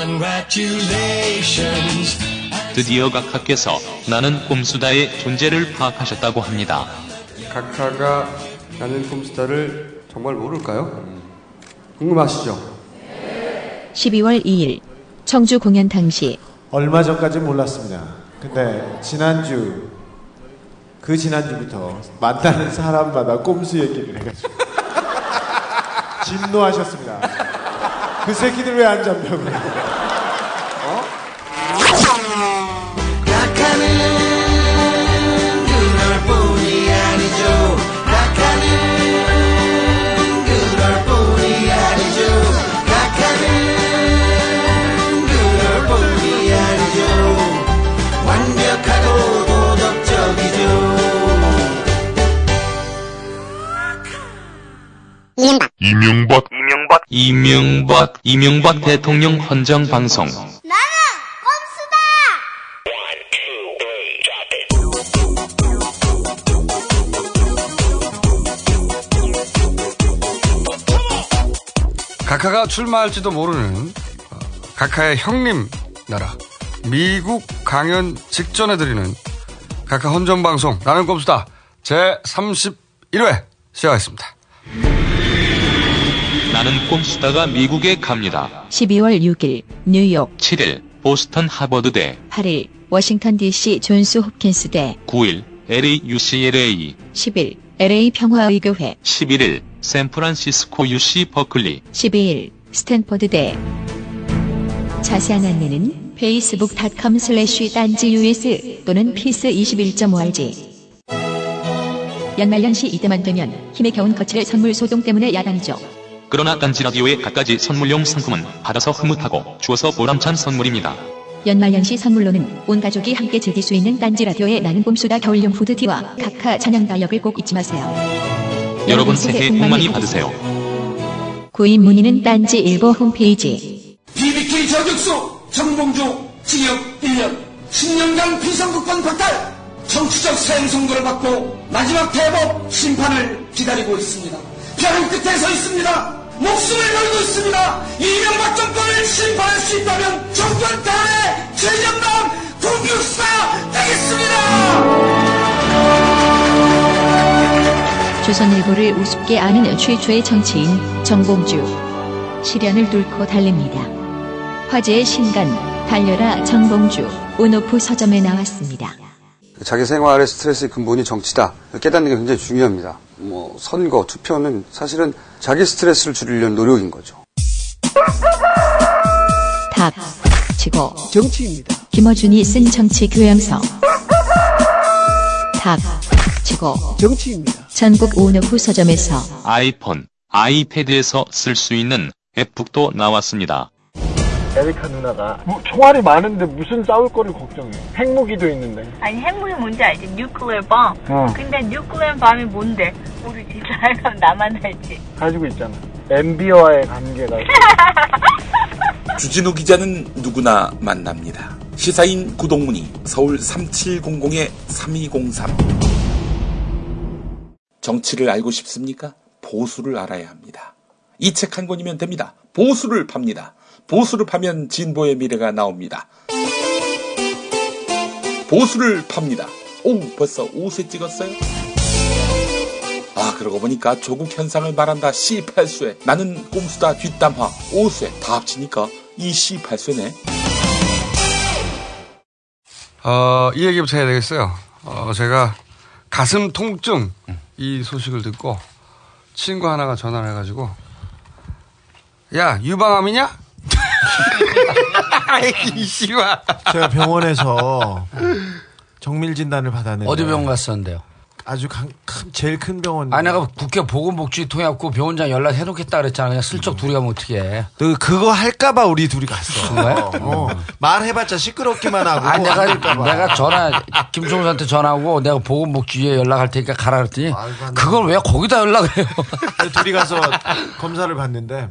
Congratulations. 드디어 각하께서 나는 꼼수다의 존재를 파악하셨다고 합니다. 각하가 나는 꼼수다를 정말 모를까요? 궁금하시죠? 12월 2일 청주 공연 당시 얼마 전까지 몰랐습니다. 근데 지난주 그 지난주부터 만나는 사람마다 꼼수 얘기를 해가지고 진노하셨습니다. 그 새끼들 왜 안 잡냐고. 이명박 이명박 이명박 이명박 대통령 헌정 방송 나는 꼼수다! 각하가 출마할지도 모르는 어, 각하의 형님 나라 미국 강연 직전에 드리는 각하 헌정방송 나는 꼼수다 제 31회 시작하겠습니다. 나는 꼼수다가 미국에 갑니다. 12월 6일 뉴욕. 7일 보스턴 하버드대. 8일 워싱턴 DC 존스 홉킨스대. 9일 LA UCLA 10일 LA 평화의교회. 11일 샌프란시스코 UC 버클리. 12일 스탠퍼드대. 자세한 안내는 facebook.com slash 딴지 us 또는 피스21.org 연말연시 이때만 되면 힘에 겨운 거칠의 선물 소동 때문에 야단이죠. 그러나 딴지 라디오의 갖가지 선물용 상품은 받아서 흐뭇하고 주어서 보람찬 선물입니다. 연말연시 선물로는 온 가족이 함께 즐길 수 있는 딴지 라디오의 나는 봄소다 겨울용 후드티와 각하 찬양 다역을 꼭 잊지 마세요. 여러분 새해 복 많이 받으세요. 구입 문의는 딴지 일보 홈페이지 BBK 저격수 정봉주 징역 1년 10년간 비상국권 박탈 정치적 사형 선고를 받고 마지막 대법 심판을 기다리고 있습니다. 벼랑 끝에 서 있습니다. 목숨을 걸고 있습니다. 이명박 정권을 심판할 수 있다면 정권 탄핵 최전방 공육사 되겠습니다. 조선일보를 우습게 아는 최초의 정치인 정봉주 시련을 뚫고 달립니다. 화제의 신간 달려라 정봉주 온오프 서점에 나왔습니다. 자기 생활의 스트레스의 근본이 정치다. 깨닫는 게 굉장히 중요합니다. 뭐 선거, 투표는 사실은 자기 스트레스를 줄이려는 노력인 거죠. 답 치고 정치입니다. 김어준이 쓴 정치 교양서 답 치고 정치입니다. 전국 온오프 서점에서 아이폰, 아이패드에서 쓸 수 있는 앱북도 나왔습니다. 에리카 누나가 뭐, 총알이 많은데 무슨 싸울 거를 걱정해. 핵무기도 있는데. 아니 핵무기 뭔지 알지? nuclear bomb. 어. 근데 nuclear bomb이 뭔데? 모르지. 잘 나만 알지. 가지고 있잖아. MB와의 관계가. 주진우 기자는 누구나 만납니다. 시사인 구독문의 서울 3700-3203 정치를 알고 싶습니까? 보수를 알아야 합니다. 이 책 한 권이면 됩니다. 보수를 팝니다. 보수를 파면 진보의 미래가 나옵니다. 보수를 팝니다. 오, 벌써 5세 찍었어요? 아, 그러고 보니까 조국 현상을 말한다. C8쇄. 나는 꼼수다 뒷담화. 5쇄. 다 합치니까 이 C8쇄네. 어, 이 얘기부터 해야 되겠어요. 어, 제가 가슴 통증 이 소식을 듣고 친구 하나가 전화를 해가지고 야 유방암이냐? 이 씨발. 제가 병원에서 정밀 진단을 받았는데. 어디 병원 갔었는데요? 아주 강, 큰, 제일 큰 병원. 아니 내가 국회 보건복지 통해갖고 병원장 연락 해 놓겠다 그랬잖아. 그냥 슬쩍 둘이 가면 어떻게 너 그거 할까봐 우리 둘이 갔어. 어. 말해봤자 시끄럽기만 하고. 아 내가. 내가 전화 김종수한테 전화하고 내가 보건복지에 연락할 테니까 가라 그랬더니 그걸 왜 거기다 연락을 해요? 둘이 가서 검사를 받는데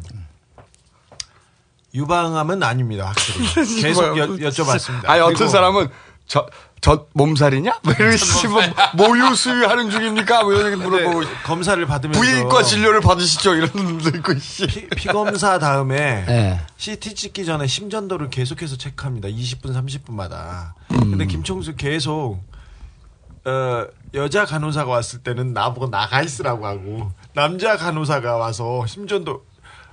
유방암은 아닙니다 확실히. 계속 여, 여쭤봤습니다. 아니 어떤 사람은 저 저 몸살이냐? 뭐 이런 씨, 뭐, 모유 수유하는 중입니까? 뭐 이런 물어보고 검사를 받으면서 부인과 진료를 받으시죠? 이런 분도 있고 씨. 피, 피검사 다음에 네. CT 찍기 전에 심전도를 계속해서 체크합니다. 20분, 30분마다. 음. 근데 김총수 계속 어, 여자 간호사가 왔을 때는 나보고 나가 있으라고 하고 남자 간호사가 와서 심전도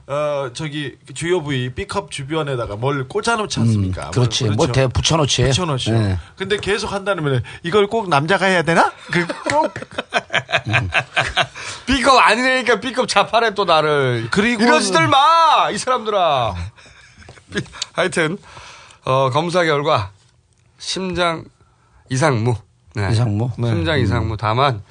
어 저기 주요 부위 B컵 주변에다가 뭘 꽂아놓지 않습니까? 음, 그렇지. 뭘, 뭐 대, 붙여놓지. 붙여놓죠. 네. 근데 계속 한다면 이걸 꼭 남자가 해야 되나? 그꼭 B컵 아니니까 B컵 자판에 또 나를. 그리고 이러지들 마! 이 사람들아. 비- 하여튼, 어, 검사 결과, 심장 이상무. 네. 이상무? 심장 이상무. 다만,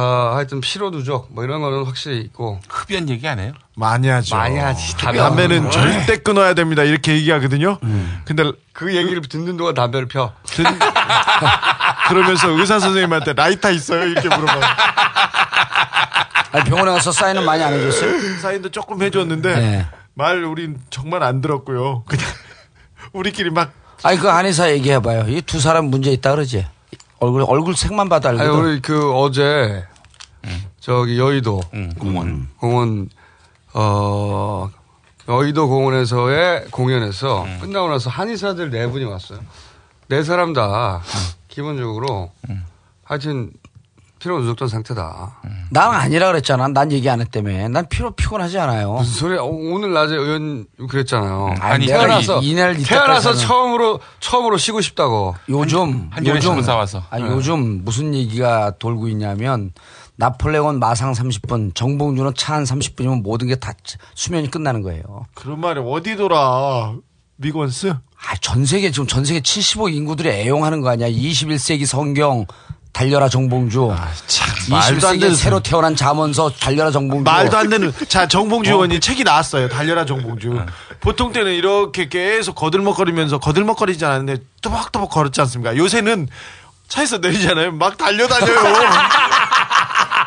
어, 하여튼 피로 누적, 뭐 이런 거는 확실히 있고. 흡연 얘기 안 해요? 많이 하죠. 많이 하지. 담배는 절대 끊어야 됩니다. 이렇게 얘기하거든요. 근데 그 얘기를 듣는 동안 담배를 펴. 든- 그러면서 의사 선생님한테 라이터 있어요? 이렇게 물어봐요. 아니, 병원에 가서 사인은 많이 안 해줬어요? 사인도 조금 해줬는데 네. 말 우린 정말 안 들었고요. 그냥 우리끼리 막 아니, 그 한의사 얘기해봐요. 이 두 사람 문제 있다 그러지? 얼굴, 얼굴 색만 봐도 아니, 알거든. 우리 그 어제, 저기 여의도 공원. 공원, 어, 여의도 공원에서의 공연에서 끝나고 나서 한의사들 네 분이 왔어요. 네 사람 다 기본적으로 하여튼 피로 누적된 상태다. 난 아니라 그랬잖아. 난 얘기 안 했다며. 난 피로 피곤하지 않아요. 무슨 소리야? 어, 오늘 낮에 의원 그랬잖아요. 아니, 내가 태어나서 이- 이날 태어나서 처음으로 처음으로 쉬고 싶다고. 요즘 한겨레 요즘 신문사 와서. 아니 요즘 무슨 얘기가 돌고 있냐면 나폴레옹 마상 30분, 정봉주는 차 한 30분이면 모든 게 다 수면이 끝나는 거예요. 그런 말이 어디 돌아 미건스? 아, 전 세계 지금 전 세계 75억 인구들이 애용하는 거 아니야. 21세기 성경 달려라 정봉주. 말도 안 21세기에 되는 새로 태어난 자문서 달려라 정봉주. 말도 안 되는 자 정봉주 의원이 책이 나왔어요. 달려라 정봉주. 보통 때는 이렇게 계속 거들먹거리면서 거들먹거리지 않았는데 또박또박 걸었지 않습니까? 요새는 차에서 내리잖아요. 막 달려다녀요.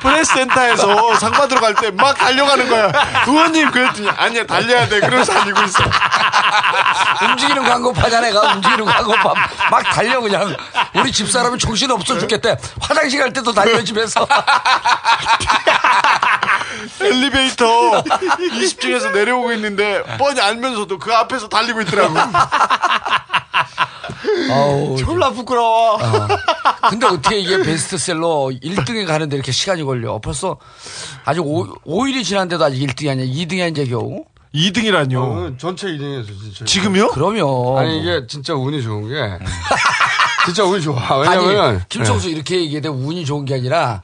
프레스센터에서 상 받으러 갈 때 막 달려가는 거야. 의원님 그랬더니 아니야 달려야 돼. 그러면서 달리고 있어. 움직이는 광고파잖아, 내가 움직이는 광고 파. 막 달려, 그냥. 우리 집 사람은 정신 없어 죽겠대. 화장실 갈 때도 달려, 집에서. 엘리베이터 20층에서 내려오고 있는데 뻔히 알면서도 그 앞에서 달리고 있더라고. 아우, 졸라 부끄러워. 근데 어떻게 이게 베스트셀러 1등에 가는데 이렇게 시간이 걸려? 벌써 아직 5, 5일이 지났는데도 아직 1등이 아니야. 2등이야, 이제 겨우. 2등이라뇨. 어, 전체 2등이었어 진짜. 지금요? 그러면. 아니 이게 진짜 운이 좋은 게 진짜 운이 좋아. 왜냐면 아니, 김총수 이렇게 얘기해. 운이 좋은 게 아니라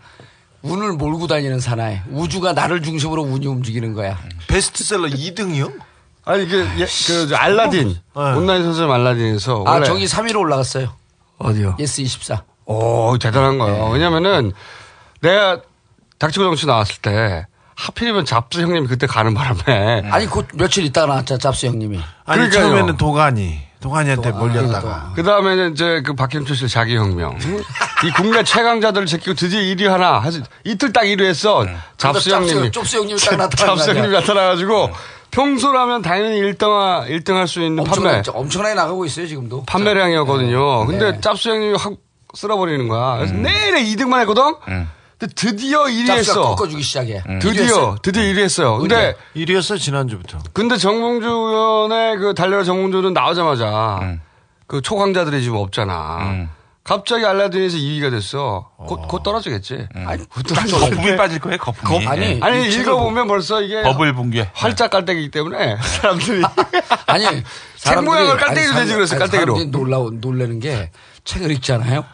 운을 몰고 다니는 사나이. 우주가 나를 중심으로 운이 움직이는 거야. 베스트셀러 2등이요? 아니 이게 예, 그 저, 알라딘. 온라인 선생님 알라딘에서 아, 원래 저기 3위로 올라갔어요. 어디요? 예스 24. 오 대단한 거예요. 왜냐면은 내가 닥치고 정치 나왔을 때 하필이면 잡수 형님이 그때 가는 바람에. 아니, 그 며칠 있다가 나왔잖아, 짭수 형님이. 아니 그러니까요. 처음에는 도가니 도가니한테 몰렸다가. 그 다음에는 이제 그 박현철 씨 자기 혁명. 이 국내 최강자들을 제끼고 드디어 1위 하나 하지 이틀 딱 1위 했어. 잡수 형님이. 짭수 형님이 딱 나타난 잡수. 형님이 나타나가지고 평소라면 당연히 1등 1등 할 수 있는 판매 엄청나게, 엄청나게 나가고 있어요, 지금도. 판매량이었거든요. 근데 네. 짭수 형님이 확 쓸어버리는 거야. 그래서 내내 2등만 했거든? 근데 드디어 1위 짭수가 했어. 꺾어주기 시작해. 드디어, 드디어 1위 했어요. 근데, 1위였어 지난주부터. 근데 정봉주 의원의 그 달려라 정봉주는 나오자마자 그 초강자들이 지금 없잖아. 갑자기 알라딘에서 2위가 됐어. 곧, 곧 떨어지겠지. 아니, 곧 거품이 빠질 거예요, 거품이. 아니, 예. 아니, 읽어보면 벌써 이게 버블 붕괴. 활짝 깔때기이기 때문에 사람들이. 아니 사람들이 모양을 깔때기로 되지 그랬어, 깔때기로. 사람들이 놀라 놀라는 게 책을 읽잖아요.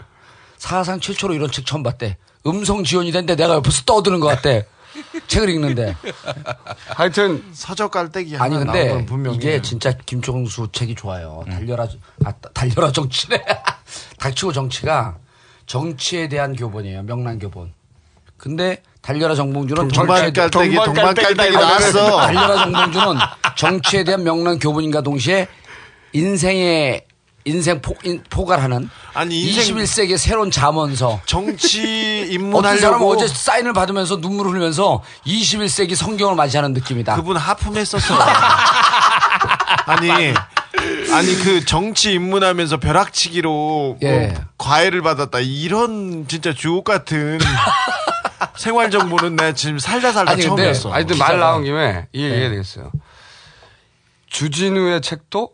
사상 최초로 이런 책 처음 봤대. 음성 지원이 된데 내가 옆에서 떠드는 것 같대. 책을 읽는데 하여튼, 서적 깔때기 아니 근데 이게 진짜 김종수 책이 좋아요. 달려라 아 달려라 정치래. 닥치고 정치가 정치에 대한 교본이에요. 명랑 교본. 근데 달려라 정봉주는 동반 정치에 깔때기 깔때기다, 깔때기. 나왔어. 달려라 정봉주는 정치에 대한 명랑 교본인가 동시에 인생의 인생 포, 인, 포괄하는 아니, 인생- 21세기의 새로운 잠언서 정치 입문하려고 어제 사인을 받으면서 눈물을 흘리면서 21세기 성경을 맞이하는 느낌이다. 그분 하품했었어. 아니 아니 그 정치 입문하면서 벼락치기로 예. 뭐 과외를 받았다 이런 진짜 주옥 같은 생활 정보는 내가 지금 살다 살다 아니, 처음이었어. 아니, 근데 말 나온 김에 이 얘기해야 되겠어요. 주진우의 책도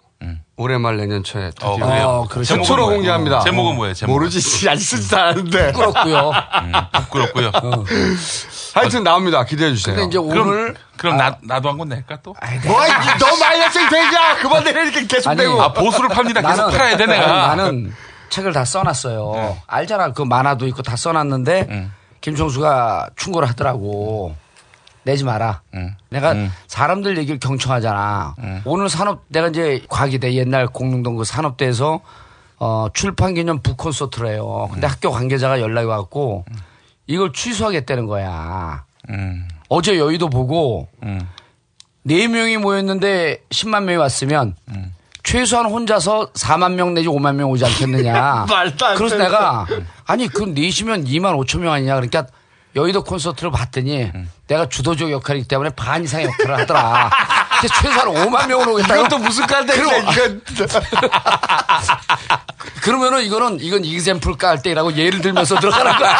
올해 말 내년 초에 드디어 어, 그래요? 어, 그렇죠. 최초로? 공개합니다. 제목은 뭐예요, 제목은? 모르지. 아직 쓰지도 않았는데. 부끄럽고요. 부끄럽고요. 하여튼 나옵니다. 기대해 주세요. 근데 이제 오늘 그럼 나 나도 한권 낼까 또? 뭐, 이- 너 마이너스 되냐? 그만 내리니까 계속 아니, 내고. 아 보수를 팝니다. 계속 나는- 팔아야 돼 내가. 아니, 나는 책을 다 써놨어요. 알잖아. 그 만화도 있고 다 써놨는데 김총수가 충고를 하더라고. 내지 마라. 내가 사람들 얘기를 경청하잖아. 오늘 산업 내가 이제 과기대 옛날 공릉동 그 산업대에서 어, 출판 기념 북 콘서트를 해요. 근데 학교 관계자가 연락이 왔고 이걸 취소하겠다는 거야. 음. 어제 여의도 보고 네 명이 모였는데 10만 명이 왔으면 최소한 혼자서 4만 명 내지 5만 명 오지 않겠느냐. 말도 안 그래서 내가 아니 그 넷이면 2만 5천 명 아니냐. 그러니까 여의도 콘서트를 봤더니 내가 주도적 역할이기 때문에 반 이상의 역할을 하더라. 최소한 5만 명은 오겠다. 이것도 무슨 깔때기야, 이건. 그러면은 이거는 이건 이그샘플 깔때기라고 예를 들면서 들어가는 거야.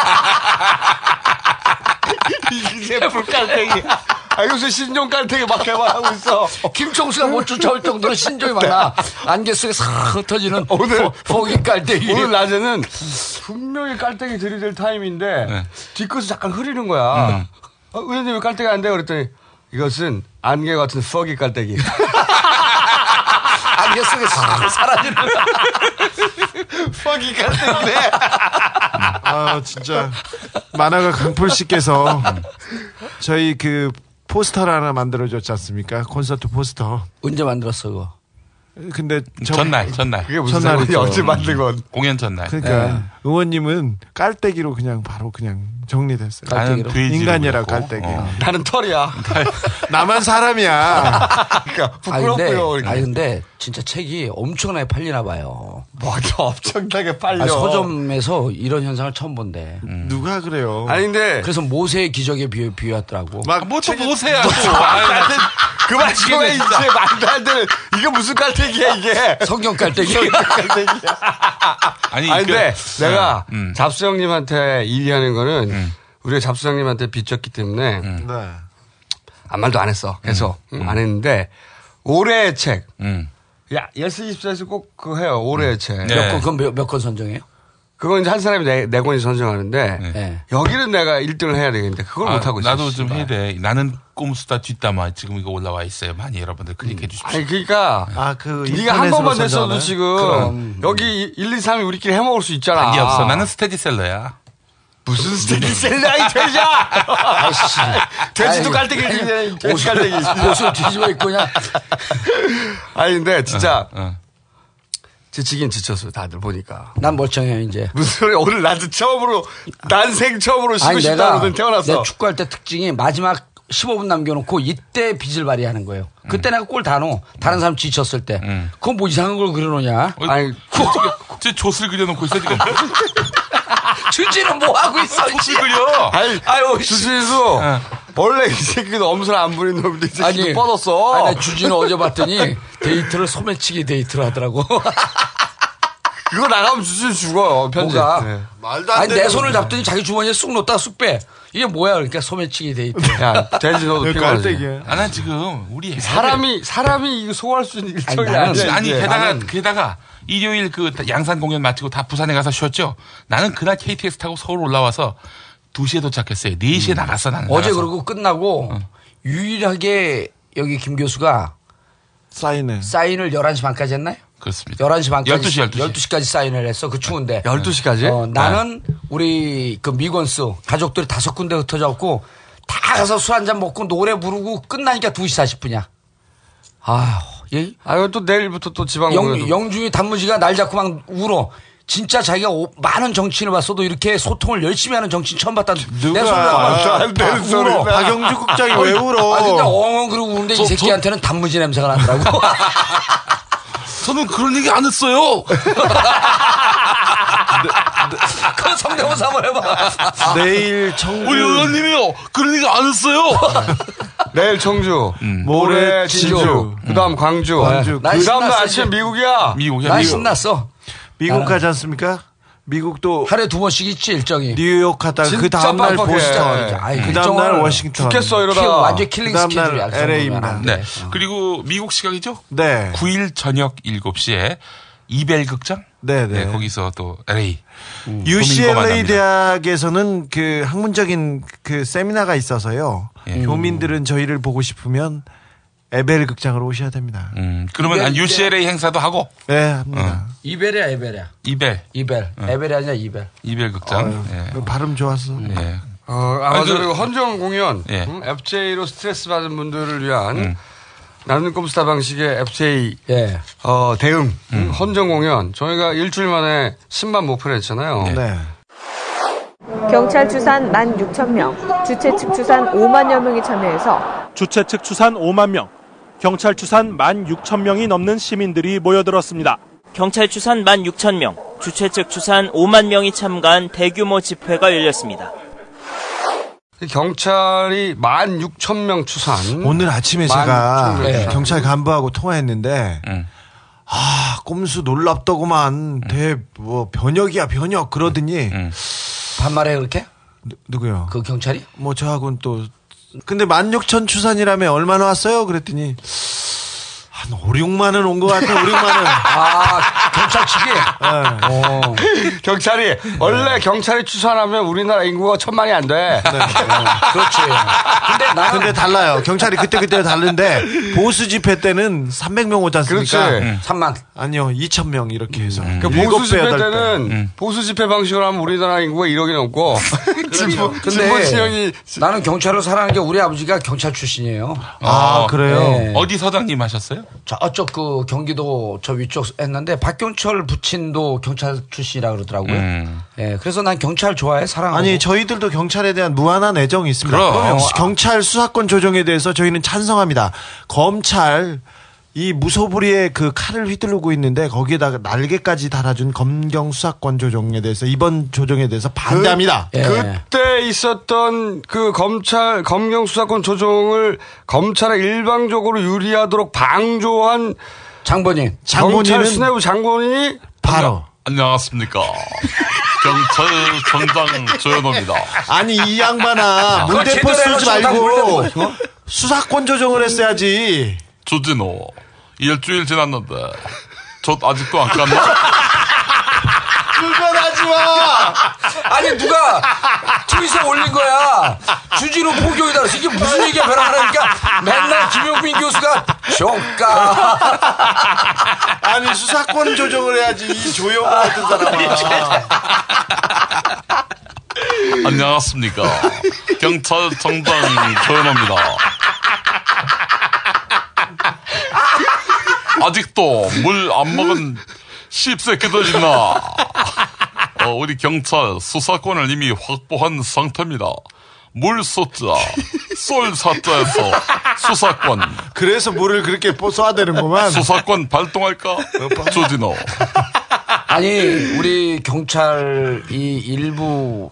이그샘플 깔때기. 아, 요새 신종 깔때기 막 개발하고 있어. 김총수가 못 쫓아올 정도로 신종이 많아. 안개 속에 싹 흩어지는 오늘 포, 기 깔때기. 오늘 낮에는 분명히 깔때기 들이댈 타임인데 네. 뒤끝이 잠깐 흐리는 거야. 어, 의원님 왜 깔때기 안 돼요? 그랬더니 이것은 안개 같은 퍽이 깔때기. 안개 속에 싹 사라지는 퍽이 깔때기네. 아 진짜 만화가 강풀 씨께서 저희 그 포스터를 하나 만들어줬지 않습니까? 콘서트 포스터. 언제 만들었어 그거? 근데 저- 전날 전날 그게 무슨. 상관이 어제 만든 건. 공연 전날. 그러니까 의원님은 깔때기로 그냥 바로 그냥 정리됐어요. 나는 인간이라. 깔때기. 어. 나는 털이야. 나만 사람이야. 그러니까 부끄럽고요. 이렇게. 아니 근데 진짜 책이 엄청나게 팔리나 봐요. 뭐가 엄청나게 빨려. 아니, 서점에서 이런 현상을 처음 본대. 누가 그래요? 아니 근데 그래서 모세의 기적에 비유, 비유했더라고. 막 뭐또 보세요. 그만 좀 해, 이제 말도 안 되는 이게 무슨 깔때기야 이게. 성경 깔때기. 아니, 아니 그- 근데 내가 음. 잡수 형님한테 일리하는 거는 우리가 잡수 형님한테 빚졌기 때문에 네. 아무 말도 안 했어. 계속 음, 안 했는데 올해의 책. 음. 야, 예스 24에서 꼭 그거 해요. 올해의 책. 네. 몇 권, 그건 몇, 몇 권 선정해요? 그건 이제 한 사람이 네, 네 권이 선정하는데 네. 여기는 내가 1등을 해야 되겠는데 그걸 아, 못 하고 있어. 나도 좀 해야 돼. 나는 꼼수다 뒷담화 지금 이거 올라와 있어요. 많이 여러분들 클릭해 주십시오. 아니 그러니까 아 그 네가 한 번만 냈어도 지금 여기 1, 2, 3이 우리끼리 해먹을 수 있잖아. 아니 없어. 나는 스테디셀러야. 무슨 스테디셀러야 이 돼지야. 아이씨. 돼지도 아이고. 깔때기 해주네. 돼지 깔때기. 옷을 뒤집어 입고 그냥. 아니 근데 진짜 어. 지치긴 지쳤어요. 다들 보니까. 난 멀쩡해, 이제. 무슨 소리 오늘 나도 처음으로 난생 처음으로 쉬고 아니, 싶다 내가, 그러더니 태어났어. 내가 축구할 때 특징이 마지막 15분 남겨놓고 이때 빛을 발휘하는 거예요. 그때 내가 골 다 넣어. 다른 사람 지쳤을 때. 그건 뭐 이상한 걸 그려놓냐? 어, 아니 저 좆을 그려놓고 있어 지금. 주진우 뭐 하고 있어, 좆을 그려. 아니 아유, 주진우 원래 이 새끼도 엄살 안 부리는 놈인데 이 새끼도 뻗었어. 아니, 나 주진우 어제 봤더니 데이트를 소매치기 데이트를 하더라고. 그거 나가면 주진 죽어요. 뭐가? 네. 말도 안 아니, 내 손을. 잡더니 자기 주머니에 쑥 넣었다가 쑥 빼. 이게 뭐야? 그러니까 소매치기 데이트. 야 돼지 너도 그 피곤하지. 아, 난 지금 우리 사람이 사람이 이거 소화할 수 있는 일정이 아니야. 아니 이게. 게다가 게다가 일요일 그 양산 공연 마치고 다 부산에 가서 쉬었죠. 나는 그날 KTX 타고 서울 올라와서 2시에 도착했어요. 4시에 나갔어 나는. 어제 나가서. 그러고 끝나고 유일하게 여기 김 교수가 사인해. 사인을 11시 반까지 했나요? 그렇습니다. 11시 반까지 12시 12시. 12시까지 사인을 했어. 그 추운데. 12시까지? 어, 나는 우리 그 미건스 가족들이 다섯 군데 흩어졌고 다 가서 술 한 잔 먹고 노래 부르고 끝나니까 2시 40분이야. 아, 얘 아, 이거 또 내일부터 또 지방 영. 영중이 단무지가 날 잡고 막 울어. 진짜 자기가 오- 많은 정치인을 봤어도 이렇게 소통을 열심히 하는 정치인 처음 봤다. 누가 안 되는 울어. 박영주 국장이 왜 울어? 아, 근데 엉엉 그러고 우는데 이 새끼한테는 단무지 냄새가 나더라고. 저는 그런 얘기 안 했어요. 그 성대모사 한번 해봐. 내일 청 우리 의원님이요. 그런 얘기 안 했어요. 내일 청주, 모레 진주, 그다음 광주, 광주. 난 그다음 날 아침. 미국이야. 미국이야. 난 미국. 신났어. 미국 가지 않습니까? 미국도 하루에 두 번씩 있지 일정이. 뉴욕 갔다가 그 다음 날. 보스턴, 아이, 그 다음 날 워싱턴. 죽겠어 이러다. kill, 완전 killing 그다음 날 스케줄이야. 그 정도면 LA 입니다. 안 네. 돼. 그리고 미국 시각이죠? 네. 9일 저녁 7시에 이벨 극장? 네, 네. 네, 거기서 또 LA. 음. UCLA. 대학에서는 그 학문적인 그 세미나가 있어서요. 예. 교민들은 저희를 보고 싶으면 에벨 극장으로 오셔야 됩니다. 음, 그러면 이벨, 한 UCLA 행사도 하고 네, 합니다. 이벨이야 이벨이야. 이벨, 이벨. 에벨이 아니라 이벨. 이벨 극장. 예. 그 발음 좋았어. 예. 어, 아, 아니, 맞아. 그- 그리고 헌정 공연, 예. 음, FJ로 스트레스 받은 분들을 위한 음. 나는 꼼스타 방식의 FJ 예. 어, 대응, 음, 헌정 공연. 저희가 일주일 만에 10만 목표를 했잖아요. 네. 경찰 추산 16,000명, 주최 측 추산 5만여 명이 참여해서 주최 측 추산 5만 명, 경찰 추산 1만 6천 명이 넘는 시민들이 모여들었습니다. 경찰 추산 16,000명, 주최 측 추산 5만 명이 참가한 대규모 집회가 열렸습니다. 경찰이 1만 6천 명 추산. 오늘 아침에 만 제가 육천 명 추산. 경찰 간부하고 통화했는데 음. 아 꼼수 놀랍더구만 대뭐 변혁이야 변혁 그러더니 음. 반말해 그렇게? 누, 누구요? 그 경찰이? 뭐 저하고는 또 근데 16,000 추산이라면 얼마나 왔어요? 그랬더니 한 5, 6만 원 온 것 같아. 5, 6만 원. 아 경찰 측이. 어. 경찰이 원래 경찰이 추산하면 우리나라 인구가 천만이 안 돼. 그렇지. 근데 나는 근데 달라요. 경찰이 그때 그때 다른데 보수 집회 때는 300명 오지 않습니까? 그렇지. 3만. 아니요, 2,000명 이렇게 해서. 그 일곱 보수 배, 집회. 때는 보수 집회 방식으로 하면 우리나라 인구가 1억이 넘고 진보, 진보 근데 진영이 나는 경찰을 사랑하는 게 우리 아버지가 경찰 출신이에요. 아, 어, 그래요? 네. 어디 서장님 하셨어요? 저쪽 그 경기도 저 위쪽 했는데 박경철 부친도 경찰 출신이라 그러더라고요. 음. 예, 그래서 난 경찰 좋아해 사랑하고. 아니, 저희들도 경찰에 대한 무한한 애정이 있습니다. 그럼. 그럼요. 경찰 수사권 조정에 대해서 저희는 찬성합니다. 검찰 이 무소불위의 그 칼을 휘두르고 있는데 거기에다가 날개까지 달아준 검경 수사권 조정에 대해서 이번 조정에 대해서 반대합니다. 예. 그때 있었던 그 검찰 검경 수사권 조정을 검찰에 일방적으로 유리하도록 방조한 장본인. 경찰 장본인은 수뇌부 장본인이 바로 안녕하십니까. 경찰청장 조현호입니다. 아니 이 양반아 그걸 문대포 쓰지 말고 수사권 조정을 했어야지. 조진호. 일주일 지났는데, 저 아직도 안 깠나? 불편하지 마. 아니 누가 트윗에 올린 거야. 주진우 포교이다. 이게 무슨 얘기야 변화하니까 맨날 김용민 교수가 쇼까. 아니 수사권 조정을 해야지 이 조용 같은 사람아. 안녕하십니까. 경찰청장 조현호입니다. 아직도 물 안 먹은 씹새끼들 있나? 어, 우리 경찰 수사권을 이미 확보한 상태입니다. 물 쏟자, 쏠 사자에서 수사권, 그래서 물을 그렇게 쏴야 되는구만. 수사권 발동할까? 조진호. 아니 우리 경찰 이 일부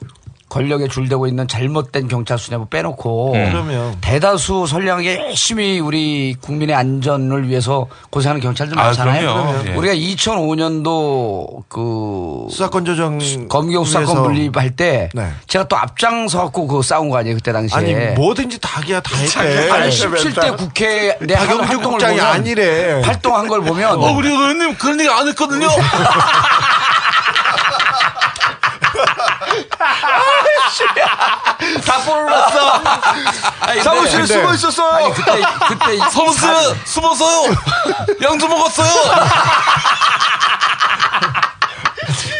권력에 줄대고 있는 잘못된 경찰 수뇌부 빼놓고 그러면 대다수 선량하게 열심히 우리 국민의 안전을 위해서 고생하는 경찰들 아, 많잖아요. 그럼요. 예. 우리가 2005년도 그 수사권 조정 검경 수사권 분립할 때 네. 제가 또 앞장서 갖고 그 싸운 거 아니에요 그때 당시에. 아니 뭐든지 다기야 다 했대. 아니 17대 국회 내 박영주 활동을 국장이 보면 아니래. 활동한 걸 보면 어, 우리 의원님 그런 얘기 안 했거든요. 다 볼랐어. 사무 실에 근데- 숨어 있었어. 아니 그때 그때 이 사무실에 숨었어요. 양주 먹었어요.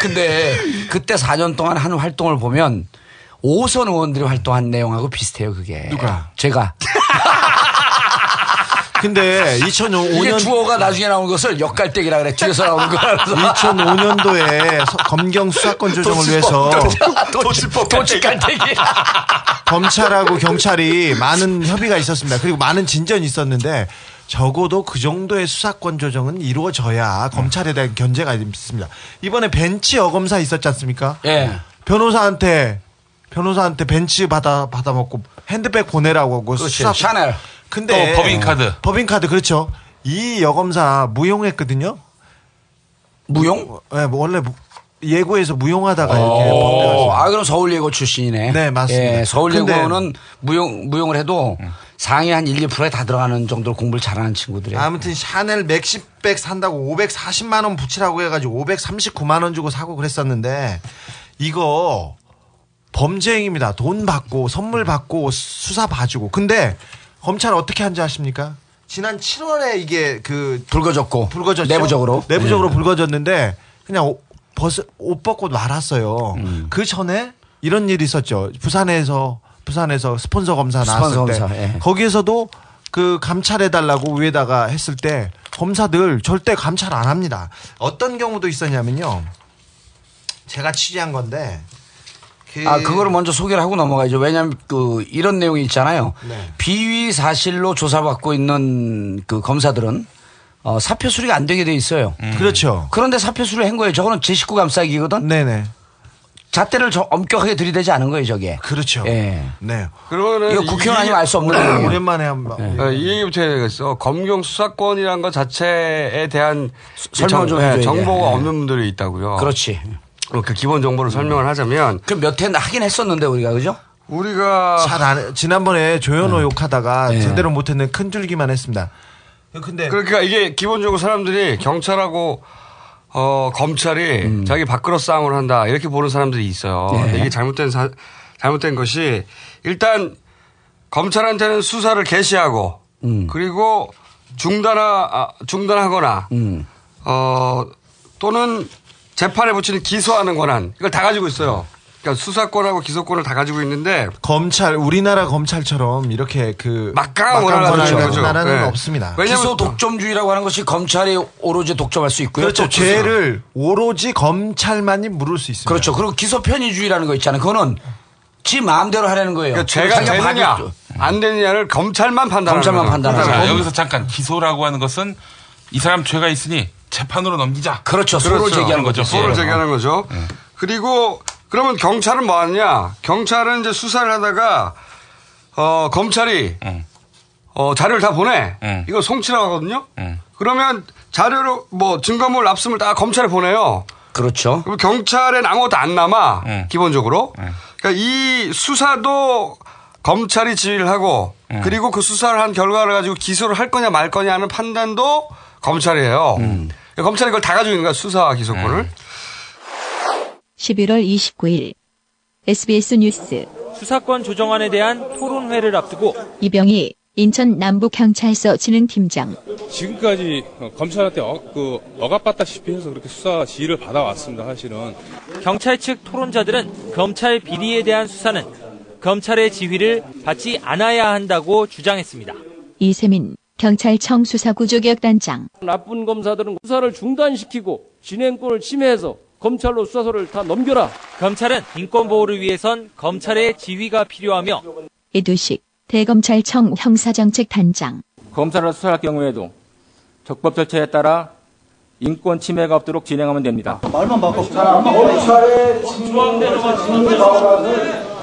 근데 그때 4년 동안 한 활동을 보면 오선 의원들이 활동한 내용하고 비슷해요, 그게. 누가? 제가. 근데 이게 2005년 주어가 나중에 나온 것을 역갈대기라 그래. 뒤에서 나오는 거라서. 2005년도에 검경 수사권 조정을 위해서 도치갈대기. 검찰하고 경찰이 많은 협의가 있었습니다. 그리고 많은 진전이 있었는데 적어도 그 정도의 수사권 조정은 이루어져야 검찰에 대한 견제가 있습니다. 이번에 벤치 어검사 있었지 않습니까? 예. 변호사한테 변호사한테 벤치 받아 받아 먹고 핸드백 보내라고 하고 그렇지. 수사 샤넬. 근데 또 법인카드. 법인카드 그렇죠. 이 여검사 무용했거든요. 무용? 네, 뭐 원래 무- 예고에서 무용하다가 이렇게 어, 법대가지고. 아, 그럼 서울 예고 출신이네. 네, 맞습니다. 예, 서울 예고는 근데- 무용, 무용을 해도 상위 한 1, 2%에 다 들어가는 정도로 공부를 잘하는 친구들이에요. 아무튼 샤넬 맥시백 산다고 540만 원 붙이라고 해가지고 539만 원 주고 사고 그랬었는데 이거 범죄 행위입니다. 돈 받고 선물 받고 수사 봐주고. 근데 검찰 어떻게 한지 아십니까? 지난 7월에 이게 그 불거졌고 불거졌죠. 내부적으로. 내부적으로 네. 불거졌는데 그냥 옷, 벗, 옷 벗고 말았어요. 음. 그 전에 이런 일이 있었죠. 부산에서 부산에서 스폰서 검사 나왔을 스폰서 때 검사, 예. 거기에서도 그 감찰해 달라고 위에다가 했을 때 검사들 절대 감찰 안 합니다. 어떤 경우도 있었냐면요. 제가 취재한 건데 그 아, 그거를 먼저 소개를 하고 넘어가야죠. 왜냐하면 그 이런 내용이 있잖아요. 네. 비위 사실로 조사받고 있는 그 검사들은 어, 사표 수리가 안 되게 돼 있어요. 그렇죠. 그런데 사표 수리를 한 거예요. 저거는 제 식구 감싸기거든. 네네. 잣대를 저 엄격하게 들이대지 않은 거예요, 저게. 그렇죠. 예. 네. 그러면은 이거 국회의원 아니면 알 수 없는 내용이에요. 오랜만에 한번 어, 이 얘기부터 해야 되겠어. 검경 수사권이라는 것 자체에 대한 설명을 좀 정- 예, 해줘야 정보가 돼. 예. 없는 분들이 있다고요. 그렇지. 어, 그 기본 정보를 설명을 하자면 그몇회 하긴 했었는데 우리가 그죠? 우리가 잘 안, 지난번에 조현호 네. 욕하다가 제대로 못했는 큰 줄기만 했습니다. 근데 그러니까 이게 기본적으로 사람들이 경찰하고 어, 검찰이 자기 밥그릇 싸움을 한다 이렇게 보는 사람들이 있어요. 네. 근데 이게 잘못된 사- 잘못된 것이 일단 검찰한테는 수사를 개시하고 그리고 중단하 아, 중단하거나 어 또는 재판에 붙이는 기소하는 권한 이걸 다 가지고 있어요. 그러니까 수사권하고 기소권을 다 가지고 있는데 검찰 우리나라 검찰처럼 이렇게 그 막강한 권한을 나라는 네. 없습니다. 기소 독점주의라고 하는 것이 검찰이 오로지 독점할 수 있고요. 그렇죠. 또 죄를 오로지 검찰만이 물을 수 있습니다. 그렇죠. 그리고 기소 편의주의라는 거 있잖아요. 그거는 지 마음대로 하라는 거예요. 그러니까 죄가 되느냐 안 되느냐를 검찰만 판단하는 검찰만. 판단하는 자, 여기서 잠깐 기소라고 하는 것은 이 사람 죄가 있으니 재판으로 넘기자. 그렇죠. 소를 제기하는 거죠. 소를 예. 제기하는 거죠. 그리고 그러면 경찰은 뭐 하느냐? 경찰은 이제 수사를 하다가 어 검찰이 어 자료를 다 보내. 이거 송치라고 하거든요. 그러면 자료를 뭐 증거물 압수물 다 검찰에 보내요. 그렇죠. 그럼 경찰엔 아무것도 안 남아 기본적으로. 그러니까 이 수사도 검찰이 지휘를 하고 그리고 그 수사를 한 결과를 가지고 기소를 할 거냐 말 거냐 하는 판단도 검찰이에요. 그러니까 검찰이 그걸 다 가지고 있는 거야 수사와 기소권을. 11월 29일 SBS 뉴스 수사권 조정안에 대한 토론회를 앞두고 이병희 인천 남부경찰서 진흥팀장 지금까지 어, 검찰한테 어, 그 억압받다시피 해서 그렇게 수사 지휘를 받아왔습니다. 사실은 경찰 측 토론자들은 검찰 비리에 대한 수사는 검찰의 지휘를 받지 않아야 한다고 주장했습니다. 이세민 경찰청 수사구조개혁단장 나쁜 검사들은 수사를 중단시키고 진행권을 침해해서 검찰로 수사소를 다 넘겨라. 검찰은 인권 보호를 위해선 검찰의 지휘가 필요하며 이두식 대검찰청 형사정책단장 검사를 수사할 경우에도 적법 절차에 따라 인권 침해가 없도록 진행하면 됩니다. 말만 바꿔.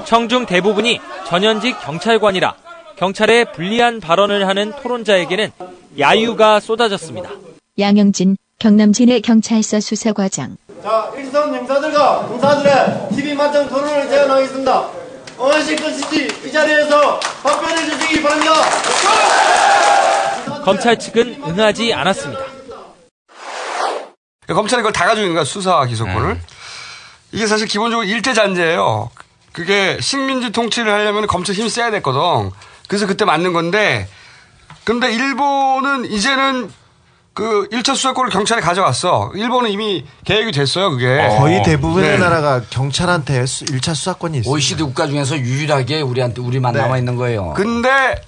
청중 대부분이 전현직 경찰관이라 경찰에 불리한 발언을 하는 토론자에게는 야유가 쏟아졌습니다. 양영진 경남진해 경찰서 수사과장 자, 일선 형사들과 검사들의 TV 맞짱 토론을 제안하겠습니다. 어하실 것인지 이 자리에서 답변해 주시기 바랍니다. 검찰 측은 응하지 않았습니다. 그러니까 검찰이 그걸 다 가지고 있는 거야 수사와 기소권을. 이게 사실 기본적으로 일대잔재예요. 그게 식민지 통치를 하려면 검찰 힘이 세야 됐거든. 그래서 그때 맞는 건데, 근데 일본은 이제는 그 1차 수사권을 경찰에 가져갔어. 일본은 이미 계획이 됐어요, 그게. 거의 대부분의 네. 나라가 경찰한테 수, 1차 수사권이 있습니다. OECD 국가 중에서 유일하게 우리한테 우리만 네. 남아 있는 거예요. 근데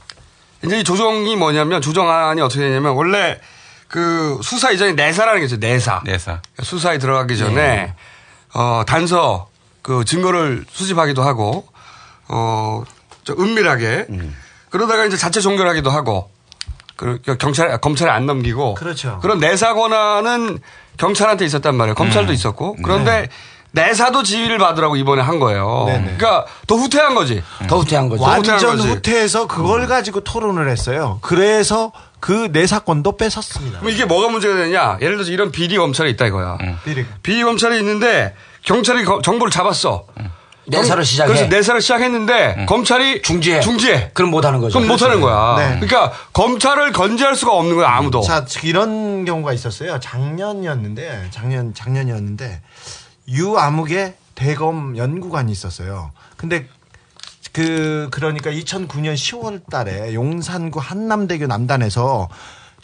이제 이 조정이 뭐냐면 조정안이 어떻게 되냐면 원래 그 수사 이전에 내사라는 게 있어요. 내사. 내사. 수사에 들어가기 전에 네. 어 단서 그 증거를 수집하기도 하고 어저 은밀하게 그러다가 이제 자체 종결하기도 하고 그 경찰 검찰에 안 넘기고 그렇죠. 그런 내사 권한은 경찰한테 있었단 말이에요. 검찰도 있었고 그런데 내사도 지휘를 받으라고 이번에 한 거예요. 그러니까 더 후퇴한 거지. 더 후퇴한 거죠. 완전 후퇴한 거지. 후퇴해서 그걸 가지고 토론을 했어요. 그래서 그 내 사건도 뺏었습니다. 그럼 이게 뭐가 문제가 되냐? 예를 들어서 이런 비리 검찰이 있다 이거야. 비리. 비리 검찰이 있는데 경찰이 거- 정보를 잡았어. 내사를 시작해. 그래서 내사를 시작했는데 검찰이 중지해. 중지해. 그럼 못 하는 거죠. 그럼 못 하는 거야. 네. 그러니까 검찰을 건재할 수가 없는 거야 아무도. 자, 이런 경우가 있었어요. 작년이었는데, 작년, 작년이었는데, 유아무개 대검 연구관이 있었어요. 근데 그, 그러니까 2009년 10월 달에 용산구 한남대교 남단에서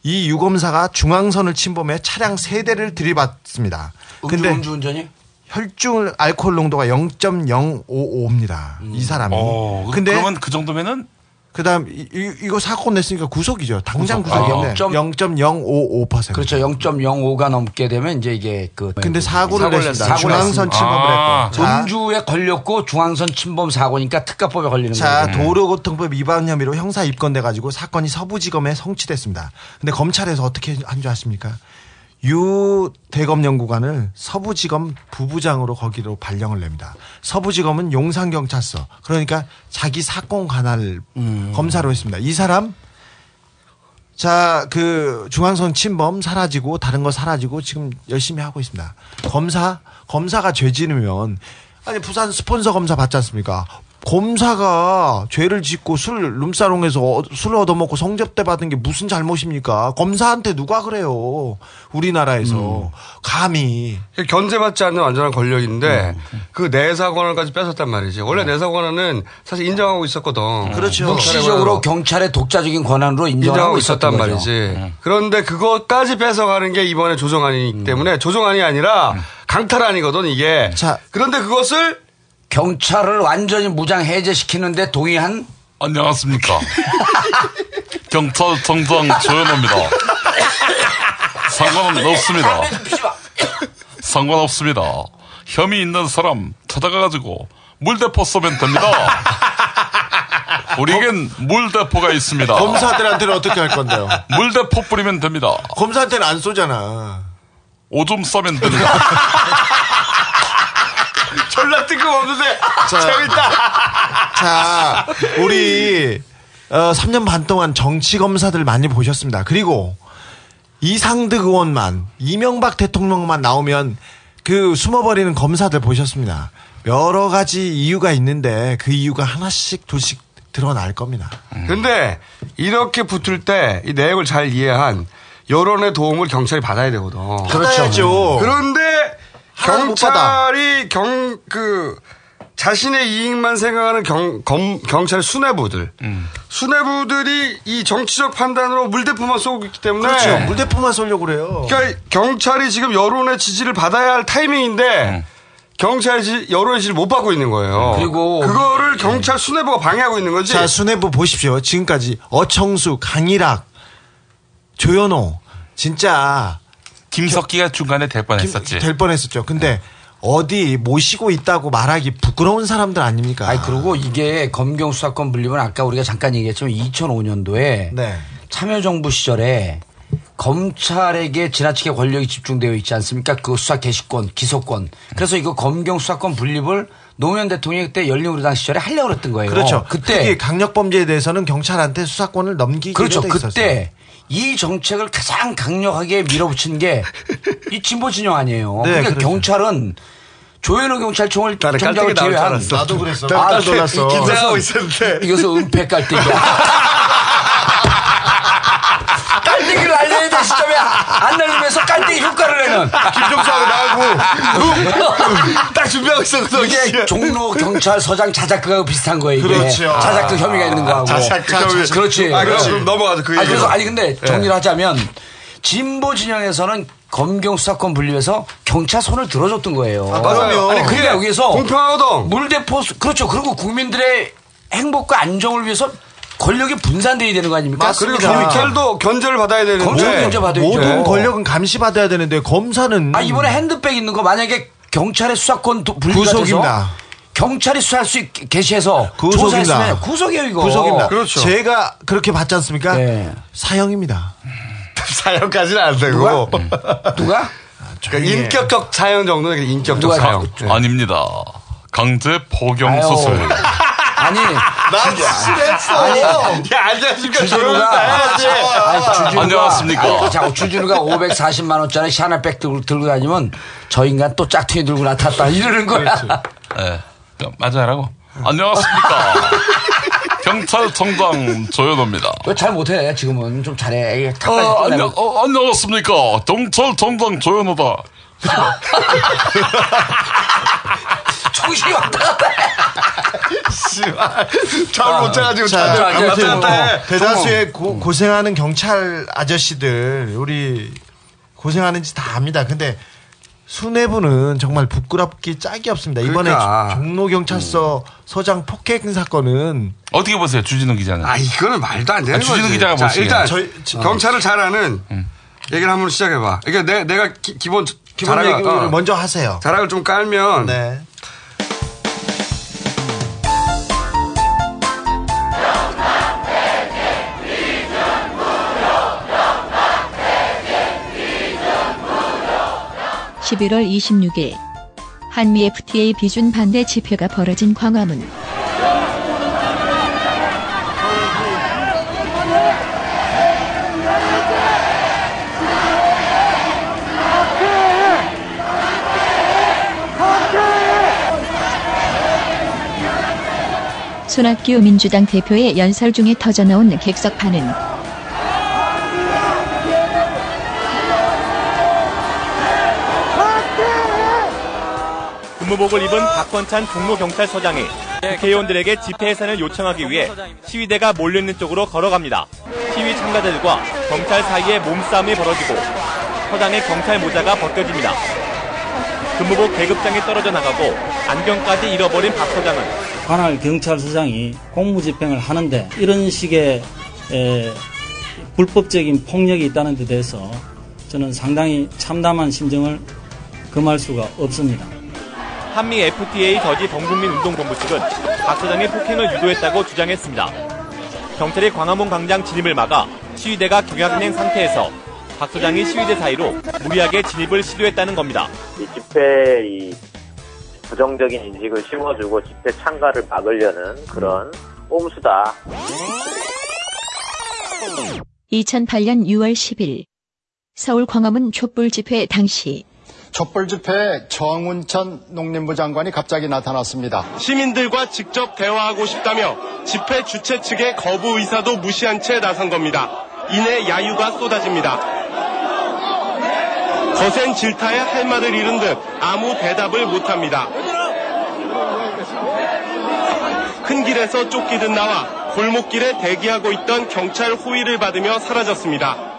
이 유검사가 중앙선을 침범해 차량 3대를 들이받습니다. 근데 음주운전이? 혈중 알코올 농도가 0.055입니다. 이 사람이. 어, 근데 그러면 그 정도면은 그다음 이, 이, 거 사건 냈으니까 구속이죠. 당장 구속. 구속인데 아, 0.055%. 그렇죠. 0.05가 넘게 되면 이제 이게 그 근데 사고를 냈습니다. 중앙선. 침범을 아. 했고. 자, 음주에 걸렸고 중앙선 침범 사고니까 특가법에 걸리는 자, 거예요. 도로교통법 위반 혐의로 형사 입건돼 가지고 사건이 서부지검에 성취됐습니다. 근데 검찰에서 어떻게 한 줄 아십니까? 유 대검 연구관을 서부지검 부부장으로 거기로 발령을 냅니다. 서부지검은 용산경찰서. 그러니까 자기 사건 관할 검사로 했습니다. 이 사람 자, 그 중앙선 침범 사라지고 다른 거 사라지고 지금 열심히 하고 있습니다. 검사 검사가 죄 지으면 아니 부산 스폰서 검사 받지 않습니까? 검사가 죄를 짓고 술 룸사롱에서 어- 술을 얻어먹고 성접대 받은 게 무슨 잘못입니까? 검사한테 누가 그래요? 우리나라에서 감히 견제받지 않는 완전한 권력인데 그 내사 권한까지 뺏었단 말이지. 원래 내사 권한은 사실 인정하고 있었거든. 그렇죠. 묵시적으로 경찰의 독자적인 권한으로 인정하고 인정하고 있었단 거죠. 말이지. 그런데 그것까지 뺏어가는 게 이번에 조정안이기 때문에 조정안이 아니라 강탈안이거든 이게. 그런데 그것을 경찰을 완전히 무장 해제시키는데 동의한 안녕하십니까. 경찰청장 조현호입니다. 상관은 없습니다. 상관없습니다. 혐의 있는 사람 찾아가가지고 물대포 쏘면 됩니다. 우리에겐 물대포가 있습니다. 검사들한테는 어떻게 할 건데요? 물대포 뿌리면 됩니다. 검사한테는 안 쏘잖아. 오줌 싸면 됩니다. 졸라 뜬금없는데 자. 재밌다. 자, 우리 어, 3년 반 동안 정치 검사들 많이 보셨습니다. 그리고 이상득 의원만 이명박 대통령만 나오면 그 숨어버리는 검사들 보셨습니다. 여러 가지 이유가 있는데 그 이유가 하나씩 둘씩 드러날 겁니다. 근데 이렇게 붙을 때 이 내용을 잘 이해한 여론의 도움을 경찰이 받아야 되거든. 받아야죠. 그런데 경찰이 경 그 자신의 이익만 생각하는 경, 검, 경찰 수뇌부들, 수뇌부들이 이 정치적 판단으로 물대포만 쏘고 있기 때문에 그렇죠. 물대포만 쏘려고 그래요. 그러니까 경찰이 지금 여론의 지지를 받아야 할 타이밍인데 경찰이 지- 여론의 지지를 못 받고 있는 거예요. 그리고 그거를 경찰 수뇌부가 방해하고 있는 거지. 자, 수뇌부 보십시오. 지금까지 어청수, 강일학, 조현호, 진짜 김석기가 중간에 될 뻔했었지. 될 뻔했었죠. 근데 어디 모시고 있다고 말하기 부끄러운 사람들 아닙니까? 아니 그리고 이게 검경 수사권 분립은 아까 우리가 잠깐 얘기했지만 2005년도에 네. 참여정부 시절에 검찰에게 지나치게 권력이 집중되어 있지 않습니까? 그 수사 개시권, 기소권. 그래서 이거 검경 수사권 분립을 노무현 대통령이 그때 열린우리당 시절에 하려고 그랬던 거예요. 그렇죠. 그때 특히 강력 범죄에 대해서는 경찰한테 수사권을 넘기기로 그렇죠. 돼 있었어요. 이 정책을 가장 강력하게 밀어붙인 게 이 진보 진영 아니에요. 네, 그러니까 그렇죠. 경찰은 조현호 경찰청을 줄 제외한. 나도 그랬어. 아, 깜짝 놀랐어. 이것은- 긴장하고 있었는데. 이것은 은폐 깔때기야. 깔때기를 날려야 될 시점에 안 날리면서 깔때기 효과를 내는 김종수하고 나하고 딱 준비하고 있었거든. 이게 종로 경찰서장 자작극하고 비슷한 거예요. 이게 그렇죠. 자작극 혐의가 있는 거하고. 자작극 혐의. 그렇지. 아, 그럼 그럼 넘어가자. 그 아니. 그래서 아니 근데 예. 정리를 하자면 진보 진영에서는 검경 수사권 분리해서 경찰 손을 들어줬던 거예요. 아, 맞아요. 아니 그게 여기서 공평하거든. 물대포 수- 그렇죠. 그리고 국민들의 행복과 안정을 위해서 권력이 분산돼야 되는 거 아닙니까? 그리고 경찰도 견제를 받아야 되는데 검찰 견제 받아야죠. 모든 권력은 감시받아야 되는데 검사는 아 이번에 핸드백 있는 거 만약에 경찰의 수사권 도- 분리가 구속입니다. 돼서 경찰이 수사할 수 있게 개시해서 구속입니다. 조사했으면 구속이에요 이거. 구속입니다. 그렇죠. 제가 그렇게 받지 않습니까? 네. 사형입니다. 사형까지는 안 되고. 누가? 누가? 그러니까 인격적 사형 정도는 인격적 사형. 아닙니다. 강제 포경 아유. 수술. 아니. 나 실했어. 아니, 야, 앉았으니까 주준우가 아니, 주준우가 안녕하십니까. 자꾸 주준우가 540만 원짜리 샤넬백 들고, 들고 다니면 저 인간 또 짝퉁이 들고 나탔다 이러는 거야. 예. 맞아라고. 안녕하십니까. 경찰청장 조현호입니다. 왜잘 못해 지금은 좀 잘해. 어, 끝내면 안녕, 어, 안녕하십니까. 경찰청장 조현호다. 정신이 왔다 갔다 해. 잠을 못 자가지고 자, 뭐 자, 대다수의 고, 고생하는 경찰 아저씨들 우리 고생하는지 다 압니다. 근데 수뇌부는 정말 부끄럽기 짝이 없습니다. 이번에 그러니까. 종로 경찰서 서장 폭행 사건은 어떻게 보세요, 주진우 기자는? 아, 이거는 말도 안 되는 아, 주진우 거지. 기자가 자, 보시기에. 일단 저희- 저- 경찰을 잘 아는 얘기를 한번 시작해봐. 그러니까 내, 내가 기, 기본 기본 자락을, 얘기를 어, 먼저 하세요. 자락을 좀 깔면 네. (11월 26일) 한미 FTA 비준 반대 집회가 벌어진 광화문. 손학규 민주당 대표의 연설 중에 터져나온 객석판은 근무복을 입은 박건찬 종로경찰서장이 국회의원들에게 집회 해산을 요청하기 위해 시위대가 몰려있는 쪽으로 걸어갑니다. 시위 참가자들과 경찰 사이에 몸싸움이 벌어지고 서장의 경찰 모자가 벗겨집니다. 근무복 계급장이 떨어져 나가고 안경까지 잃어버린 박 서장은 관할 경찰서장이 공무집행을 하는데 이런 식의 에, 불법적인 폭력이 있다는 데 대해서 저는 상당히 참담한 심정을 금할 수가 없습니다. 한미 FTA 저지 범국민 운동본부 측은 박 서장의 폭행을 유도했다고 주장했습니다. 경찰이 광화문 광장 진입을 막아 시위대가 경약은행 상태에서 박 서장이 시위대 사이로 무리하게 진입을 시도했다는 겁니다. 이 집회 이 부정적인 인식을 심어주고 집회 참가를 막으려는 그런 꼼수다. 2008년 6월 10일 서울 광화문 촛불 집회 당시 촛불 집회에 정운천 농림부 장관이 갑자기 나타났습니다. 시민들과 직접 대화하고 싶다며 집회 주최 측의 거부 의사도 무시한 채 나선 겁니다. 이내 야유가 쏟아집니다. 거센 질타에 할 말을 잃은 듯 아무 대답을 못합니다. 큰 길에서 쫓기듯 나와 골목길에 대기하고 있던 경찰 호위를 받으며 사라졌습니다.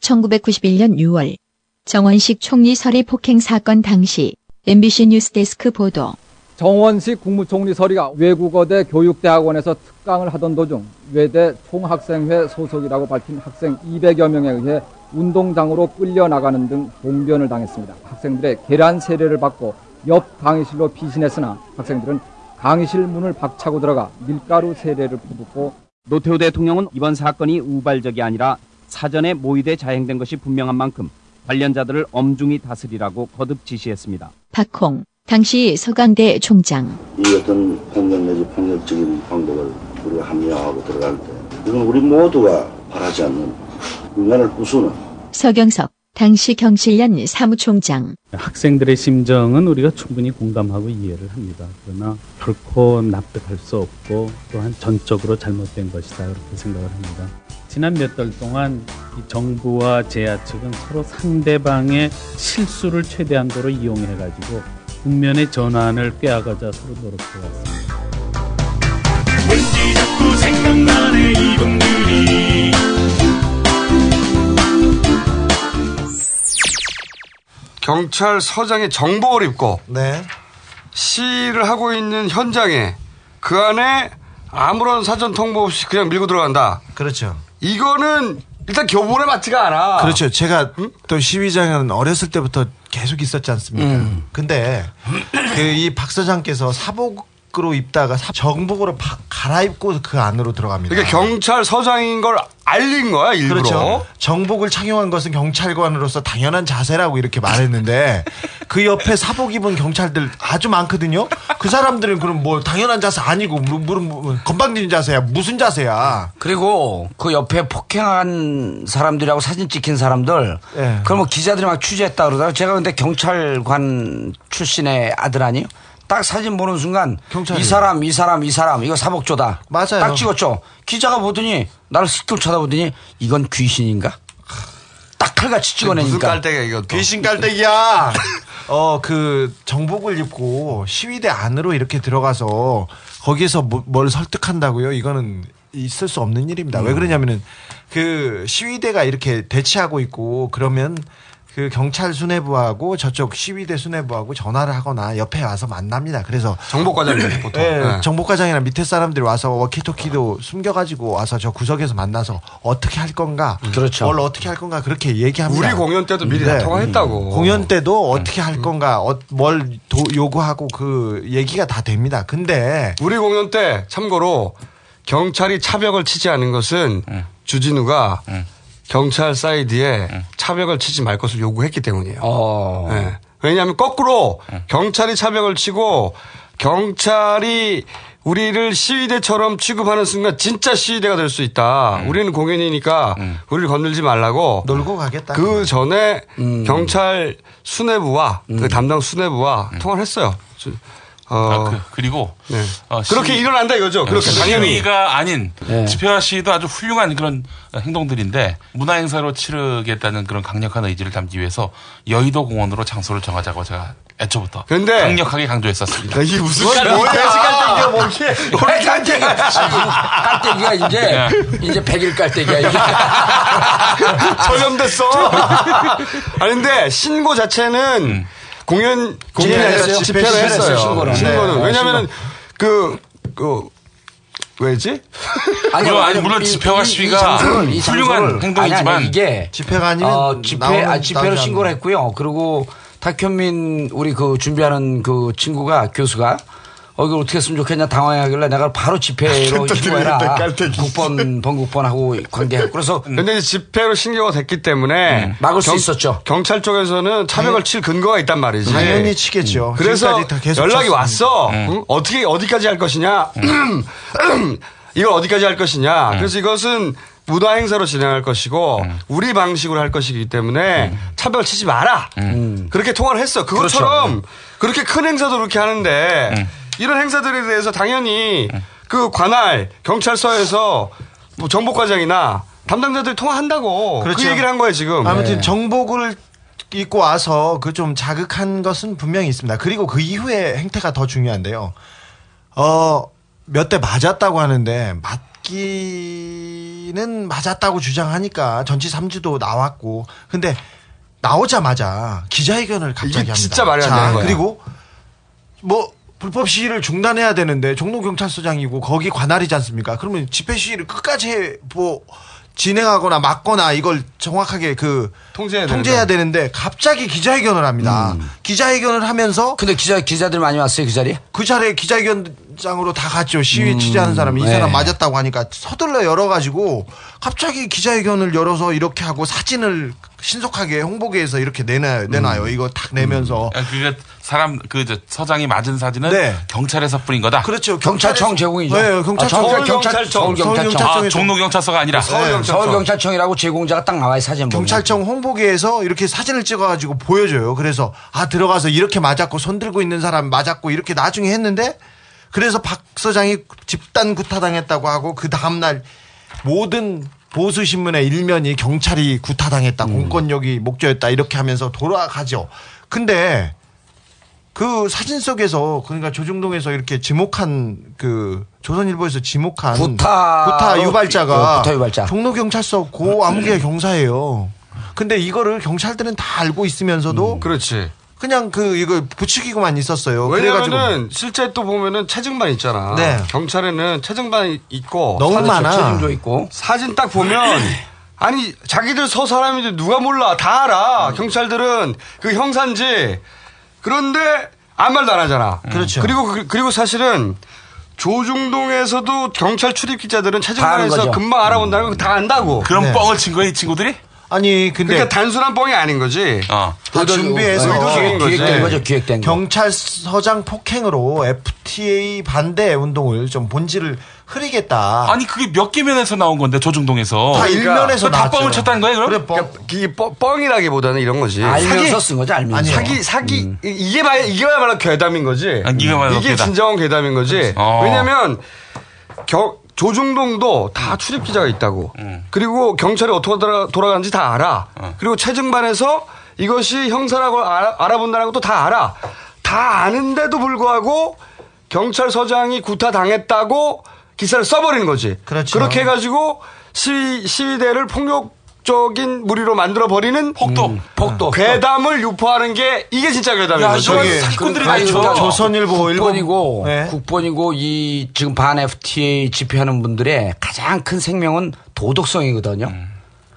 1991년 6월 정원식 총리 서리 폭행 사건 당시 MBC 뉴스데스크 보도 정원식 국무총리 서리가 외국어대 교육대학원에서 특강을 하던 도중 외대 총학생회 소속이라고 밝힌 학생 200여 명에 의해 운동장으로 끌려나가는 등 봉변을 당했습니다. 학생들의 계란 세례를 받고 옆 강의실로 피신했으나 학생들은 강의실 문을 박차고 들어가 밀가루 세례를 퍼붓고 노태우 대통령은 이번 사건이 우발적이 아니라 사전에 모의돼 자행된 것이 분명한 만큼 관련자들을 엄중히 다스리라고 거듭 지시했습니다. 박홍 당시 서강대 총장 이 어떤 편견 내지 폭력적인 방법을 우리가 합리화하고 들어갈 때 이건 우리 모두가 바라지 않는 인간을 부수는 서경석 당시 경실련 사무총장 학생들의 심정은 우리가 충분히 공감하고 이해를 합니다. 그러나 결코 납득할 수 없고 또한 전적으로 잘못된 것이다 그렇게 생각을 합니다. 지난 몇 달 동안 이 정부와 제야 측은 서로 상대방의 실수를 최대한도로 이용해가지고 국면의 전환을 꾀아가자 서로 노력해왔습니다. 왠지 자꾸 생각나네 이분들이 경찰서장이 정복을 입고 네. 시위를 하고 있는 현장에 그 안에 아무런 사전 통보 없이 그냥 밀고 들어간다. 그렇죠. 이거는 일단 교본에 맞지가 않아. 그렇죠. 제가 또 시위장은 어렸을 때부터 계속 있었지 않습니까? 음. 근데 그 이박 서장께서 사복 밖으로 입다가 사- 정복으로 바- 갈아입고 그 안으로 들어갑니다. 이게 경찰 서장인 걸 알린 거야 일부러. 그렇죠. 정복을 착용한 것은 경찰관으로서 당연한 자세라고 이렇게 말했는데 그 옆에 사복 입은 경찰들 아주 많거든요. 그 사람들은 그럼 뭐 당연한 자세 아니고 뭐 건방진 자세야 무슨 자세야? 그리고 그 옆에 폭행한 사람들하고 사진 찍힌 사람들 예. 그럼 뭐 기자들이 막 취재했다 그러다가 제가 근데 경찰관 출신의 아들 아니에요? 딱 사진 보는 순간 경찰이요. 이 사람 이 사람 이 사람 이거 사복조다. 맞아요. 딱 찍었죠. 기자가 보더니 나를 슥들 쳐다보더니 이건 귀신인가? 딱 칼같이 찍어내니까. 무슨 깔때기야 이거. 귀신 깔때기야. 어, 그 정복을 입고 시위대 안으로 이렇게 들어가서 거기에서 뭐- 뭘 설득한다고요? 이거는 있을 수 없는 일입니다. 왜 그러냐면은 그 시위대가 이렇게 대치하고 있고 그러면 그 경찰 수뇌부하고 저쪽 시위대 수뇌부하고 전화를 하거나 옆에 와서 만납니다. 그래서 정복과장들 보통. 예, 네. 정복과장이나 밑에 사람들이 와서 워키토키도 숨겨가지고 와서 저 구석에서 만나서 어떻게 할 건가, 그렇죠. 뭘 어떻게 할 건가 그렇게 얘기합니다. 우리 공연 때도 미리 다 통화했다고. 공연 때도 어떻게 할 건가, 어, 뭘 도- 요구하고 그 얘기가 다 됩니다. 근데 우리 공연 때 참고로 경찰이 차벽을 치지 않은 것은 주진우가 경찰 사이드에 차벽을 치지 말 것을 요구했기 때문이에요. 어. 네. 왜냐하면 거꾸로 경찰이 차벽을 치고 경찰이 우리를 시위대처럼 취급하는 순간 진짜 시위대가 될 수 있다. 우리는 공연이니까 우리를 건들지 말라고 놀고 가겠다. 그 전에 음. 경찰 수뇌부와 그 담당 수뇌부와 통화를 했어요. 주- 어, 아, 그, 리고 네. 그렇게 일어난다 이거죠. 그렇게 당연히. 시위가 아닌 네. 집회와 시위도 아주 훌륭한 그런 행동들인데 문화 행사로 치르겠다는 그런 강력한 의지를 담기 위해서 여의도 공원으로 장소를 정하자고 제가 애초부터 근데 강력하게 강조했었습니다. 이게 무슨 뭐야, 뭐야? 깔때기가 뭐지? 깔때기가 깔때기가 이제 이제 백일 깔때기야 이게. 전염됐어. 아니 근데 신고 자체는 공연 공연이 아니라? 집회를 집회 했어요. 신고는. 신고는 네. 왜냐면은 그 그 왜지? 물론, 아니, 물론 집회와 시위가 훌륭한 행동이지만 아니, 아니, 이게 집회가 아니면 어, 집회 나오는- 아, 집회로 신고를. 했고요. 그리고 탁현민 우리 그 준비하는 그 친구가 교수가 어 이걸 어떻게 했으면 좋겠냐 당황하길래 내가 바로 집회로 또 신고해라. 깔때기. 국번 번국번하고 관계했고 그래서 근데 이제 집회로 신고가 됐기 때문에 음, 막을 수 있었죠. 경찰 쪽에서는 차벽을 칠 근거가 있단 말이지. 당연히 치겠죠. 그래서 다 계속 연락이 쳤으니까. 왔어. 응? 어떻게 어디까지 할 것이냐? 이걸 어디까지 할 것이냐? 그래서 이것은 문화 행사로 진행할 것이고 우리 방식으로 할 것이기 때문에 차벽을 치지 마라. 그렇게 통화를 했어. 그것처럼 그렇게큰 행사도 그렇게 하는데 이런 행사들에 대해서 당연히 그 관할 경찰서에서 뭐 정보과장이나 담당자들이 통화한다고 그 그렇죠. 얘기를 한 거예요 지금. 아무튼 정복을 입고 와서 그 좀 자극한 것은 분명히 있습니다. 그리고 그 이후에 행태가 더 중요한데요. 어, 몇 대 맞았다고 하는데 맞기는 맞았다고 주장하니까 전치 3주도 나왔고 근데 나오자마자 기자회견을 갑자기 합니다. 진짜 말이 안 자, 되는 거야. 그리고 뭐 불법 시위를 중단해야 되는데 종로경찰서장이고 거기 관할이지 않습니까? 그러면 집회 시위를 끝까지 해, 뭐 진행하거나 막거나 이걸 정확하게 그 통제해야, 통제해야 되는데 갑자기 기자회견을 합니다. 기자회견을 하면서 근데 기자 기자들 많이 왔어요 그 자리에? 그 자리에 기자회견장으로 다 갔죠. 시위 음, 취재하는 사람이 이 네. 사람 맞았다고 하니까 서둘러 열어가지고 갑자기 기자회견을 열어서 이렇게 하고 사진을 신속하게 홍보계에서 이렇게 내놔요. 내놔요. 이거 탁 내면서 아, 그게 사람 그 저, 서장이 맞은 사진은 네. 경찰에서 뿌린 거다. 그렇죠. 경찰청 경찰에서- 제공이죠. 네, 경찰청. 아, 서울 경찰청. 서울 경찰청. 경찰청에서 아, 종로 경찰서가 아니라 서울 경찰청이라고 제공자가 딱 나와요 사진 보면. 경찰청 홍보계에서 이렇게 사진을 찍어가지고 보여줘요. 그래서 아 들어가서 이렇게 맞았고 손 들고 있는 사람 맞았고 이렇게 나중에 했는데 그래서 박 서장이 집단 구타당했다고 하고 그 다음 날 모든 보수 신문의 일면이 경찰이 구타당했다, 공권력이 목조였다 이렇게 하면서 돌아가죠. 근데 그 사진 속에서 그러니까 조중동에서 이렇게 지목한 그 조선일보에서 지목한 구타- 구타 유발자가 어, 구타 유발자. 종로 경찰서 고 아무개 경사예요. 근데 이거를 경찰들은 다 알고 있으면서도 그렇지. 그냥 그 이거 부추기고만 있었어요. 왜냐면은 실제 또 보면은 체증반 있잖아. 네. 경찰에는 체증반 있고 너무 많아. 체증조 있고. 사진 딱 보면 아니 자기들 서 사람인데 누가 몰라 다 알아. 경찰들은 그 형사인지 그런데 아무 말도 안 하잖아. 그렇죠. 그리고 그- 그리고 사실은 조중동에서도 경찰 출입 기자들은 거죠. 금방 알아본다는 거 다 안다고. 그런 네. 뻥을 친 거야 이 친구들이? 아니 근데 그러니까 단순한 뻥이 아닌 거지. 어. 다 준비해서 의도적인 거지. 기획된 거죠, 기획된 거. 경찰서장 폭행으로 FTA 반대 운동을 좀 본질을 흐리겠다. 아니 그게 몇 개 면에서 나온 건데 조중동에서. 다 일면에서 다 나왔죠. 뻥을 쳤다는 거예요 그럼? 그래, 뻥. 이게 뻥- 뻥이라기보다는 이런 거지. 알면서 쓴 거죠, 알면서. 아니, 사기, 사기, 이- 이게 말, 이게야말로 괴담인 거지. 아, 이게야말로 이게 괴담. 진정한 괴담인 거지. 어. 왜냐면, 겨, 조중동도 다 출입 기자가 있다고. 음. 그리고 경찰이 어떻게 돌아, 돌아가는지 다 알아. 어. 그리고 최증반에서 이것이 형사라고 알아, 알아 본다는 것도 다 알아. 다 아는데도 불구하고 경찰서장이 구타 당했다고 기사를 써버리는 거지. 그렇죠. 렇게 해가지고 시위, 시위대를 폭력 적인 무리로 만들어 버리는 폭도. 폭도. 괴담을 유포하는 게 이게 진짜 거지. 저기 사기꾼들이 아니, 많죠. 그러니까 조선일보 일본 국본이고 네. 국본이고 이 지금 반 FTA 집회하는 분들의 가장 큰 생명은 도덕성이거든요.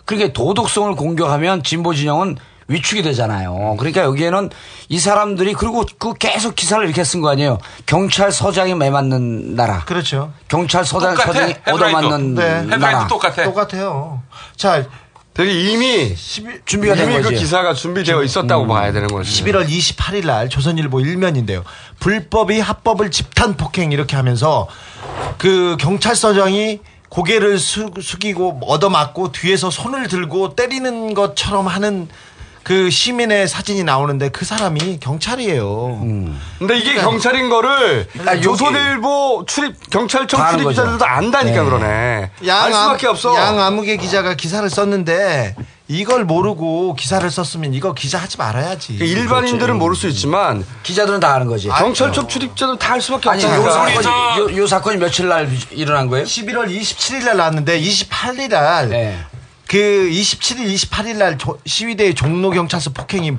그러니까 도덕성을 공격하면 진보 진영은 위축이 되잖아요. 그러니까 여기에는 이 사람들이 그리고 그 계속 기사를 이렇게 쓴 거 아니에요. 경찰서장이 매 맞는 나라. 그렇죠. 경찰서장 똑같아. 서장이 헤드라인도. 얻어맞는 네. 나라. 똑같아. 똑같아요. 자, 되게 이미 준비가 된 이미 그 거지. 기사가 준비되어 있었다고 봐야 되는 거지. 11월 28일 날 조선일보 일면인데요. 불법이 합법을 집단 폭행 이렇게 하면서 그 경찰서장이 고개를 숙, 숙이고 얻어맞고 뒤에서 손을 들고 때리는 것처럼 하는 그 시민의 사진이 나오는데 그 사람이 경찰이에요. 근데 이게 경찰인 거를 아, 여기- 조선일보 출입 경찰청 출입. 기자들도 안다니까 네. 그러네. 알 양, 수밖에 없어. 양 아무개 기자가 기사를 썼는데 이걸 모르고 기사를 썼으면 이거 기자 하지 말아야지. 그러니까 일반인들은 모를 수 있지만 기자들은 다 아는 거지. 경찰청 출입자들 다알 수밖에 없잖아. 요 사건이, 저- 요, 요 사건이 며칠 날 일어난 거예요? 11월 27일 날 나왔는데 28일 날 네. 그 27일, 28일 날 조- 시위대 종로 경찰서 폭행이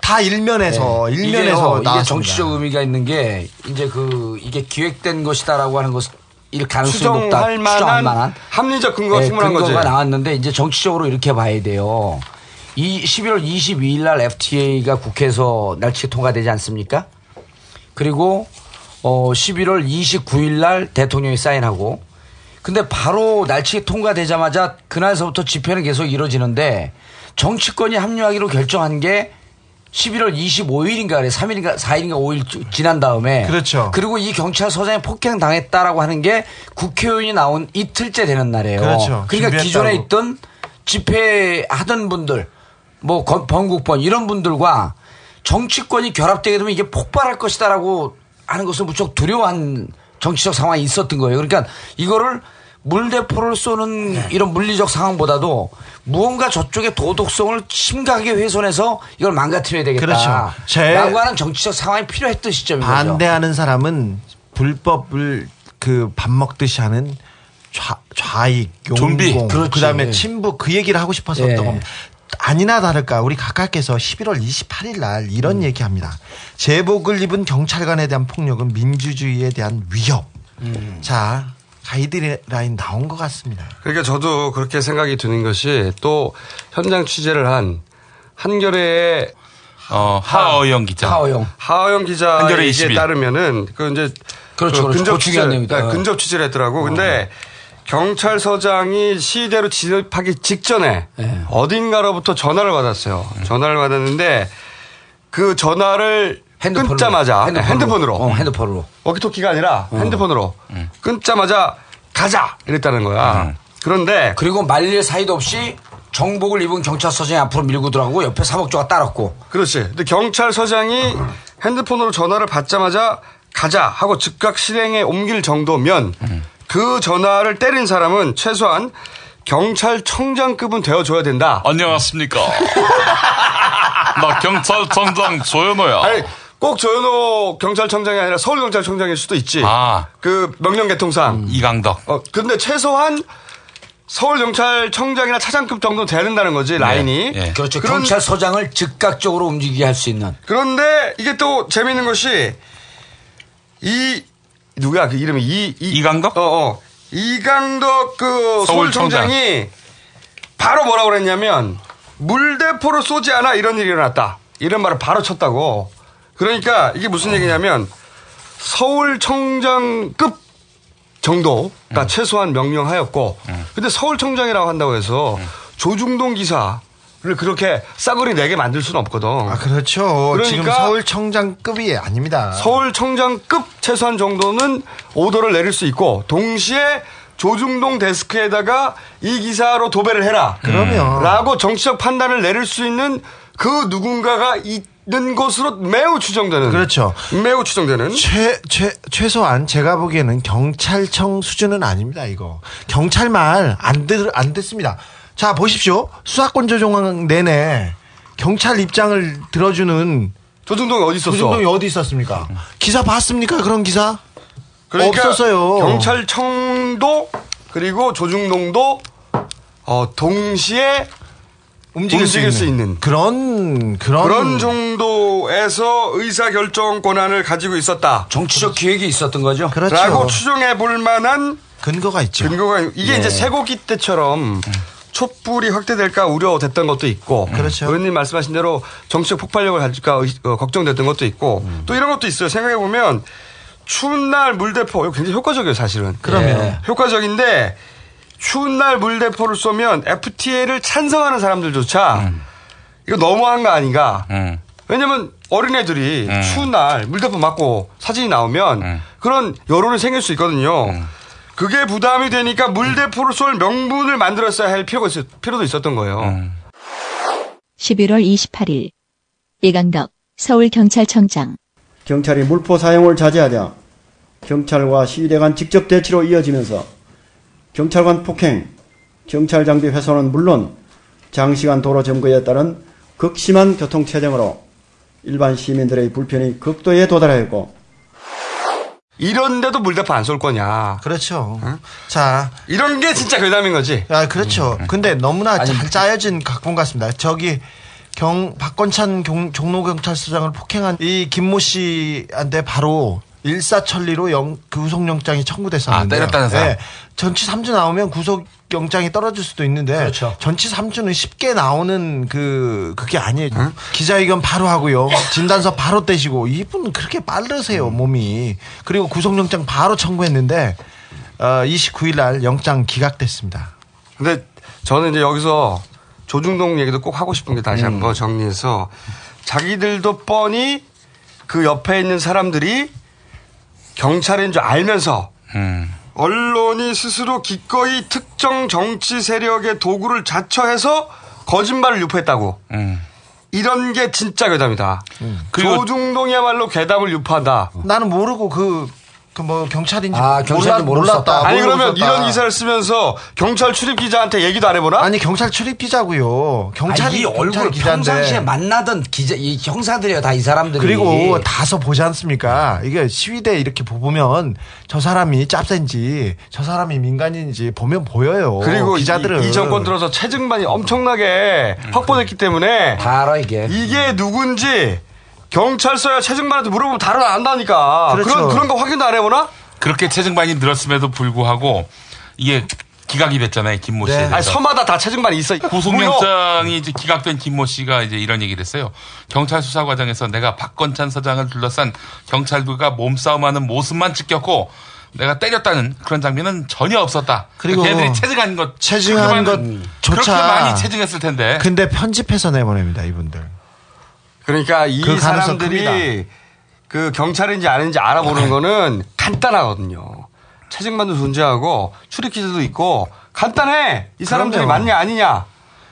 다 일면에서 일면에서 네. 이게요, 이게 나왔습니다. 정치적 의미가 있는 게 이제 그 이게 기획된 것이다라고 하는 것을 일 가능성이 높다. 추정할 추정할 만한 만한 합리적 근거가 네, 충분한 거지. 근거가 나왔는데 이제 정치적으로 이렇게 봐야 돼요. 이 11월 22일 날 FTA가 국회에서 날치게 통과되지 않습니까? 그리고 어 11월 29일 날 대통령이 사인하고 근데 바로 날치게 통과되자마자 그날서부터 집회는 계속 이루어지는데 정치권이 합류하기로 결정한 게 11월 25일인가 그래 3일인가 4일인가 5일 지난 다음에 그렇죠. 그리고 이 경찰서장이 폭행 당했다라고 하는 게 국회의원이 나온 이틀째 되는 날이에요. 그렇죠. 그러니까 준비했다고. 기존에 있던 집회 하던 분들 뭐 건- 번국번 이런 분들과 정치권이 결합되게 되면 이게 폭발할 것이다라고 하는 것을 무척 두려워한 정치적 상황이 있었던 거예요. 그러니까 이거를 물대포를 쏘는 이런 물리적 상황보다도 무언가 저쪽의 도덕성을 심각하게 훼손해서 이걸 망가뜨려야 되겠다. 그렇죠. 제- 라고 하는 정치적 상황이 필요했던 시점인 거죠. 반대하는 사람은 불법을 그 밥 먹듯이 하는 좌, 좌익, 좀비. 용공, 그렇지. 그다음에 네. 친북 그 얘기를 하고 싶었었던 예. 겁니다. 아니나 다를까 우리 각하께서 11월 28일 날 음. 이런 얘기합니다. 제복을 입은 경찰관에 대한 폭력은 민주주의에 대한 위협. 음. 자 가이드라인 나온 것 같습니다. 그러니까 저도 그렇게 생각이 드는 것이 또 현장 취재를 한 한겨레의 어, 하어영 기자. 하어영. 하어영 기자 한겨레 20일. 따르면은 그 이제 그렇죠, 그렇죠. 근접 그거 취재. 네, 근접 취재를 했더라고. 근데 경찰서장이 시대로 진입하기 직전에 네. 어딘가로부터 전화를 받았어요. 전화를 받았는데 그 전화를 핸드폰으로. 끊자마자 네, 핸드폰으로. 핸드폰으로, 어, 핸드폰으로. 워키토키가 아니라 핸드폰으로 끊자마자 가자 이랬다는 거야. 그런데 그리고 말릴 사이도 없이 정복을 입은 경찰서장이 앞으로 밀고 들어가고 옆에 사복조가 따랐고. 그렇지. 근데 경찰서장이 핸드폰으로 전화를 받자마자 가자 하고 즉각 실행에 옮길 정도면 그 전화를 때린 사람은 최소한 경찰청장급은 되어줘야 된다. 안녕하십니까. 나 경찰청장 조현호야. 아니 꼭 조현호 경찰청장이 아니라 서울경찰청장일 수도 있지. 아. 그 명령 개통상. 이강덕. 어 근데 최소한 서울경찰청장이나 차장급 정도 된다는 거지 라인이. 예. 그렇죠. 그런- 경찰서장을 즉각적으로 움직이게 할 수 있는. 그런데 이게 또 재밌는 것이 이 누구야 그 이름이 이, 이 이강덕? 어, 어. 이강덕 그 서울청장. 서울청장이 바로 뭐라고 그랬냐면 물대포를 쏘지 않아 이런 일이 일어났다. 이런 말을 바로 쳤다고. 그러니까 이게 무슨 얘기냐면 서울청장급 정도가 최소한 명령하였고 근데 서울청장이라고 한다고 해서 조중동 기사 를 그렇게 싸구리 내게 만들 수는 없거든. 아, 그렇죠. 그러니까 지금 서울청장급이 아닙니다. 서울청장급 최소한 정도는 오더를 내릴 수 있고 동시에 조중동 데스크에다가 이 기사로 도배를 해라. 그러면. 라고 정치적 판단을 내릴 수 있는 그 누군가가 있는 것으로 매우 추정되는. 그렇죠. 매우 추정되는. 최, 최, 최소한 제가 보기에는 경찰청 수준은 아닙니다, 이거. 경찰 말 안 듣, 안 듣습니다. 자, 보십시오. 수사권 조정 내내 경찰 입장을 들어주는 조중동이 어디 있었어? 조중동이 어디 있었습니까? 기사 봤습니까? 그런 기사? 그러니까 없었어요. 경찰청도 그리고 조중동도 어, 동시에 움직일, 수, 있는 그런 그런 그런 정도에서 의사 결정 권한을 가지고 있었다. 정치적 기획이 있었던 거죠. 그렇죠. 라고 추정해 볼 만한 근거가 있죠. 근거가 이게 네. 이제 쇠고기 때처럼 촛불이 확대될까 우려됐던 것도 있고 그렇죠. 의원님 말씀하신 대로 정치적 폭발력을 가질까 의- 어, 걱정됐던 것도 있고 음. 또 이런 것도 있어요. 생각해 보면 추운 날 물대포 이거 굉장히 효과적이에요 사실은. 그럼요. 예. 효과적인데 추운 날 물대포를 쏘면 FTA를 찬성하는 사람들조차 이거 너무한 거 아닌가. 왜냐면 어린애들이 추운 날 물대포 맞고 사진이 나오면 그런 여론이 생길 수 있거든요. 그게 부담이 되니까 물대포를 쏠 명분을 만들었어야 할 필요가 있, 필요도 있었던 거예요. 11월 28일 이강덕 서울경찰청장. 경찰이 물포 사용을 자제하자 경찰과 시위대 간 직접 대치로 이어지면서 경찰관 폭행, 경찰 장비 훼손은 물론 장시간 도로 점거에 따른 극심한 교통 체증으로 일반 시민들의 불편이 극도에 도달하였고 이런데도 물대포 안 쏠 거냐. 그렇죠. 자. 이런 게 진짜 괴담인 거지. 아, 그렇죠. 근데 너무나 잘 짜여진 각본 같습니다. 저기 경 박건찬 경, 종로경찰서장을 폭행한 이 김모 씨한테 바로 일사천리로 영, 구속영장이 청구됐었는데 아, 때렸다는 사람? 전치 3주 나오면 구속영장이 떨어질 수도 있는데 그렇죠. 전치 3주는 쉽게 나오는 그 그게 아니에요. 기자회견 바로 하고요. 진단서 바로 떼시고 이분 그렇게 빠르세요 몸이. 그리고 구속영장 바로 청구했는데 어, 29일 날 영장 기각됐습니다. 근데 저는 이제 여기서 조중동 얘기도 꼭 하고 싶은 게 다시 음. 한번 정리해서 자기들도 뻔히 그 옆에 있는 사람들이 경찰인 줄 알면서 언론이 스스로 기꺼이 특정 정치 세력의 도구를 자처해서 거짓말을 유포했다고. 이런 게 진짜 괴담이다. 조중동이야말로 괴담을 유포한다. 나는 모르고 그, 그 뭐 경찰인지 아, 경찰인지 몰랐다. 아니 그러면 썼다. 이런 기사를 쓰면서 경찰 출입 기자한테 얘기도 안 해보나? 아니 경찰 출입 기자고요. 경찰이 아, 이 얼굴 경찰 기자인데. 평상시에 만나던 기자 이 형사들이요 다 이 사람들이 그리고 다서 보지 않습니까? 이게 시위대 이렇게 보면 저 사람이 짭센지 저 사람이 민간인지 보면 보여요. 그리고 기자들은 이, 이 정권 들어서 체증반이 엄청나게 확보됐기 때문에 다 알아 이게 이게 누군지 경찰서야 체증반한테 물어보면 다른 안다니까 그렇죠. 그런 그런 거 확인도 안 해보나? 그렇게 체증반이 늘었음에도 불구하고 이게 기각이 됐잖아요 김모 씨에 네. 대해서. 아니, 서마다 다 체증반이 있어. 구속영장이 이제 기각된 김모 씨가 이제 이런 얘기를 했어요. 경찰 수사 과정에서 내가 박건찬 서장을 둘러싼 경찰들과 몸싸움하는 모습만 찍혔고 내가 때렸다는 그런 장면은 전혀 없었다. 그리고 걔들이 체증한 것 체증한 것조차 그렇게 많이 체증했을 텐데. 근데 편집해서 내보냅니다 이분들. 그러니까 이 그 사람들이 큽니다. 그 경찰인지 아닌지 알아보는 거는 간단하거든요. 체증반도 존재하고 출입 기자도 있고 간단해. 이 사람들이 그럼요. 맞냐 아니냐.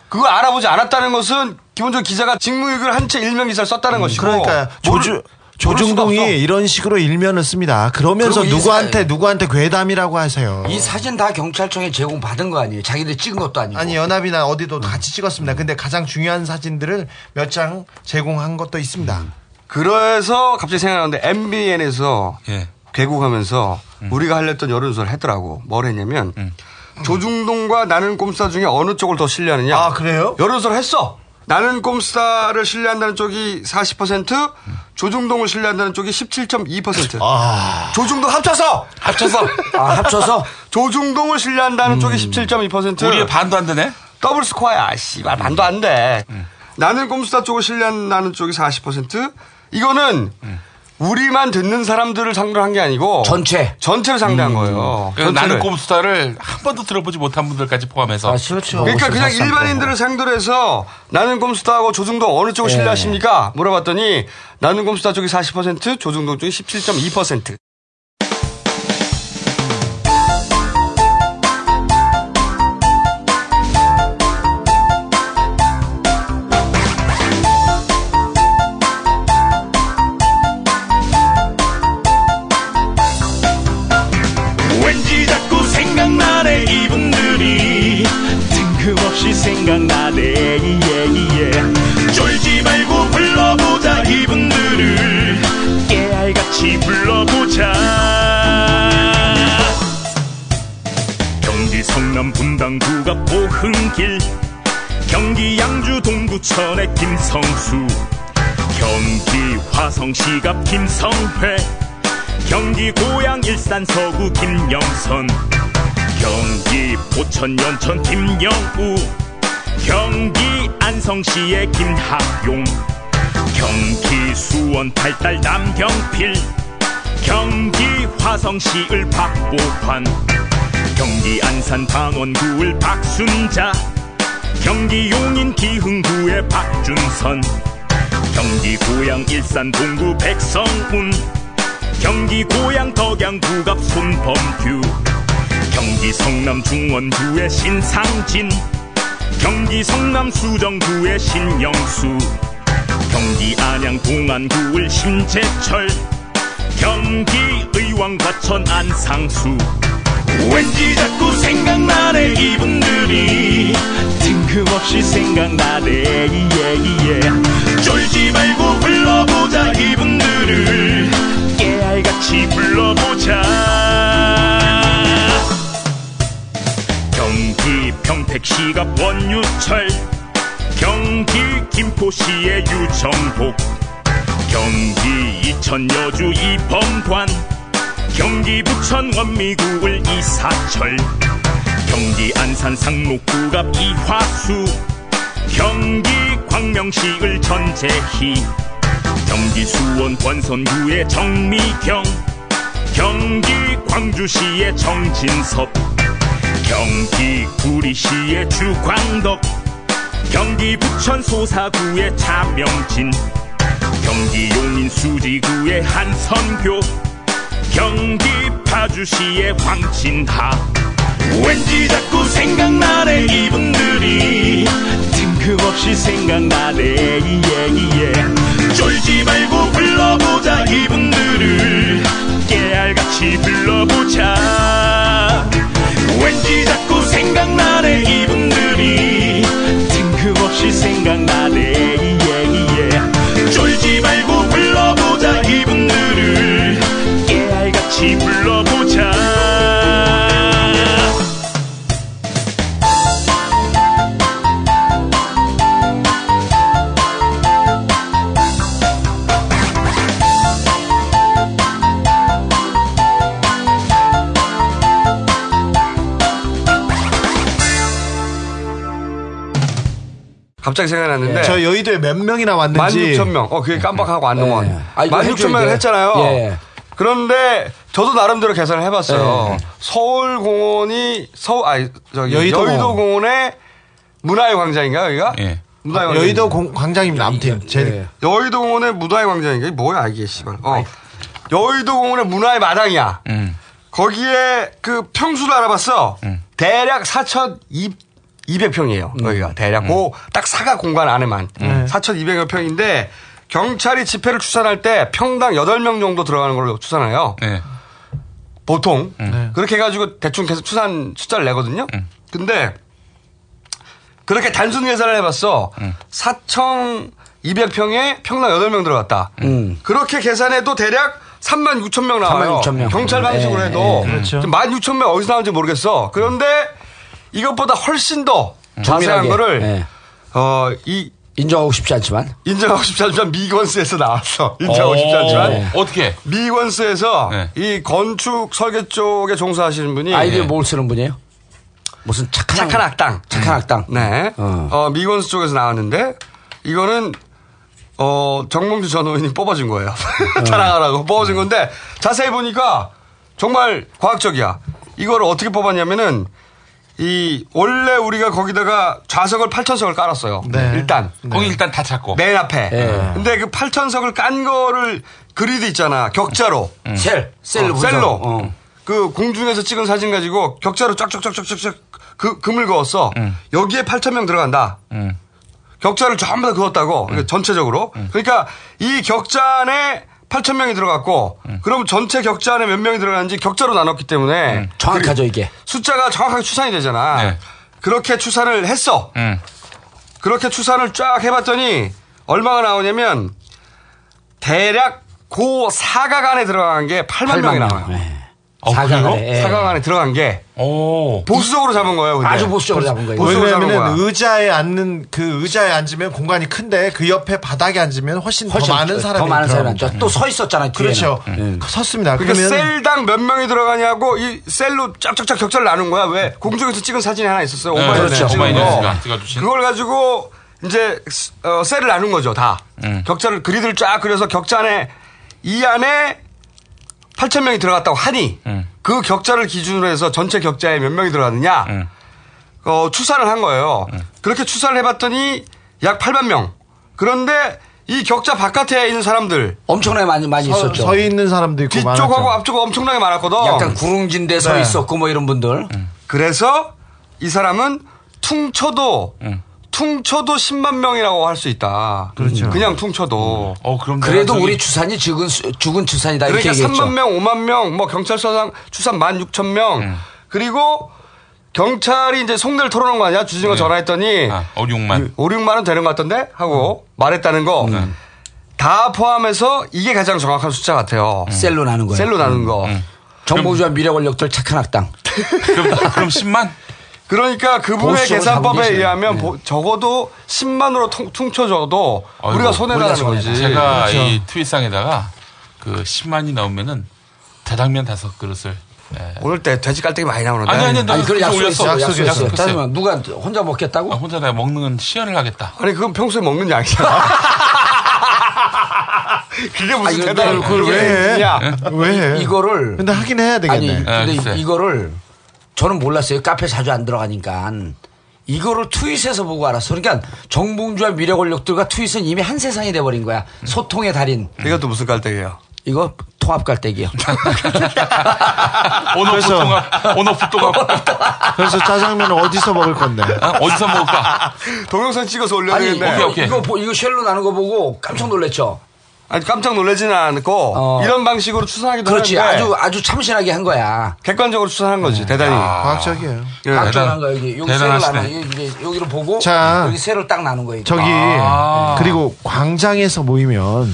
그거 알아보지 않았다는 것은 기본적으로 기자가 직무유기를 한 채 일명 기사를 썼다는 것이고. 그러니까 조주 조중동이. 이런 식으로 일면을 씁니다. 그러면서 누구한테 사- 누구한테 괴담이라고 하세요. 이 사진 다 경찰청에 제공 받은 거 아니에요 자기들 찍은 것도 아니고 아니 연합이나 어디도 같이 찍었습니다. 근데 가장 중요한 사진들을 몇 장 제공한 것도 있습니다. 그래서 갑자기 생각나는데 MBN에서 예. 개국하면서 음. 우리가 하려던 여론조사를 했더라고. 뭘 했냐면 조중동과 나는 꼼수다 중에 어느 쪽을 더 신뢰하느냐. 아 그래요? 여론조사를 했어. 나는 꼼수다를 신뢰한다는 쪽이 40%, 조중동을 신뢰한다는 쪽이 17.2%. 아. 조중동 합쳐서 합쳐서 아 합쳐서 조중동을 신뢰한다는 쪽이 17.2%. 우리의 반도 안 되네. 더블 스코어야. 씨발 반도 안 돼. 나는 꼼수다 쪽을 신뢰한다는 쪽이 40%, 이거는 우리만 듣는 사람들을 상대로 한 게 아니고 전체 전체를 상대한 거예요. 그래서 나는 전체를. 꼼수다를 한 번도 들어보지 못한 분들까지 포함해서. 아, 그렇죠. 그러니까 그냥 일반인들을 상대로 해서 나는 꼼수다하고 조중동 어느 쪽을 네. 신뢰하십니까? 물어봤더니 나는 꼼수다 쪽이 40%, 조중동 쪽이 17.2%. 김성수 경기 화성시갑 김성회 경기 고양 일산 서구 김영선 경기 포천 연천 김영우 경기 안성시의 김학용 경기 수원 팔달 남경필 경기 화성시 을 박보환 경기 안산 방원구 을 박순자 경기 용인 기흥구의 박준선. 경기 고양 일산 동구 백성훈. 경기 고양 덕양 구갑 손범규. 경기 성남 중원구의 신상진. 경기 성남 수정구의 신영수. 경기 안양 동안구을 심재철. 경기 의왕 과천 안상수. 왠지 자꾸 생각나네 이분들이 뜬금없이 생각나네 예예 쫄지 말고 불러보자 이분들을. 깨알같이 불러보자. 경기 평택시가 원유철. 경기 김포시의 유정복. 경기 이천 여주 이범관. 경기 부천 원미구을 이사철 경기 안산 상록구갑 이화수. 경기 광명시을 전재희 경기 수원 권선구의 정미경. 경기 광주시의 정진섭. 경기 구리시의 주광덕. 경기 부천 소사구의 차명진. 경기 용인 수지구의 한선교. 경기 파주시의 황진하 왠지 자꾸 생각나네 이분들이. 뜬금없이 생각나네 예 예 쫄지 말고 불러보자 이분들을. 깨알같이 불러보자. 왠지 자꾸 생각나네 이분들이. 뜬금없이 생각나네 갑자기 생각났는데. 저 여의도에 몇 명이나 왔는지. 16,000명. 어, 그게 깜빡하고 안. 아, 이거 16,000명을 해줘야 했잖아요. 돼. 예. 그런데 저도 나름대로 계산을 해봤어요. 서울 공원이 서 아니 저기 여의도 여의도, 공원. 의 문화의 광장인가요, 여기가? 예. 문화의 아, 여의도 공- 광장입니다. 아무튼 제일 여의도 공원의 문화의 광장인가? 이게 뭐야 이게 씨발. 어. 여의도 공원의 문화의 마당이야. 음. 거기에 그 평수를 알아봤어. 대략 4,200 평이에요. 여기가 대략 그딱 사각 공간 안에만 네. 4,200여 평인데 경찰이 집회를 추산할 때 평당 8명 정도 들어가는 걸로 추산해요. 보통 그렇게 해가지고 대충 계속 추산 숫자를 내거든요. 근데 그렇게 단순 계산을 해봤어. 4,200평에 평당 8명 들어갔다. 그렇게 계산해도 대략 3만 6천 명 나와요. 36,000 명. 경찰 방식으로 예, 해도. 예, 그렇죠. 1만 6천 명 어디서 나오는지 모르겠어. 그런데 이것보다 훨씬 더 자세한 자세하게. 거를 예. 어, 이 인정하고 싶지 않지만 인정하고 싶지 않지만 미건스에서 나왔어. 인정하고 싶지 오, 않지만 어떻게? 미건스에서 이 건축 설계 쪽에 종사하시는 분이 아이디어 뭘 쓰는 분이에요? 무슨 착한 착한 악당. 착한 악당. 네. 어, 미건스 쪽에서 나왔는데 이거는 어, 정몽주 전 의원이 뽑아준 거예요. 자랑하라고 뽑아준 건데 자세히 보니까 정말 과학적이야. 이걸 어떻게 뽑았냐면은 이 원래 우리가 거기다가 좌석을 8천석을 깔았어요. 네. 일단 거기 일단 다 찾고. 맨 앞에. 네. 근데 그 8천석을 깐 거를 그리드 있잖아. 격자로. 셀, 셀로 어. 셀로. 어. 그 공중에서 찍은 사진 가지고 격자로 쫙쫙쫙쫙쫙 그 금을 그었어. 여기에 8천 명 들어간다. 격자를 전부 다 그었다고. 그러니까 전체적으로. 그러니까 이 격자 안에 8천 명이 들어갔고, 그럼 전체 격자 안에 몇 명이 들어가는지 격자로 나눴기 때문에 정확하죠, 이게. 숫자가 정확하게 추산이 되잖아. 그렇게 추산을 했어. 그렇게 추산을 쫙 해봤더니 얼마가 나오냐면 대략 고 사각 안에 들어간 게 8만, 명이 명. 나와요. 어, 사각 그래요? 안에, 예. 사각 안에 들어간 게 보수적으로 잡은 거예요. 근데. 아주 보수적으로 잡은 거예요. 보수적으로 잡은 거야. 왜냐면은 의자에 앉는 그 의자에 앉으면 공간이 큰데 그 옆에 바닥에 앉으면 훨씬, 훨씬 더 많은 더 사람이 많은 사람이 들어갑니다. 앉죠. 또서 있었잖아요, 뒤에는. 그렇죠. 음. 섰습니다. 그러니까 그러면 셀당 몇 명이 들어가냐고 이 셀로 쫙쫙쫙 격자를 나눈 거야. 왜? 공중에서 찍은 사진이 하나 있었어요. 네, 오마이뉴스 그렇죠. 찍은. 그걸 가지고 이제 어, 셀을 나눈 거죠. 다. 격자를 그리드를 쫙 그려서 격자 안에 이 안에 8천 명이 들어갔다고 하니 그 격자를 기준으로 해서 전체 격자에 몇 명이 들어갔느냐 어, 추산을 한 거예요. 그렇게 추산을 해봤더니 약 8만 명. 그런데 이 격자 바깥에 있는 사람들 엄청나게 많이 많이 서, 있었죠. 서 있는 사람도 있고 뒤쪽하고 많았죠. 앞쪽 엄청나게 많았거든. 약간 구릉진 데서 네. 있었고 뭐 이런 분들. 그래서 이 사람은 퉁쳐도 퉁쳐도 10만 명이라고 할 수 있다. 그렇죠. 그냥 퉁쳐도. 어, 그럼 그래도 우리 추산이 죽은 수- 죽은 추산이다 이렇게 그러니까 얘기했죠. 3만 명, 5만 명, 뭐 경찰서장 추산 1만 6천 명. 그리고 경찰이 이제 속내를 털어놓은 거 아니야? 주진이가 전화했더니 5, 6만. 5, 6만 원 되는 것 같던데? 하고 말했다는 거. 다 포함해서 이게 가장 정확한 숫자 같아요. 셀로 나눈 거예요. 셀로 나눈 거. 정보주와 미래 권력들 착한 악당. 그럼, 그럼 10만? 그러니까 그분의 계산법에 의하면 보- 적어도 10만으로 퉁쳐줘도 우리가 손해라는 거지. 제가 그렇죠. 이 트윗상에다가 그 10만이 나오면은 자장면 다섯 그릇을. 예. 오늘 때 돼지 깔때기 많이 나오는데. 아니, 아니, 아니 그걸 약속했어. 약속했어. 약속했어요. 짜증나. 누가 혼자 먹겠다고? 아, 혼자 내가 먹는 건 시연을 하겠다. 아니 그건 평소에 먹는 양이잖아. 그게 무슨 아니, 대답을 근데 그걸 왜 해? 야, 야. 왜 해? 이거를 근데 하긴 해야 되겠네. 아니 근데 네, 글쎄. 이거를 저는 몰랐어요. 카페 자주 안 들어가니까. 이거를 트윗에서 보고 알았어. 그러니까 정봉주와 미래 권력들과 트윗은 이미 한 세상이 돼버린 거야. 소통의 달인. 이것도 무슨 깔때기예요? 이거 통합 깔때기요. 온오프 동합, 온오프 동합. 그래서 짜장면은 어디서 먹을 건데? 어? 어디서 먹을까? 동영상 찍어서 올려야 되겠네. 이거, 오케이. 이거 보- 이거 쉘로 나는 거 보고 깜짝 놀랐죠. 아니 깜짝 놀라지는 않고 어. 이런 방식으로 추산하기도 그렇지. 하는데 아주 아주 참신하게 한 거야. 객관적으로 추산한 거지 대단히. 과학적이에요. 예. 깜짝한 거야 여기 여기 대단하시네. 나눠 여기 이제 여기를 보고 자. 여기 셀을 딱 나눈 거예요. 저기 아. 그리고 광장에서 모이면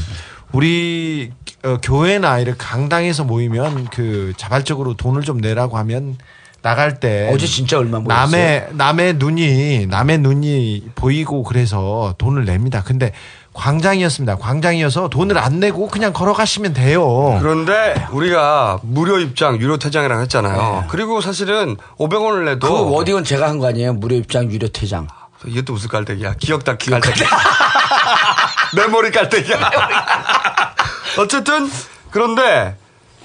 우리 어, 교회나 이렇게 강당에서 모이면 그 자발적으로 돈을 좀 내라고 하면 나갈 때 어제 진짜 얼마 모였어요? 남의 남의 눈이 남의 눈이 보이고 그래서 돈을 냅니다. 근데 광장이었습니다. 광장이어서 돈을 안 내고 그냥 걸어가시면 돼요. 그런데 우리가 무료 입장, 유료 퇴장이라고 했잖아요. 그리고 사실은 500원을 내도 그 워딩은 제가 한 거 아니에요? 무료 입장 유료 퇴장. 이것도 무슨 깔때기야? 기억 닦기 깔때기. 메모리 깔때기야. 어쨌든 그런데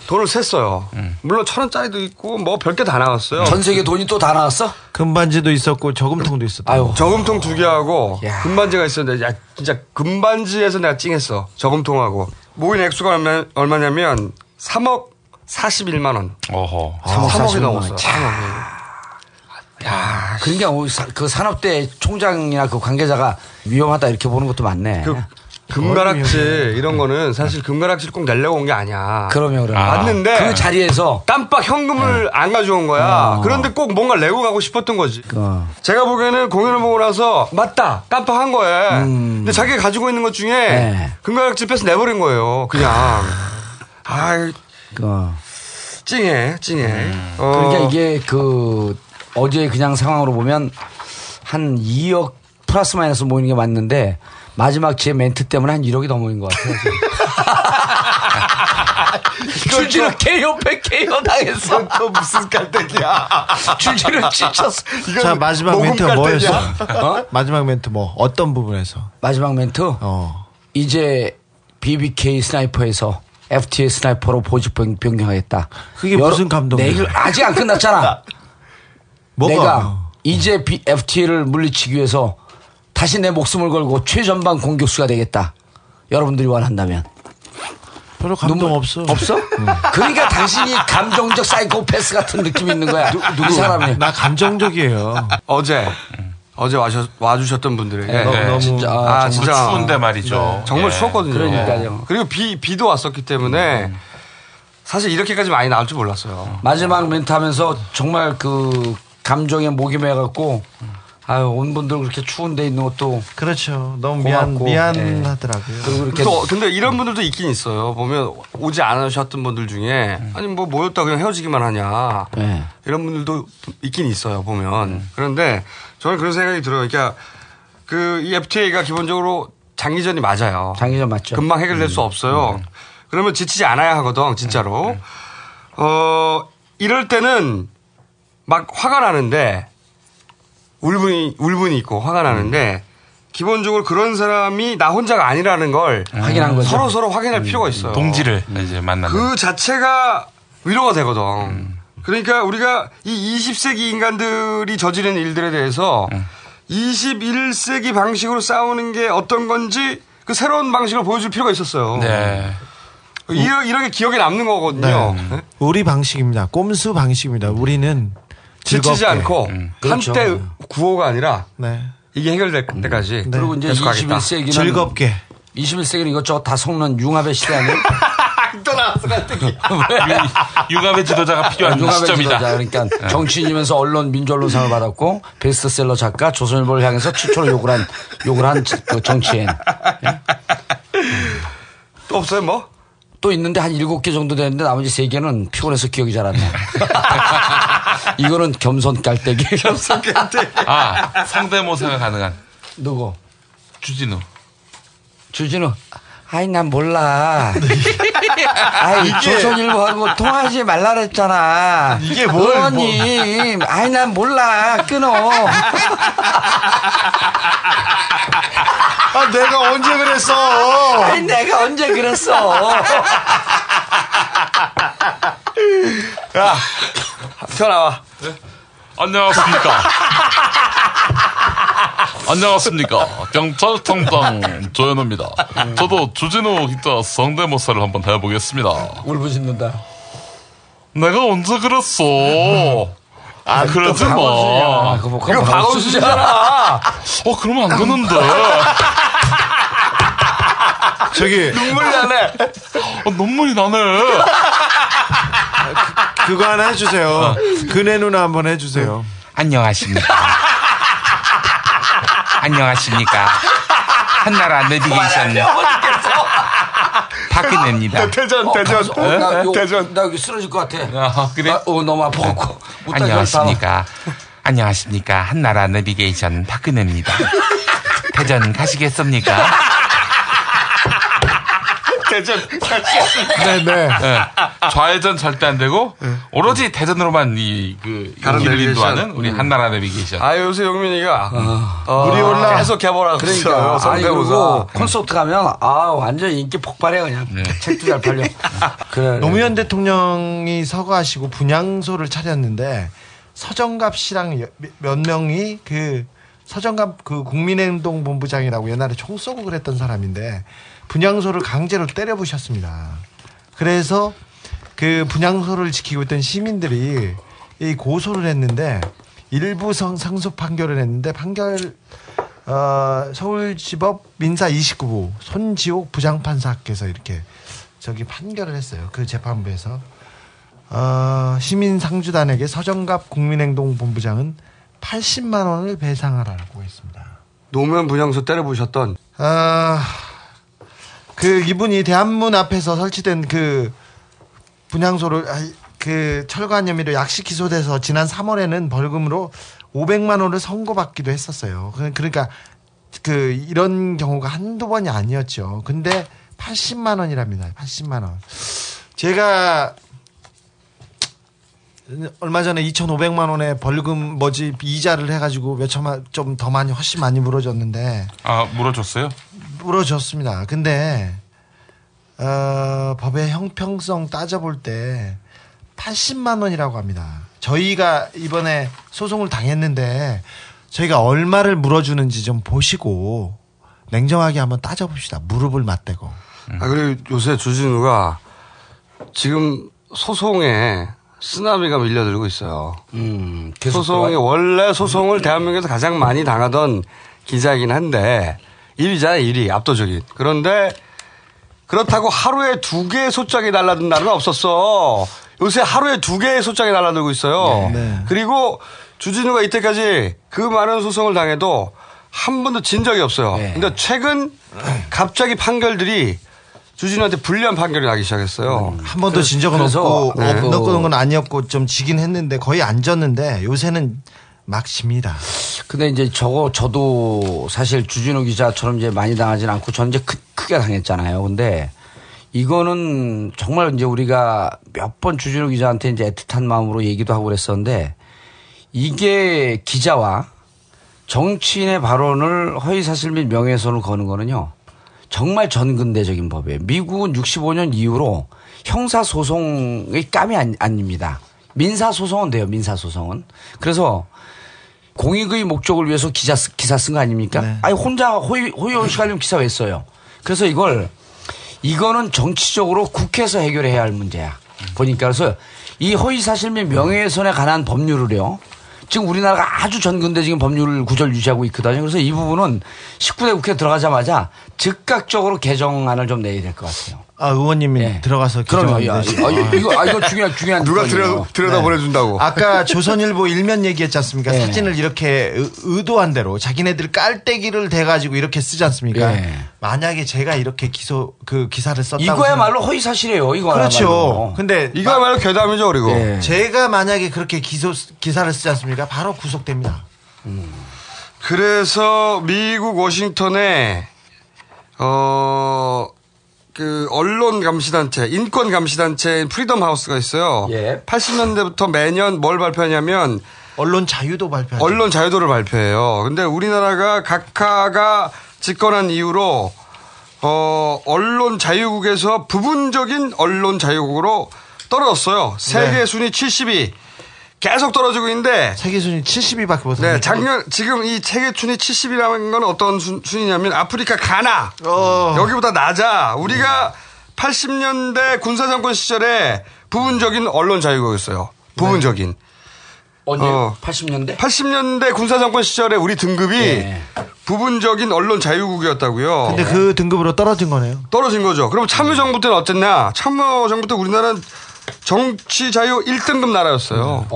돈을 셌어요. 물론 천 원짜리도 있고 뭐 별게 다 나왔어요. 전 세계 돈이 또 다 나왔어? 금반지도 있었고 저금통도 있었다. 아유. 저금통 두 개하고 야. 금반지가 있었는데 야 진짜 금반지에서 내가 찡했어. 저금통하고 모인 액수가 얼마, 얼마냐면 3억 41만 원. 어허. 3억 3억이 41만 넘었어. 원. 3억이. 야, 그러니까 그 산업대 총장이나 그 관계자가 위험하다 이렇게 보는 것도 많네. 그 금가락질 이런 거는 사실 금가락질 꼭 내려고 온 게 아니야. 그러면 그러면 맞는데 그 자리에서 깜빡 현금을 안 가져온 거야. 어. 그런데 꼭 뭔가 내고 가고 싶었던 거지. 어. 제가 보기에는 공연을 보고 나서 맞다 깜빡 한 거예요. 근데 자기가 가지고 있는 것 중에 네. 금가락질 빼서 내버린 거예요. 그냥. 아그 찡해 찡해. 어. 그러니까 이게 그 어제 그냥 상황으로 보면 한 2억 플러스 마이너스 모이는 게 맞는데 마지막 제 멘트 때문에 한 1억이 더 모인 것 같아요. KO 100 KO 당했어. 또 무슨 깔때기야. 줄지로 지쳤어. 자 마지막 멘트가 뭐였어? 어? 마지막 멘트 뭐 어떤 부분에서? 마지막 멘트 어. 이제 BBK sniper에서 FTA sniper로 보직 변- 변경하겠다. 그게 무슨 감동이야? 내일 아직 안 끝났잖아. 뭐가? 내가 이제 B- FTA를 물리치기 위해서 다시 내 목숨을 걸고 최전방 공격수가 되겠다. 여러분들이 원한다면. 별로 감동 없어. 없어? 그러니까 당신이 감정적 사이코패스 같은 느낌이 있는 거야. 이 사람이. 나 감정적이에요. 어제 어제 와주, 와주셨던 분들에게 네, 네. 너무 진짜, 아, 정말 진짜 추운데 말이죠. 네, 정말 예. 추웠거든요. 그러니까요. 그리고 비 비도 왔었기 때문에 사실 이렇게까지 많이 나올 줄 몰랐어요. 마지막 멘트 하면서 정말 그 감정에 목이 매 갖고 아유 온 분들 그렇게 추운 데 있는 것도 그렇죠. 너무 미안 고맙고, 미안하더라고요. 그리고 이렇게 또 근데 이런 분들도 있긴 있어요. 보면 오지 않으셨던 분들 중에 아니 뭐 모였다 그냥 헤어지기만 하냐 네. 이런 분들도 있긴 있어요. 보면 그런데 저는 그런 생각이 들어요. 그러니까 그 이 FTA가 기본적으로 장기전이 맞아요. 장기전 맞죠. 금방 해결될 수 없어요. 그러면 지치지 않아야 하거든, 진짜로. 어, 이럴 때는 막 화가 나는데, 울분이, 울분이 있고 화가 나는데, 기본적으로 그런 사람이 나 혼자가 아니라는 걸 확인한 거죠. 서로 서로 확인할 필요가 있어요. 동지를 이제 만나는. 그 자체가 위로가 되거든. 그러니까 우리가 이 20세기 인간들이 저지른 일들에 대해서 21세기 방식으로 싸우는 게 어떤 건지 그 새로운 방식을 보여줄 필요가 있었어요. 네. 이러, 이렇게 기억에 남는 거거든요. 네. 우리 방식입니다. 꼼수 방식입니다. 우리는 지치지 즐겁게. 않고 그렇죠. 한때 구호가 아니라 네. 이게 해결될 때까지 그리고 이제 계속 가겠다. 21세기는 즐겁게. 21세기는 이것저것 다 속는 융합의 시대 아니에요? 또 나왔어 갑자기. 융합의 지도자가 필요한 융합의 시점이다. 지도자. 그러니까 정치인이면서 언론 민주언론상을 받았고 베스트셀러 작가 조선일보를 향해서 최초로 욕을 한 욕을 한그 정치인 또 없어요 뭐? 또 있는데 한 일곱 개 정도 되는데 나머지 세 개는 피곤해서 기억이 잘 안 나. 이거는 겸손 깔때기. 겸손 깔때기. 아, 성대모사가 가능한 누구? 주진우. 주진우. 아이 난 몰라. 아이 이게- 조선일보하고 통화하지 말라 그랬잖아. 이게 뭘, 의원님. 아이 난 몰라. 끊어. 아, 내가 언제 그랬어? 아니 내가 언제 그랬어. 야, 튀어나와. 안녕하십니까. 안녕하십니까. 경찰청장 조현우입니다. 저도 주진우 기자 성대모사를 한번 해보겠습니다. 울부짖는다. 내가 언제 그랬어? 아, 그러지 마. 아, 그거, 이거 박원순이잖아. 어, 그러면 안 되는데. 저기 눈물 나네. 어, 눈물이 나네. 그거 하나 해주세요. 그네 누나 한번 해주세요. 안녕하십니까. 안녕하십니까. 한나라 내비게이션 박근혜입니다. 대전, 어, 대전. 어, 나, 요, 대전. 나 여기 쓰러질 것 같아. 아, 그래? 나, 어, 너무 아파갖고. 못 안녕하십니까. 안녕하십니까. 한나라 내비게이션 박근혜입니다. 대전 가시겠습니까? 대전. 네네. 네. 좌회전 절대 안 되고 오로지 대전으로만 이그 길을. 인도하는 우리 한나라 내비게이션. 아, 요새 영민이가 어, 물이 올라. 계속 개발하고 그러니까. 성대모사. 콘서트 가면, 아, 완전 인기 폭발해, 그냥. 네. 책도 잘 팔려. 그래. 노무현 대통령이 서거하시고 분향소를 차렸는데 서정갑 씨랑 여- 몇 명이 그 서정갑 그 국민행동 본부장이라고 옛날에 총 쏘고 그랬던 사람인데 분향소를 강제로 때려 부셨습니다. 그래서 그 분향소를 지키고 있던 시민들이 이 고소를 했는데 일부 성, 상诉판결을 했는데 판결 어, 서울지법 민사 29부 손지옥 부장판사께서 이렇게 저기 판결을 했어요. 그 재판부에서 어, 시민 상주단에게 서정갑 국민행동 본부장은 80만 원을 배상하라고 했습니다. 노무현 분향소 때려부셨던 아, 그 이분이 대한문 앞에서 설치된 그 분향소를 아, 그 철관 혐의로 약식 기소돼서 지난 3월에는 벌금으로 500만 원을 선고받기도 했었어요. 그- 그러니까 그 이런 경우가 한두 번이 아니었죠. 근데 80만 원이랍니다. 80만 원. 제가 얼마 전에 2,500만 원의 벌금 뭐지 이자를 해가지고 몇 천만 좀 더 많이 훨씬 많이 물어줬는데 아 물어줬어요? 물어줬습니다. 근데 어, 법의 형평성 따져볼 때 80만 원이라고 합니다. 저희가 이번에 소송을 당했는데 저희가 얼마를 물어주는지 좀 보시고 냉정하게 한번 따져봅시다. 무릎을 맞대고. 아, 그리고 요새 주진우가 지금 소송에 쓰나미가 밀려들고 있어요. 음, 소송이? 원래 소송을 대한민국에서 가장 많이 당하던 기자이긴 한데 1위잖아요, 1위. 압도적인. 그런데 그렇다고 하루에 두 개의 소장이 날라든 날은 없었어. 요새 하루에 두 개의 소장이 날라들고 있어요. 네. 그리고 주진우가 이때까지 그 많은 소송을 당해도 한 번도 진 적이 없어요. 네. 근데 최근 갑자기 판결들이 주진우한테 불리한 판결이 나기 시작했어요. 한 번도 진 적은 없고 네. 없는 건 아니었고 좀 지긴 했는데 거의 안 졌는데 요새는 막 집니다. 근데 이제 저거 저도 사실 주진우 기자처럼 이제 많이 당하진 않고 전 이제 크, 크게 당했잖아요. 근데 이거는 정말 이제 우리가 몇 번 주진우 기자한테 이제 애틋한 마음으로 얘기도 하고 그랬었는데 이게 기자와 정치인의 발언을 허위사실 및 명예훼손을 거는 거는요. 정말 전근대적인 법이에요. 미국은 65년 이후로 형사소송의 깜이 안, 아닙니다. 민사소송은 돼요, 민사소송은. 그래서 공익의 목적을 위해서 기자, 쓰- 기사 쓴 거 아닙니까? 아니, 혼자 호의, 호의호식 하려면 기사 왜 써요? 그래서 이걸, 이거는 정치적으로 국회에서 해결해야 할 문제야. 보니까 그래서 이 허위사실 및 명예훼손에 관한 법률을요. 지금 우리나라가 아주 전근대적인 법률 구조를 유지하고 있거든요. 그래서 이 부분은 19대 국회 들어가자마자 즉각적으로 개정안을 좀 내야 될 것 같아요. 아 의원님이 들어가서 그럼요. 아, 이거- 아, 이거 중요한- 중요한 누가. 들여, 들여다 네. 보내준다고. 아까 조선일보 일면 얘기했지 않습니까? 네. 사진을 이렇게 의- 의도한 대로 자기네들 깔때기를 대가지고 이렇게 쓰지 않습니까? 네. 만약에 제가 이렇게 기소 그 기사를 썼다고 이거야말로 허위 사실이에요. 이거 그렇죠. 근데 이거야말로 괴담이죠, 그리고. 예. 제가 만약에 그렇게 기소 기사를 쓰지 않습니까? 바로 구속됩니다. 그래서 미국 워싱턴에 어, 그 언론 감시단체, 인권 감시단체인 프리덤 하우스가 있어요. 80년대부터 매년 뭘 발표하냐면 언론 자유도 발표하죠. 언론 자유도를 발표해요. 근데 우리나라가 각하가 집권한 이후로 어, 언론 자유국에서 부분적인 언론 자유국으로 떨어졌어요. 세계 네. 순위 70위. 계속 떨어지고 있는데 세계 순위 70위밖에 못 네, 작년 지금 이 세계 순위 70이라는 건 어떤 순, 순위냐면 아프리카 가나 어. 여기보다 낮아. 우리가 80년대 군사 정권 시절에 부분적인 언론 자유국이었어요. 부분적인. 언제? 어. 80년대? 80년대 군사 정권 시절에 우리 등급이 예. 부분적인 언론 자유국이었다고요. 근데 그 등급으로 떨어진 거네요. 떨어진 거죠. 그럼 참여정부 때는 어땠냐? 참여정부 때 우리나라는 정치 자유 1등급 나라였어요.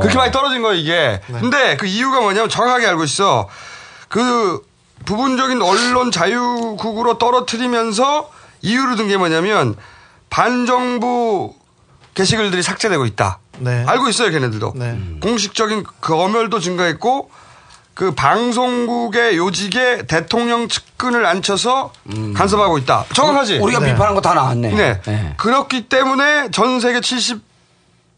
그렇게 많이 떨어진 거예요, 이게. 근데 그 이유가 뭐냐면 정확하게 알고 있어. 그 부분적인 언론 자유국으로 떨어뜨리면서 이유를 든게 뭐냐면 반정부 게시글들이 삭제되고 있다. 네. 알고 있어요, 걔네들도. 공식적인 그 검열도 증가했고 그 방송국의 요직에 대통령 측근을 앉혀서 간섭하고 있다. 정확하지? 음. 우리가 비판한 거 다 나왔네. 네. 그렇기 때문에 전 세계 70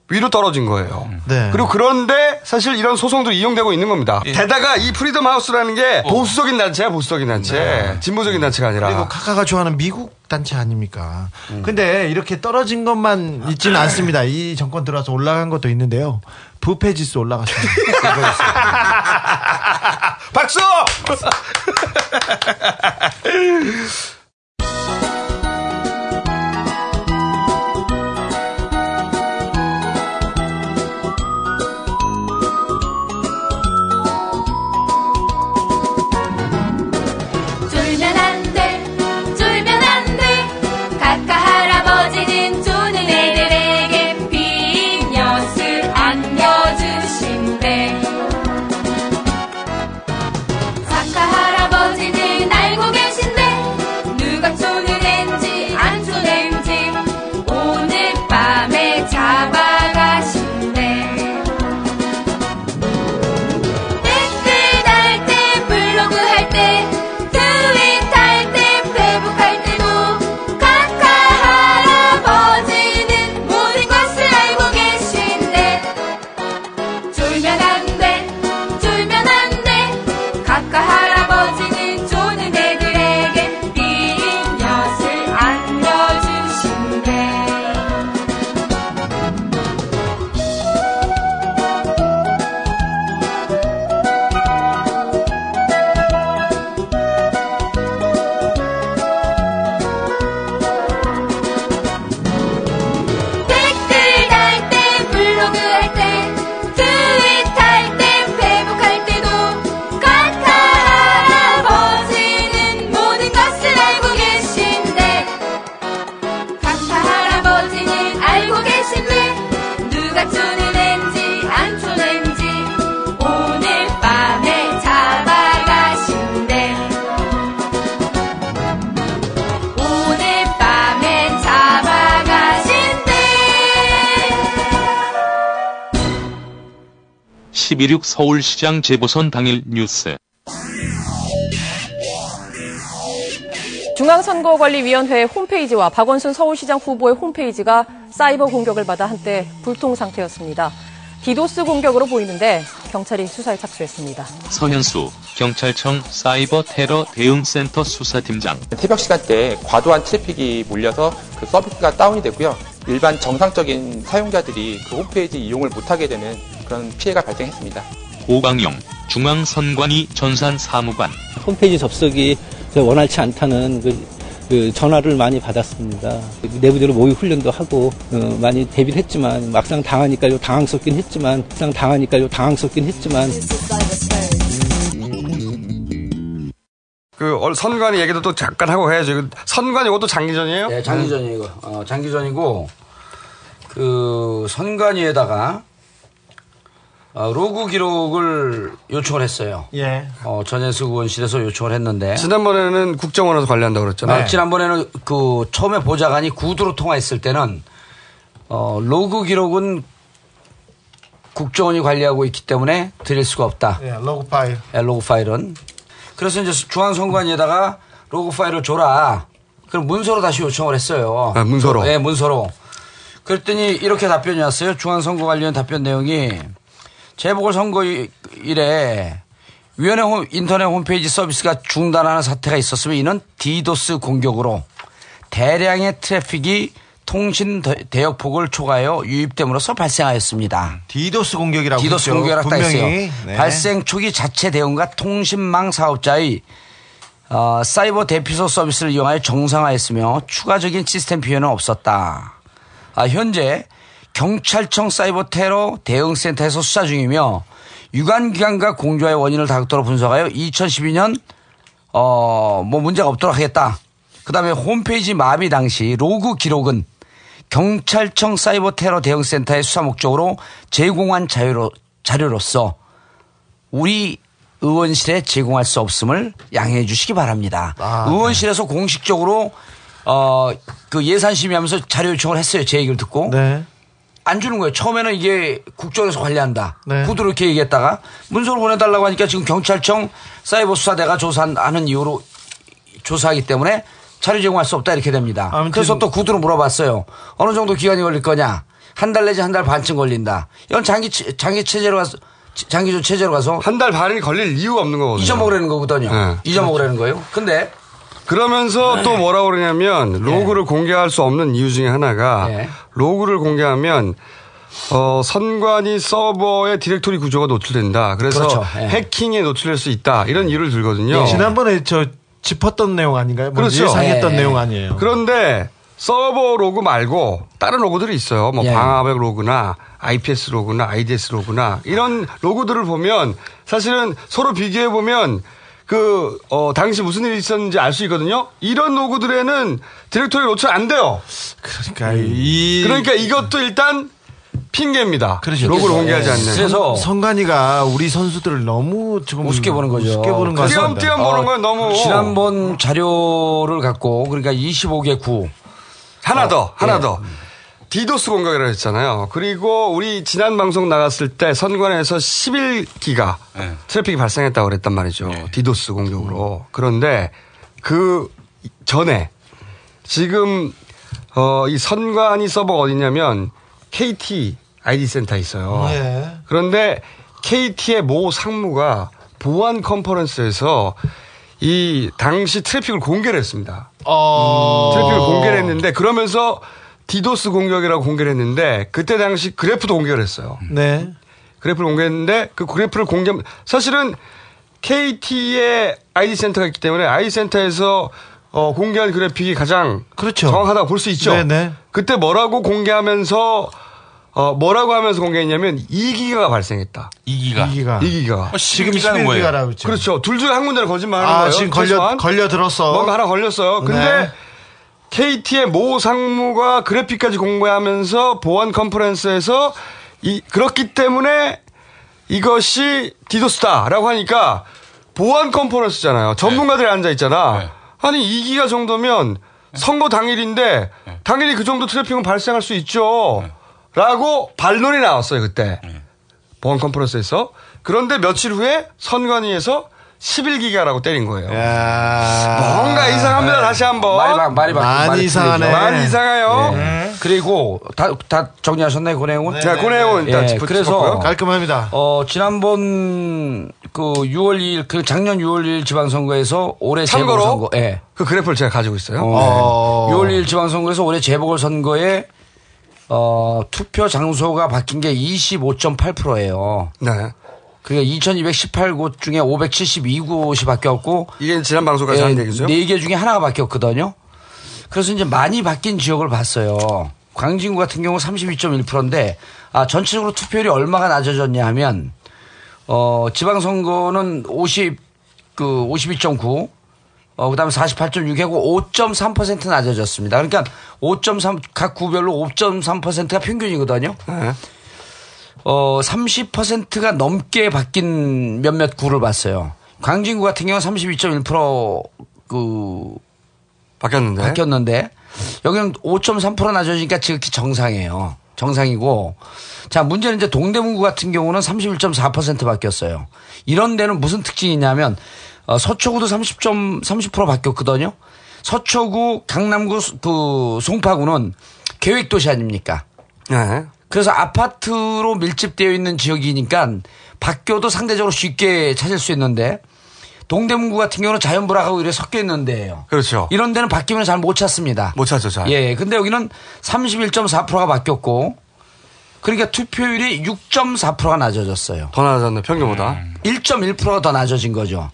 위로 떨어진 거예요. 네. 그리고 그런데 사실 이런 소송도 이용되고 있는 겁니다. 게다가 이 프리덤 하우스라는 게 보수적인 단체야, 보수적인 단체. 진보적인 단체가 아니라. 그리고 각하가 좋아하는 미국 단체 아닙니까? 근데 이렇게 떨어진 것만 있지는 않습니다. 이 정권 들어와서 올라간 것도 있는데요. 부패 지수 올라갔습니다. 박수! TV6 서울시장 재보선 당일 뉴스. 중앙선거관리위원회 홈페이지와 박원순 서울시장 후보의 홈페이지가 사이버 공격을 받아 한때 불통 상태였습니다. 디도스 공격으로 보이는데 경찰이 수사에 착수했습니다. 서현수 경찰청 사이버 테러 대응센터 수사팀장. 새벽 시간 대 과도한 트래픽이 몰려서 그 서비스가 다운이 되고요. 일반 정상적인 사용자들이 그 홈페이지 이용을 못하게 되는 그런 피해가 발생했습니다. 오광영 중앙선관위 전산 사무관. 홈페이지 접속이 원활치 않다는 그, 그 전화를 많이 받았습니다. 내부적으로 모의 훈련도 하고 어, 많이 대비를 했지만 막상 당하니까 요 당황스럽긴 했지만 막상 당하니까 요 당황스럽긴 했지만 그 얼- 선관위 얘기도 또 잠깐 하고 해야죠. 그 선관위 이것도 장기전이에요? 네, 장기전이고, 어, 장기전이고, 그, 선관위에다가, 어, 로그 기록을 요청을 했어요. 예. 어, 전현숙 의원실에서 요청을 했는데. 지난번에는 국정원에서 관리한다고 그랬잖아요. 아, 지난번에는 그 처음에 보좌관이 구두로 통화했을 때는 어, 로그 기록은 국정원이 관리하고 있기 때문에 드릴 수가 없다. 예, 로그 파일. 예, 로그 파일은. 그래서 이제 중앙선관위에다가 로그 파일을 줘라. 그럼 문서로 다시 요청을 했어요. 아, 문서로? 네, 문서로. 그랬더니 이렇게 답변이 왔어요. 중앙선거관리원 답변 내용이 재보궐선거일에 위원회 홈- 인터넷 홈페이지 서비스가 중단하는 사태가 있었으면 이는 디도스 공격으로 대량의 트래픽이 통신 대- 대역폭을 초과하여 유입됨으로써 발생하였습니다. 디도스 공격이라고 디도스 했죠. 공격이라고 딱 분명히. 했어요. 네. 발생 초기 자체 대응과 통신망 사업자의 어, 사이버 대피소 서비스를 이용하여 정상화했으며 추가적인 시스템 비용은 없었다. 아, 현재 경찰청 사이버 테러 대응센터에서 수사 중이며 유관기관과 공조의 원인을 다각도로 분석하여 2012년 어, 뭐 문제가 없도록 하겠다. 그 다음에 홈페이지 마비 당시 로그 기록은 경찰청 사이버 테러 대응센터의 수사 목적으로 제공한 자료로, 자료로서 우리 의원실에 제공할 수 없음을 양해해 주시기 바랍니다. 아, 의원실에서 공식적으로 어, 그 예산 심의하면서 자료 요청을 했어요. 제 얘기를 듣고. 네. 안 주는 거예요. 처음에는 이게 국정에서 관리한다. 네. 구두로 이렇게 얘기했다가 문서로 보내달라고 하니까 지금 경찰청 사이버 수사대가 조사하는 이유로 조사하기 때문에 자료 제공할 수 없다 이렇게 됩니다. 그래서 또 구두로 물어봤어요. 어느 정도 기간이 걸릴 거냐? 한 달 내지 한 달 반쯤 걸린다. 이건 장기 체- 장기 체제로 가서 장기조 체제로 가서 한 달 반이 걸릴 이유가 없는 거거든요. 잊어먹으라는 거거든요. 네. 잊어먹으라는 거예요. 근데 그러면서 또 뭐라고 그러냐면 로그를 공개할 수 없는 이유 중에 하나가 로그를 공개하면 어, 선관위 서버의 디렉토리 구조가 노출된다. 그래서 그렇죠. 예. 해킹에 노출될 수 있다. 이런 이유를 들거든요. 예, 지난번에 저 짚었던 내용 아닌가요? 뭐 그렇죠. 예상했던 예. 내용 아니에요. 그런데 서버 로그 말고 다른 로그들이 있어요. 뭐 예. 방화벽 로그나 IPS 로그나 IDS 로그나 이런 로그들을 보면 사실은 서로 비교해 보면 그, 어, 당시 무슨 일이 있었는지 알 수 있거든요. 이런 로그들에는 디렉토리 노출 안 돼요. 그러니까 이 그러니까 이것도 일단 핑계입니다. 그렇죠. 로그를 공개하지 않는. 선- 선관위가 우리 선수들을 너무 지금 우습게 보는 거죠. 우습게 보는 거 같습니다. 띄엄띄엄 보는 건 너무. 지난번 자료를 갖고 그러니까 25개 구 하나 더, 어, 하나 예. 더. 디도스 공격이라고 했잖아요. 그리고 우리 지난 방송 나갔을 때 선관위에서 11기가 트래픽이 발생했다고 그랬단 말이죠. 디도스 공격으로. 그런데 그 전에 지금 어, 이 선관위 서버가 어디냐면 KT IDC 센터에 있어요. 예. 그런데 KT의 모 상무가 보안 컨퍼런스에서 이 당시 트래픽을 공개를 했습니다. 어. 트래픽을 공개를 했는데 그러면서 디도스 공격이라고 공개를 했는데 그때 당시 그래프도 공개를 했어요. 네. 그래프를 공개했는데 그 그래프를 공개 사실은 KT의 IDC 센터가 있기 때문에 IDC 센터에서 어, 공개한 그래픽이 가장 정확하다고 볼 수 있죠. 그렇죠. 네네. 그때 뭐라고 공개하면서 어, 뭐라고 하면서 공개했냐면 2기가가 발생했다. 2기가. 2기가. 2기가. 지금 11기가라고 했죠. 그렇죠. 둘 중에 한 군데를 거짓말하는 아, 거예요. 지금 걸려- 최소한. 걸려 들었어. 뭔가 하나 걸렸어요. 근데 네. KT의 모 상무가 그래픽까지 공개하면서 보안 컨퍼런스에서 이 그렇기 때문에 이것이 디도스다라고 하니까 보안 컨퍼런스잖아요. 전문가들이 앉아 있잖아. 아니 2기가 정도면 선거 당일인데 당연히 그 정도 트래픽은 발생할 수 있죠. 라고 반론이 나왔어요, 그때. 보안 컨퍼런스에서. 그런데 며칠 후에 선관위에서 11기가라고 때린 거예요. 뭔가 이상합니다. 다시 한번. 말이, 바, 말이 바뀌 많이 이상하네. 많이 이상해요. 네. 그리고 다, 다 정리하셨나요, 그 내용은? 자, 그 내용은 일단 짚어- 그래서 짚었고요. 깔끔합니다. 어, 지난번 그 6월 2일, 그 작년 6월 2일 지방선거에서 올해 재보궐선거, 예. 그 그래프를 제가 가지고 있어요. 어, 6월 1일 지방선거에서 올해 재보궐선거에 어, 투표 장소가 바뀐 게 25.8%예요. 네. 그게 2218곳 중에 572곳이 바뀌었고 이게 지난 방송까지 한 얘기죠? 4개 중에 하나가 바뀌었거든요. 그래서 이제 많이 바뀐 지역을 봤어요. 광진구 같은 경우 32.1%인데 아, 전체적으로 투표율이 얼마가 낮아졌냐 하면 어, 지방선거는 50, 그 52.9, 어, 그 다음에 48.6하고 5.3% 낮아졌습니다. 그러니까 5.3, 각 구별로 5.3%가 평균이거든요. 어, 30%가 넘게 바뀐 몇몇 구를 봤어요. 광진구 같은 경우는 32.1%그 바뀌었는데. 바뀌었는데 여기는 5.3% 낮아지니까 지극히 정상이에요. 정상이고 자 문제는 이제 동대문구 같은 경우는 31.4% 바뀌었어요. 이런 데는 무슨 특징이 있냐면 어, 서초구도 30점 30% 바뀌었거든요. 서초구, 강남구, 그 송파구는 계획 도시 아닙니까? 네. 그래서 아파트로 밀집되어 있는 지역이니까 바뀌어도 상대적으로 쉽게 찾을 수 있는데 동대문구 같은 경우는 자연불악하고 이렇게 섞여 있는 데예요. 그렇죠. 이런 데는 바뀌면 잘 못 찾습니다. 못 찾죠, 잘. 예, 근데 여기는 31.4%가 바뀌었고 그러니까 투표율이 6.4%가 낮아졌어요. 더 낮아졌네, 평균보다. 1.1%가 더 낮아진 거죠.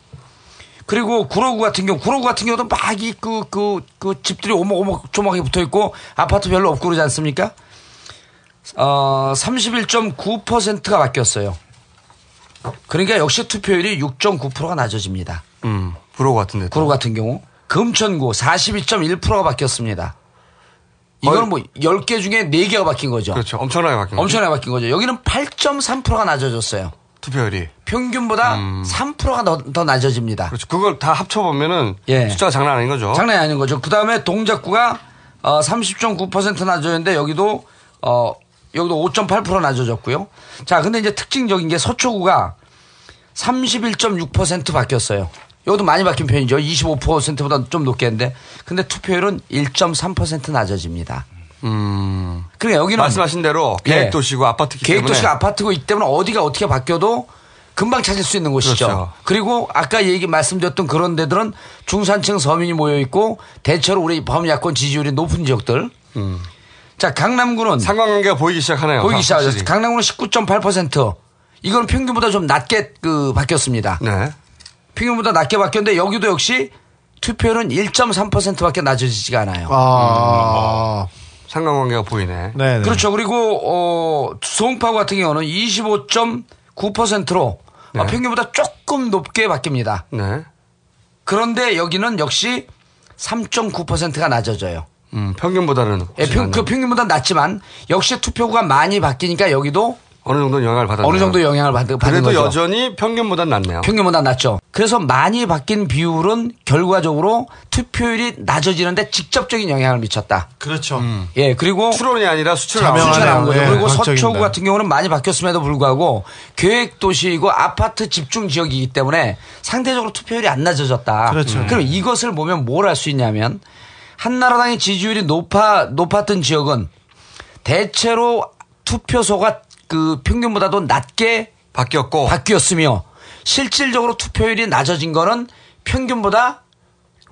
그리고 구로구 같은 경우, 구로구 같은 경우도 막 이 그, 그, 그 집들이 오목오목 조목하게 붙어 있고 아파트 별로 없고 그러지 않습니까? 어, 31.9%가 바뀌었어요. 그러니까 역시 투표율이 6.9%가 낮아집니다. 음, 구로 같은데. 구로 같은 경우. 금천구 42.1%가 바뀌었습니다. 이거는 뭐 10개 중에 4개가 바뀐 거죠. 그렇죠. 엄청나게 바뀐 거죠. 엄청나게 바뀐 거죠. 여기는 8.3%가 낮아졌어요. 투표율이. 평균보다 3%가 더, 더 낮아집니다. 음. 그렇죠. 그걸 다 합쳐보면은 예. 숫자가 장난 아닌 거죠. 장난이 아닌 거죠. 그 다음에 동작구가 어, 30.9% 낮아졌는데 여기도 어, 여기도 5.8% 낮아졌고요. 자, 근데 이제 특징적인 게 서초구가 31.6% 바뀌었어요. 여기도 많이 바뀐 편이죠. 25%보다 좀 높게 했는데. 근데 투표율은 1.3% 낮아집니다. 음. 그러니까 여기는 말씀하신 대로 계획도시고 아파트기 때문에. 계획도시가 아파트고 있기 때문에 어디가 어떻게 바뀌어도 금방 찾을 수 있는 곳이죠. 그렇죠. 그리고 아까 얘기 말씀드렸던 그런 데들은 중산층 서민이 모여 있고 대체로 우리 범야권 지지율이 높은 지역들. 자 강남구는 상관관계가 보이기 시작하네요. 보이기 시작하죠. 확실히. 강남구는 19.8%. 이건 평균보다 좀 낮게 그 바뀌었습니다. 네. 평균보다 낮게 바뀌었는데 여기도 역시 투표율은 1.3%밖에 낮아지지가 않아요. 아. 상관관계가 보이네. 네. 그렇죠. 그리고 어 송파구 같은 경우는 25.9%로 네. 어, 평균보다 조금 높게 바뀝니다. 네. 그런데 여기는 역시 3.9%가 낮아져요. 음, 평균보다는. 예, 평, 그 평균보다 낮지만 역시 투표구가 많이 바뀌니까 여기도 어느 정도 영향을 받았네요. 어느 정도 영향을 받, 받은 그래도 거죠. 여전히 평균보단 낫네요. 평균보다 낮죠. 그래서 많이 바뀐 비율은 결과적으로 투표율이 낮아지는데 직접적인 영향을 미쳤다. 그렇죠. 예, 그리고 추론이 아니라. 수치가 나온 거죠. 예, 그리고 과학적입니다. 서초구 같은 경우는 많이 바뀌었음에도 불구하고 계획 도시이고 아파트 집중 지역이기 때문에 상대적으로 투표율이 안 낮아졌다. 그렇죠. 그럼 이것을 보면 뭘할수 있냐면 한나라당의 지지율이 높아 높았던 지역은 대체로 투표소가 그 평균보다도 낮게 바뀌었고 바뀌었으며 실질적으로 투표율이 낮아진 거는 평균보다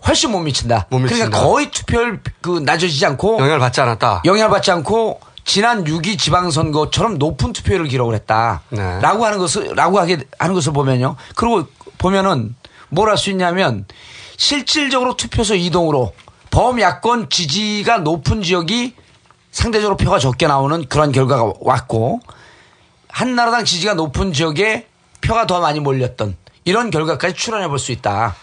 훨씬 못 미친다. 못 미친다. 그러니까 거의 투표율 그 낮아지지 않고 영향을 받지 않았다. 영향을 받지 않고 지난 6.2 지방선거처럼 높은 투표율을 기록을 했다. 네. 라고 하는 것을, 라고 하게, 하는 것을 보면요. 그리고 보면은 뭘 할 수 있냐면 실질적으로 투표소 이동으로 범야권 지지가 높은 지역이 상대적으로 표가 적게 나오는 그런 결과가 왔고 한나라당 지지가 높은 지역에 표가 더 많이 몰렸던 이런 결과까지 추론해 볼 수 있다.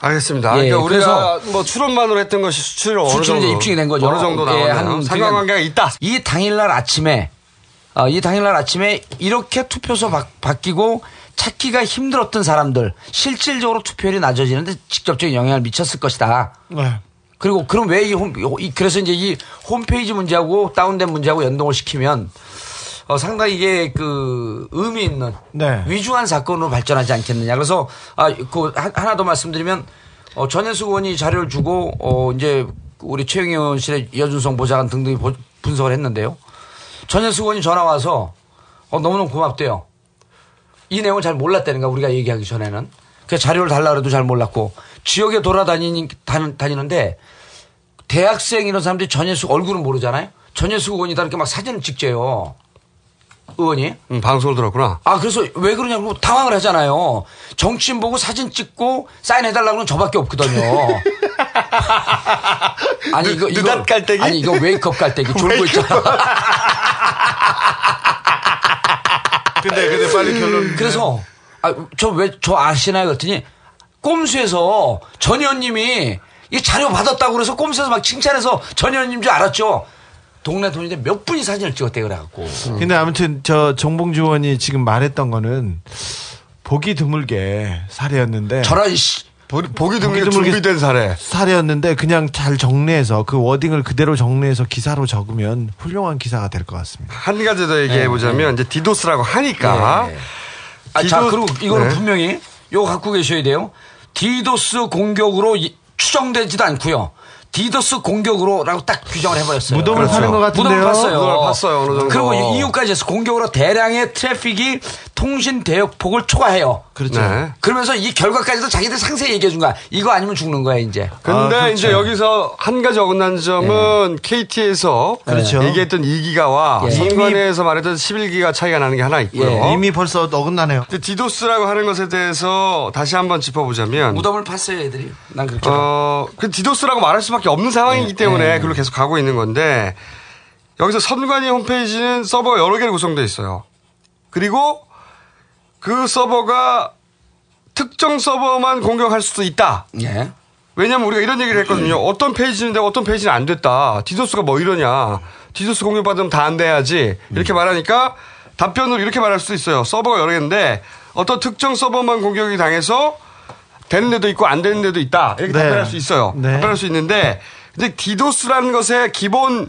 알겠습니다. 예, 그러니까 우리가 그래서 뭐 추론만으로 했던 것이 수치로 어느 정도 입증이 된 거죠. 어느 정도 예, 나오나요? 한 상관관계가 있다. 이 당일날 아침에 어, 이 당일날 아침에 이렇게 투표소 바, 바뀌고 찾기가 힘들었던 사람들 실질적으로 투표율이 낮아지는데 직접적인 영향을 미쳤을 것이다. 네. 그리고 그럼 왜 이 홈, 이- 그래서 이제 이 홈페이지 문제하고 다운된 문제하고 연동을 시키면 어, 상당히 이게 그 의미 있는 네. 위중한 사건으로 발전하지 않겠느냐. 그래서 아, 그 하- 하나 더 말씀드리면 어, 전현숙 의원이 자료를 주고 어, 이제 우리 최영희 의원실의 여준성 보좌관 등등이 보- 분석을 했는데요. 전현숙 의원이 전화 와서 어, 너무너무 고맙대요. 이 내용을 잘 몰랐다는 가 우리가 얘기하기 전에는. 그 자료를 달라 그래도 잘 몰랐고 지역에 돌아다니는 다니- 다니는데 대학생 이런 사람들이 전현숙 얼굴은 모르잖아요. 전현숙 의원이다 이렇게 막 사진을 찍재요. 의원이. 음, 방송을 들었구나. 아 그래서 왜 그러냐고 당황을 하잖아요. 정치인 보고 사진 찍고 사인해달라고 그러면 저밖에 없거든요. 아니 이거 이거 느닷 깔때기? 아니 이거 웨이크업 깔때기 졸고 있잖아. 근데 근데 빨리 결론. 그래서 아, 저 왜 저 아시나요? 그랬더니 꼼수에서 전 의원님이 이 자료 받았다고 그래서 꼼수에서 막 칭찬해서 전 의원님 줄 알았죠. 동네 돈인데 몇 분이 사진을 찍었대 그래갖고. 근데 아무튼 저 정봉주 의원이 지금 말했던 거는 보기 드물게 사례였는데. 저런 씨. 보기 드물게 준비된 사례. 사례였는데 그냥 잘 정리해서 그 워딩을 그대로 정리해서 기사로 적으면 훌륭한 기사가 될 것 같습니다. 한 가지 더 얘기해 보자면 이제 디도스라고 하니까 네. 아, 자, 디도- 그리고 이거는 네. 분명히 요거 갖고 계셔야 돼요. 디도스 공격으로 이- 추정되지도 않고요. 디도스 공격으로라고 딱 규정을 해버렸어요. 무덤을 파는 것 같은데요? 무덤을 팠어요. 무덤을 정도. 그리고 이- 이유까지 해서 공격으로 대량의 트래픽이 통신 대역폭을 초과해요. 그렇죠. 네. 그러면서 이 결과까지도 자기들 상세히 얘기해 준 거야. 이거 아니면 죽는 거야, 이제. 근데 아, 그렇죠. 이제 여기서 한 가지 어긋난 점은 KT에서 그렇죠. 얘기했던 2기가와 예. 선관위에서 말했던 11기가 차이가 나는 게 하나 있고요. 예. 이미 벌써 어긋나네요. 근데 디도스라고 하는 것에 대해서 다시 한번 짚어보자면 무덤을 팠어요, 애들이. 난 그렇게. 봐. 어, 그 디도스라고 말할 수밖에 없는 상황이기 때문에 그걸로 계속 가고 있는 건데 여기서 선관위 홈페이지는 서버가 여러 개로 구성되어 있어요. 그리고 그 서버가 특정 서버만 공격할 수도 있다. 예. 왜냐면 우리가 이런 얘기를 했거든요. 어떤 페이지는 되고 어떤 페이지는 안 됐다. 디도스가 뭐 이러냐. 디도스 공격받으면 다 안 돼야지. 이렇게 말하니까 답변으로 이렇게 말할 수도 있어요. 서버가 여러 개인데 어떤 특정 서버만 공격이 당해서 되는 데도 있고 안 되는 데도 있다. 이렇게 네. 답변할 수 있어요. 네. 답변할 수 있는데 근데 디도스라는 것의 기본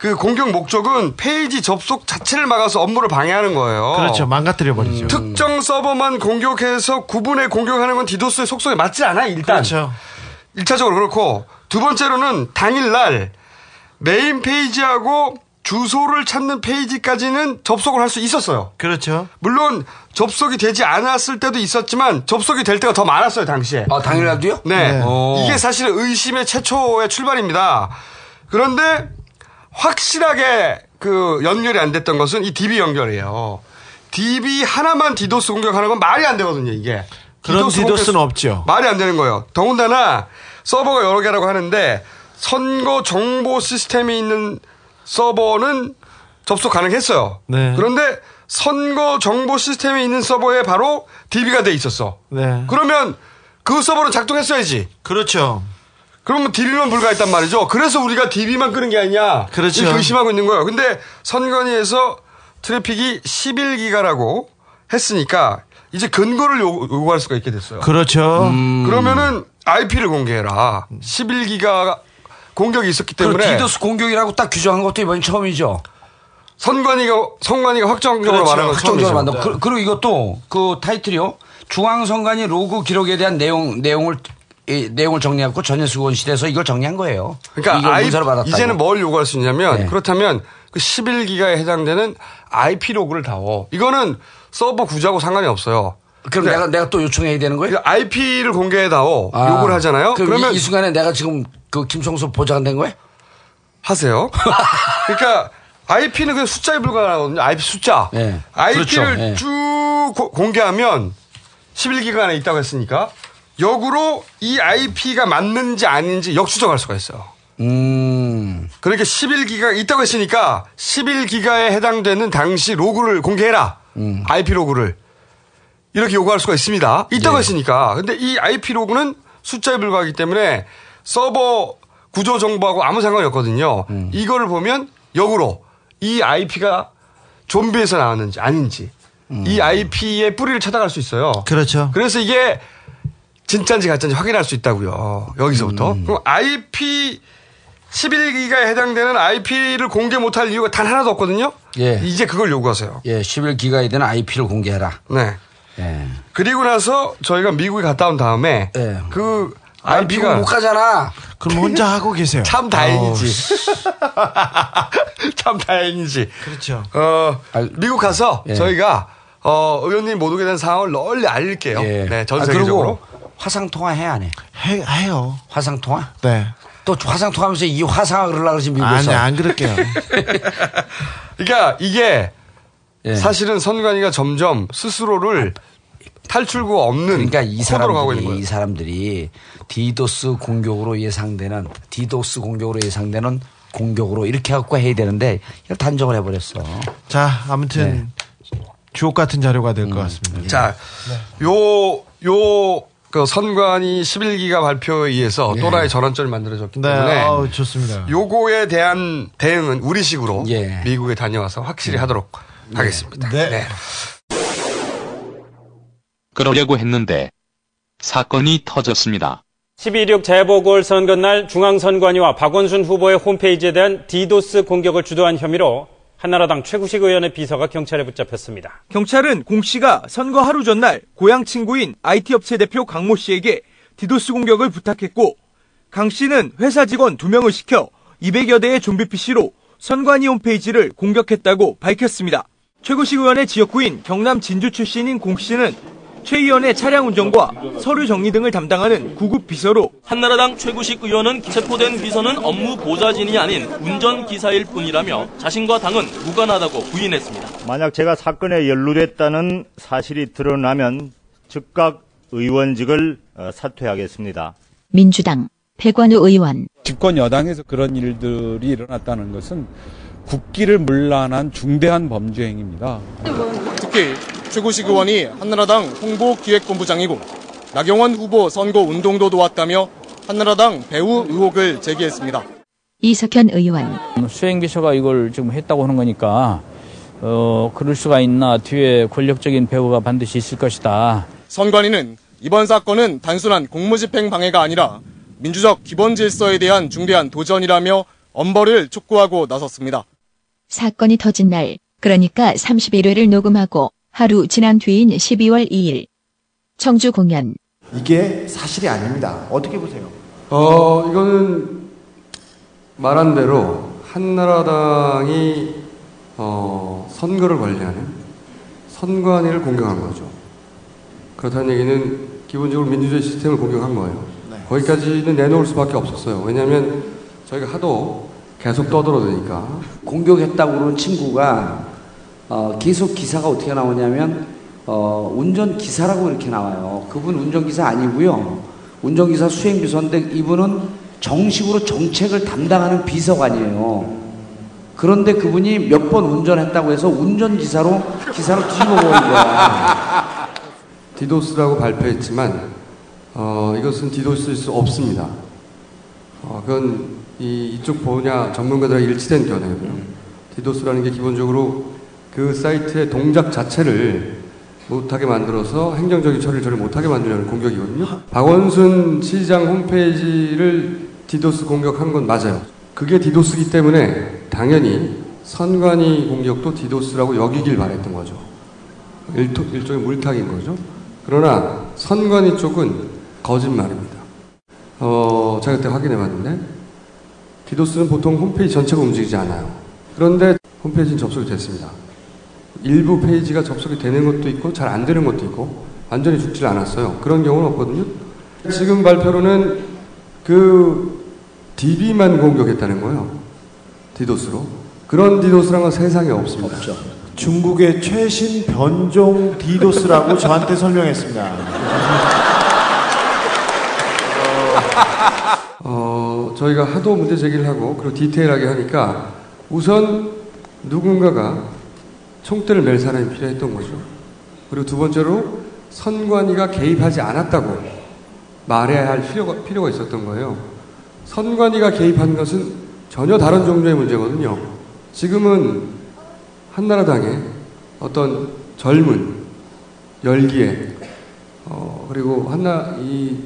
그 공격 목적은 페이지 접속 자체를 막아서 업무를 방해하는 거예요. 그렇죠. 망가뜨려 버리죠. 특정 서버만 공격해서 구분해 공격하는 건 디도스의 속성에 맞지 않아요, 일단. 그렇죠. 일차적으로 그렇고, 두 번째로는 당일날 메인 페이지하고 주소를 찾는 페이지까지는 접속을 할 수 있었어요. 그렇죠. 물론 접속이 되지 않았을 때도 있었지만 접속이 될 때가 더 많았어요, 당시에. 아, 당일날도요? 네. 네. 오. 이게 사실 의심의 최초의 출발입니다. 그런데 확실하게 그 연결이 안 됐던 것은 이 DB 연결이에요. DB 하나만 디도스 공격하는 건 말이 안 되거든요, 이게. 그런 디도스 디도스는 없죠. 말이 안 되는 거예요. 더군다나 서버가 여러 개라고 하는데 선거 정보 시스템이 있는 서버는 접속 가능했어요. 네. 그런데 선거 정보 시스템이 있는 서버에 바로 DB가 돼 있었어. 네. 그러면 그 서버는 작동했어야지. 그렇죠. 그러면 DB만 불가했단 말이죠. 그래서 우리가 DB만 끄는 게 아니냐. 그렇죠. 이렇게 의심하고 있는 거예요. 근데 선관위에서 트래픽이 11기가라고 했으니까 이제 근거를 요- 요구할 수가 있게 됐어요. 그렇죠. 음. 그러면은 IP를 공개해라. 11기가 공격이 있었기 그 때문에 디도스 공격이라고 딱 규정한 것도 이번이 처음이죠. 선관위가 선관위가 확정적으로 그렇죠. 말하는 건 확정적으로. 만든. 그, 그리고 이것도 그 타이틀이요. 중앙선관위 로그 기록에 대한 내용 내용을 이 내용을 정리하고 전현수 의원실에서 이걸 정리한 거예요. 그러니까 받았다. 이제는 뭘 요구할 수 있냐면 네. 그렇다면 그 11기가에 해당되는 IP 로그를 다워. 이거는 서버 구조하고 상관이 없어요. 그럼 내가 내가 또 요청해야 되는 거예요? IP를 공개해다오 아, 요구를 하잖아요. 그러면 이, 이 순간에 내가 지금 그 김성수 보좌관 된 거예요? 하세요. 그러니까 IP는 그냥 숫자에 불과하거든요. IP 숫자. 네. IP를 그렇죠. 네. 쭉 고- 공개하면 11기가 안에 있다고 했으니까 역으로 이 IP가 맞는지 아닌지 역추적할 수가 있어요. 음. 그러니까 11기가 있다고 했으니까 11기가에 해당되는 당시 로그를 공개해라. 음. IP 로그를. 이렇게 요구할 수가 있습니다. 있다고 네. 했으니까. 근데 이 IP 로그는 숫자에 불과하기 때문에 서버 구조 정보하고 아무 상관이 없거든요. 음. 이거를 보면 역으로 이 IP가 좀비에서 나왔는지 아닌지 음. 이 IP의 뿌리를 찾아갈 수 있어요. 그렇죠. 그래서 이게 진짜인지 가짜인지 확인할 수 있다고요. 여기서부터. 음. 그럼 IP 11기가에 해당되는 IP를 공개 못할 이유가 단 하나도 없거든요. 예. 이제 그걸 요구하세요. 예, 11기가에 대한 IP를 공개해라. 네. 예. 그리고 나서 저희가 미국에 갔다 온 다음에 그 아, IP가 미국 못 가잖아. 그럼 혼자 하고 계세요. 참 다행이지. 참 다행이지. 그렇죠. 어, 미국 가서 예. 저희가 어, 의원님 못 오게 된 상황을 널리 알릴게요. 예. 네, 전 아, 세계적으로. 그리고 화상 통화 해, 안 해? 해, 해요. 화상 통화? 네. 또 화상 통화하면서 이 화상을 그러려고 그러지, 미국에서. 아니, 안 그럴게요. 그러니까 이게 예. 사실은 선관위가 점점 스스로를 탈출구가 없는 그러니까 이 사람들이. 이 사람들이 디도스 공격으로 예상되는, 디도스 공격으로 예상되는 공격으로 이렇게 갖고 해야 되는데, 이걸 단정을 해버렸어. 자, 아무튼 네. 주옥 같은 자료가 될것 음. 같습니다. 자, 요, 요, 그 선관위 11기가 발표에 의해서 예. 또 하나의 전환점이 만들어졌기 네, 때문에 아우, 좋습니다. 요거에 대한 대응은 우리식으로 예. 미국에 다녀와서 확실히 하도록 하겠습니다. 네. 그러려고 했는데 사건이 터졌습니다. 10.26 재보궐선거 날 중앙선관위와 박원순 후보의 홈페이지에 대한 디도스 공격을 주도한 혐의로 한나라당 최구식 의원의 비서가 경찰에 붙잡혔습니다. 경찰은 공 씨가 선거 하루 전날 고향 친구인 IT 업체 대표 강모 씨에게 디도스 공격을 부탁했고 강 씨는 회사 직원 2명을 시켜 200여 대의 좀비 PC로 선관위 홈페이지를 공격했다고 밝혔습니다. 최고식 의원의 지역구인 경남 진주 출신인 공 씨는 최 의원의 차량 운전과 서류 정리 등을 담당하는 구급 비서로 한나라당 최구식 의원은 체포된 비서는 업무 보좌진이 아닌 운전 기사일 뿐이라며 자신과 당은 무관하다고 부인했습니다. 만약 제가 사건에 연루됐다는 사실이 드러나면 즉각 의원직을 어, 사퇴하겠습니다. 민주당 백원우 의원 집권 여당에서 그런 일들이 일어났다는 것은 국기를 물란한 중대한 범죄 행위입니다. 특히 최구식 의원이 한나라당 홍보기획본부장이고 나경원 후보 선거 운동도 도왔다며 한나라당 배후 의혹을 제기했습니다. 이석현 의원 수행비서가 이걸 지금 했다고 하는 거니까 어 그럴 수가 있나 뒤에 권력적인 배후가 반드시 있을 것이다. 선관위는 이번 사건은 단순한 공무집행 방해가 아니라 민주적 기본 질서에 대한 중대한 도전이라며 엄벌을 촉구하고 나섰습니다. 사건이 터진 날 그러니까 31회를 녹음하고 하루 지난 뒤인 12월 2일 청주 공연 이게 사실이 아닙니다. 어떻게 보세요? 어, 이거는 말한 대로 한나라당이 어, 선거를 관리하는 선관위를 공격한 거죠. 그렇다는 얘기는 기본적으로 민주주의 시스템을 공격한 거예요. 거기까지는 내놓을 수밖에 없었어요. 왜냐하면 저희가 하도 계속 떠들어대니까. 공격했다고 그러는 친구가 어, 계속 기사가 어떻게 나오냐면 어, 운전기사라고 이렇게 나와요. 그분 운전기사 아니고요. 운전기사 수행비서인데 이분은 정식으로 정책을 담당하는 비서관이에요. 그런데 그분이 몇 번 운전했다고 해서 운전기사로 기사를 뒤집어 버린 거야. 디도스라고 발표했지만 어, 이것은 디도스일 수 없습니다. 어, 그건 이, 이쪽 분야 전문가들과 일치된 견해고요. 디도스라는 게 기본적으로 그 사이트의 동작 자체를 못하게 만들어서 행정적인 처리를 저를 못하게 만들려는 공격이거든요. 박원순 시장 홈페이지를 디도스 공격한 건 맞아요. 그게 디도스기 때문에 당연히 선관위 공격도 디도스라고 여기길 바랬던 거죠. 일토, 일종의 물타기인 거죠. 그러나 선관위 쪽은 거짓말입니다. 어, 제가 그때 확인해 봤는데 디도스는 보통 홈페이지 전체가 움직이지 않아요. 그런데 홈페이지는 접속이 됐습니다. 일부 페이지가 접속이 되는 것도 있고 잘 안 되는 것도 있고 완전히 죽질 않았어요. 그런 경우는 없거든요. 지금 발표로는 그 DB만 공격했다는 거예요. 디도스로. 그런 디도스란 건 세상에 없습니다. 중국의 최신 변종 디도스라고 저한테 설명했습니다. 어, 저희가 하도 문제 제기를 하고 그리고 디테일하게 하니까 우선 누군가가 총대를 맬 사람이 필요했던 거죠. 그리고 두 번째로 선관위가 개입하지 않았다고 말해야 할 필요가, 필요가 있었던 거예요. 선관위가 개입한 것은 전혀 다른 종류의 문제거든요. 지금은 한나라당의 어떤 젊은 열기에 어, 그리고 한나 이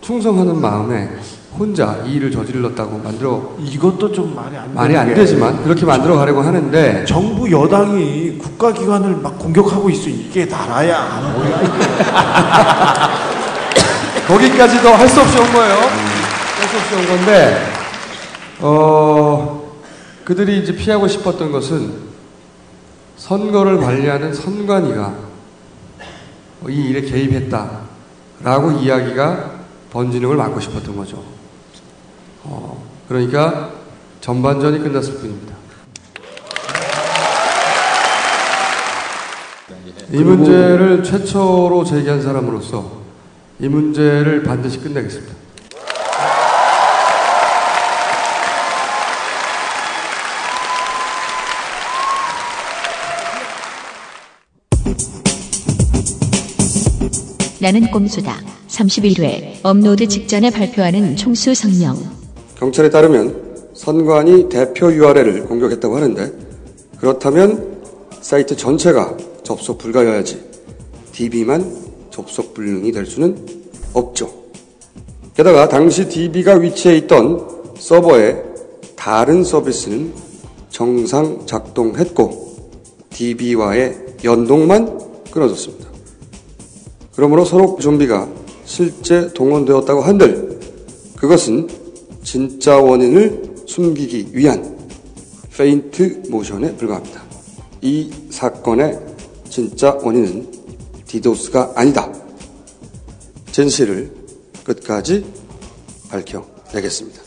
충성하는 마음에 혼자 이 일을 저질렀다고 만들어 이것도 좀 말이 안 말이 안 되지만 그렇게 만들어 가려고 하는데 정부 여당이 국가기관을 막 공격하고 있어 이게 나라야 거기까지도 할 수 없이 온 거예요. 할 수 없이 온 건데, 어, 그들이 이제 피하고 싶었던 것은 선거를 관리하는 선관위가 이 일에 개입했다라고 이야기가 번지는 걸 막고 싶었던 거죠. 어, 그러니까 전반전이 끝났을 뿐입니다. 이 문제를 최초로 제기한 사람으로서 이 문제를 반드시 끝내겠습니다. 나는 꼼수다. 31회 업로드 직전에 발표하는 총수 성명. 경찰에 따르면 선관위 대표 URL을 공격했다고 하는데 그렇다면 사이트 전체가 접속 불가여야지 DB만 접속 불능이 될 수는 없죠. 게다가 당시 DB가 위치해 있던 서버의 다른 서비스는 정상 작동했고 DB와의 연동만 끊어졌습니다. 그러므로 서로 좀비가 실제 동원되었다고 한들 그것은 진짜 원인을 숨기기 위한 페인트 모션에 불과합니다. 이 사건의 진짜 원인은 디도스가 아니다. 진실을 끝까지 밝혀내겠습니다.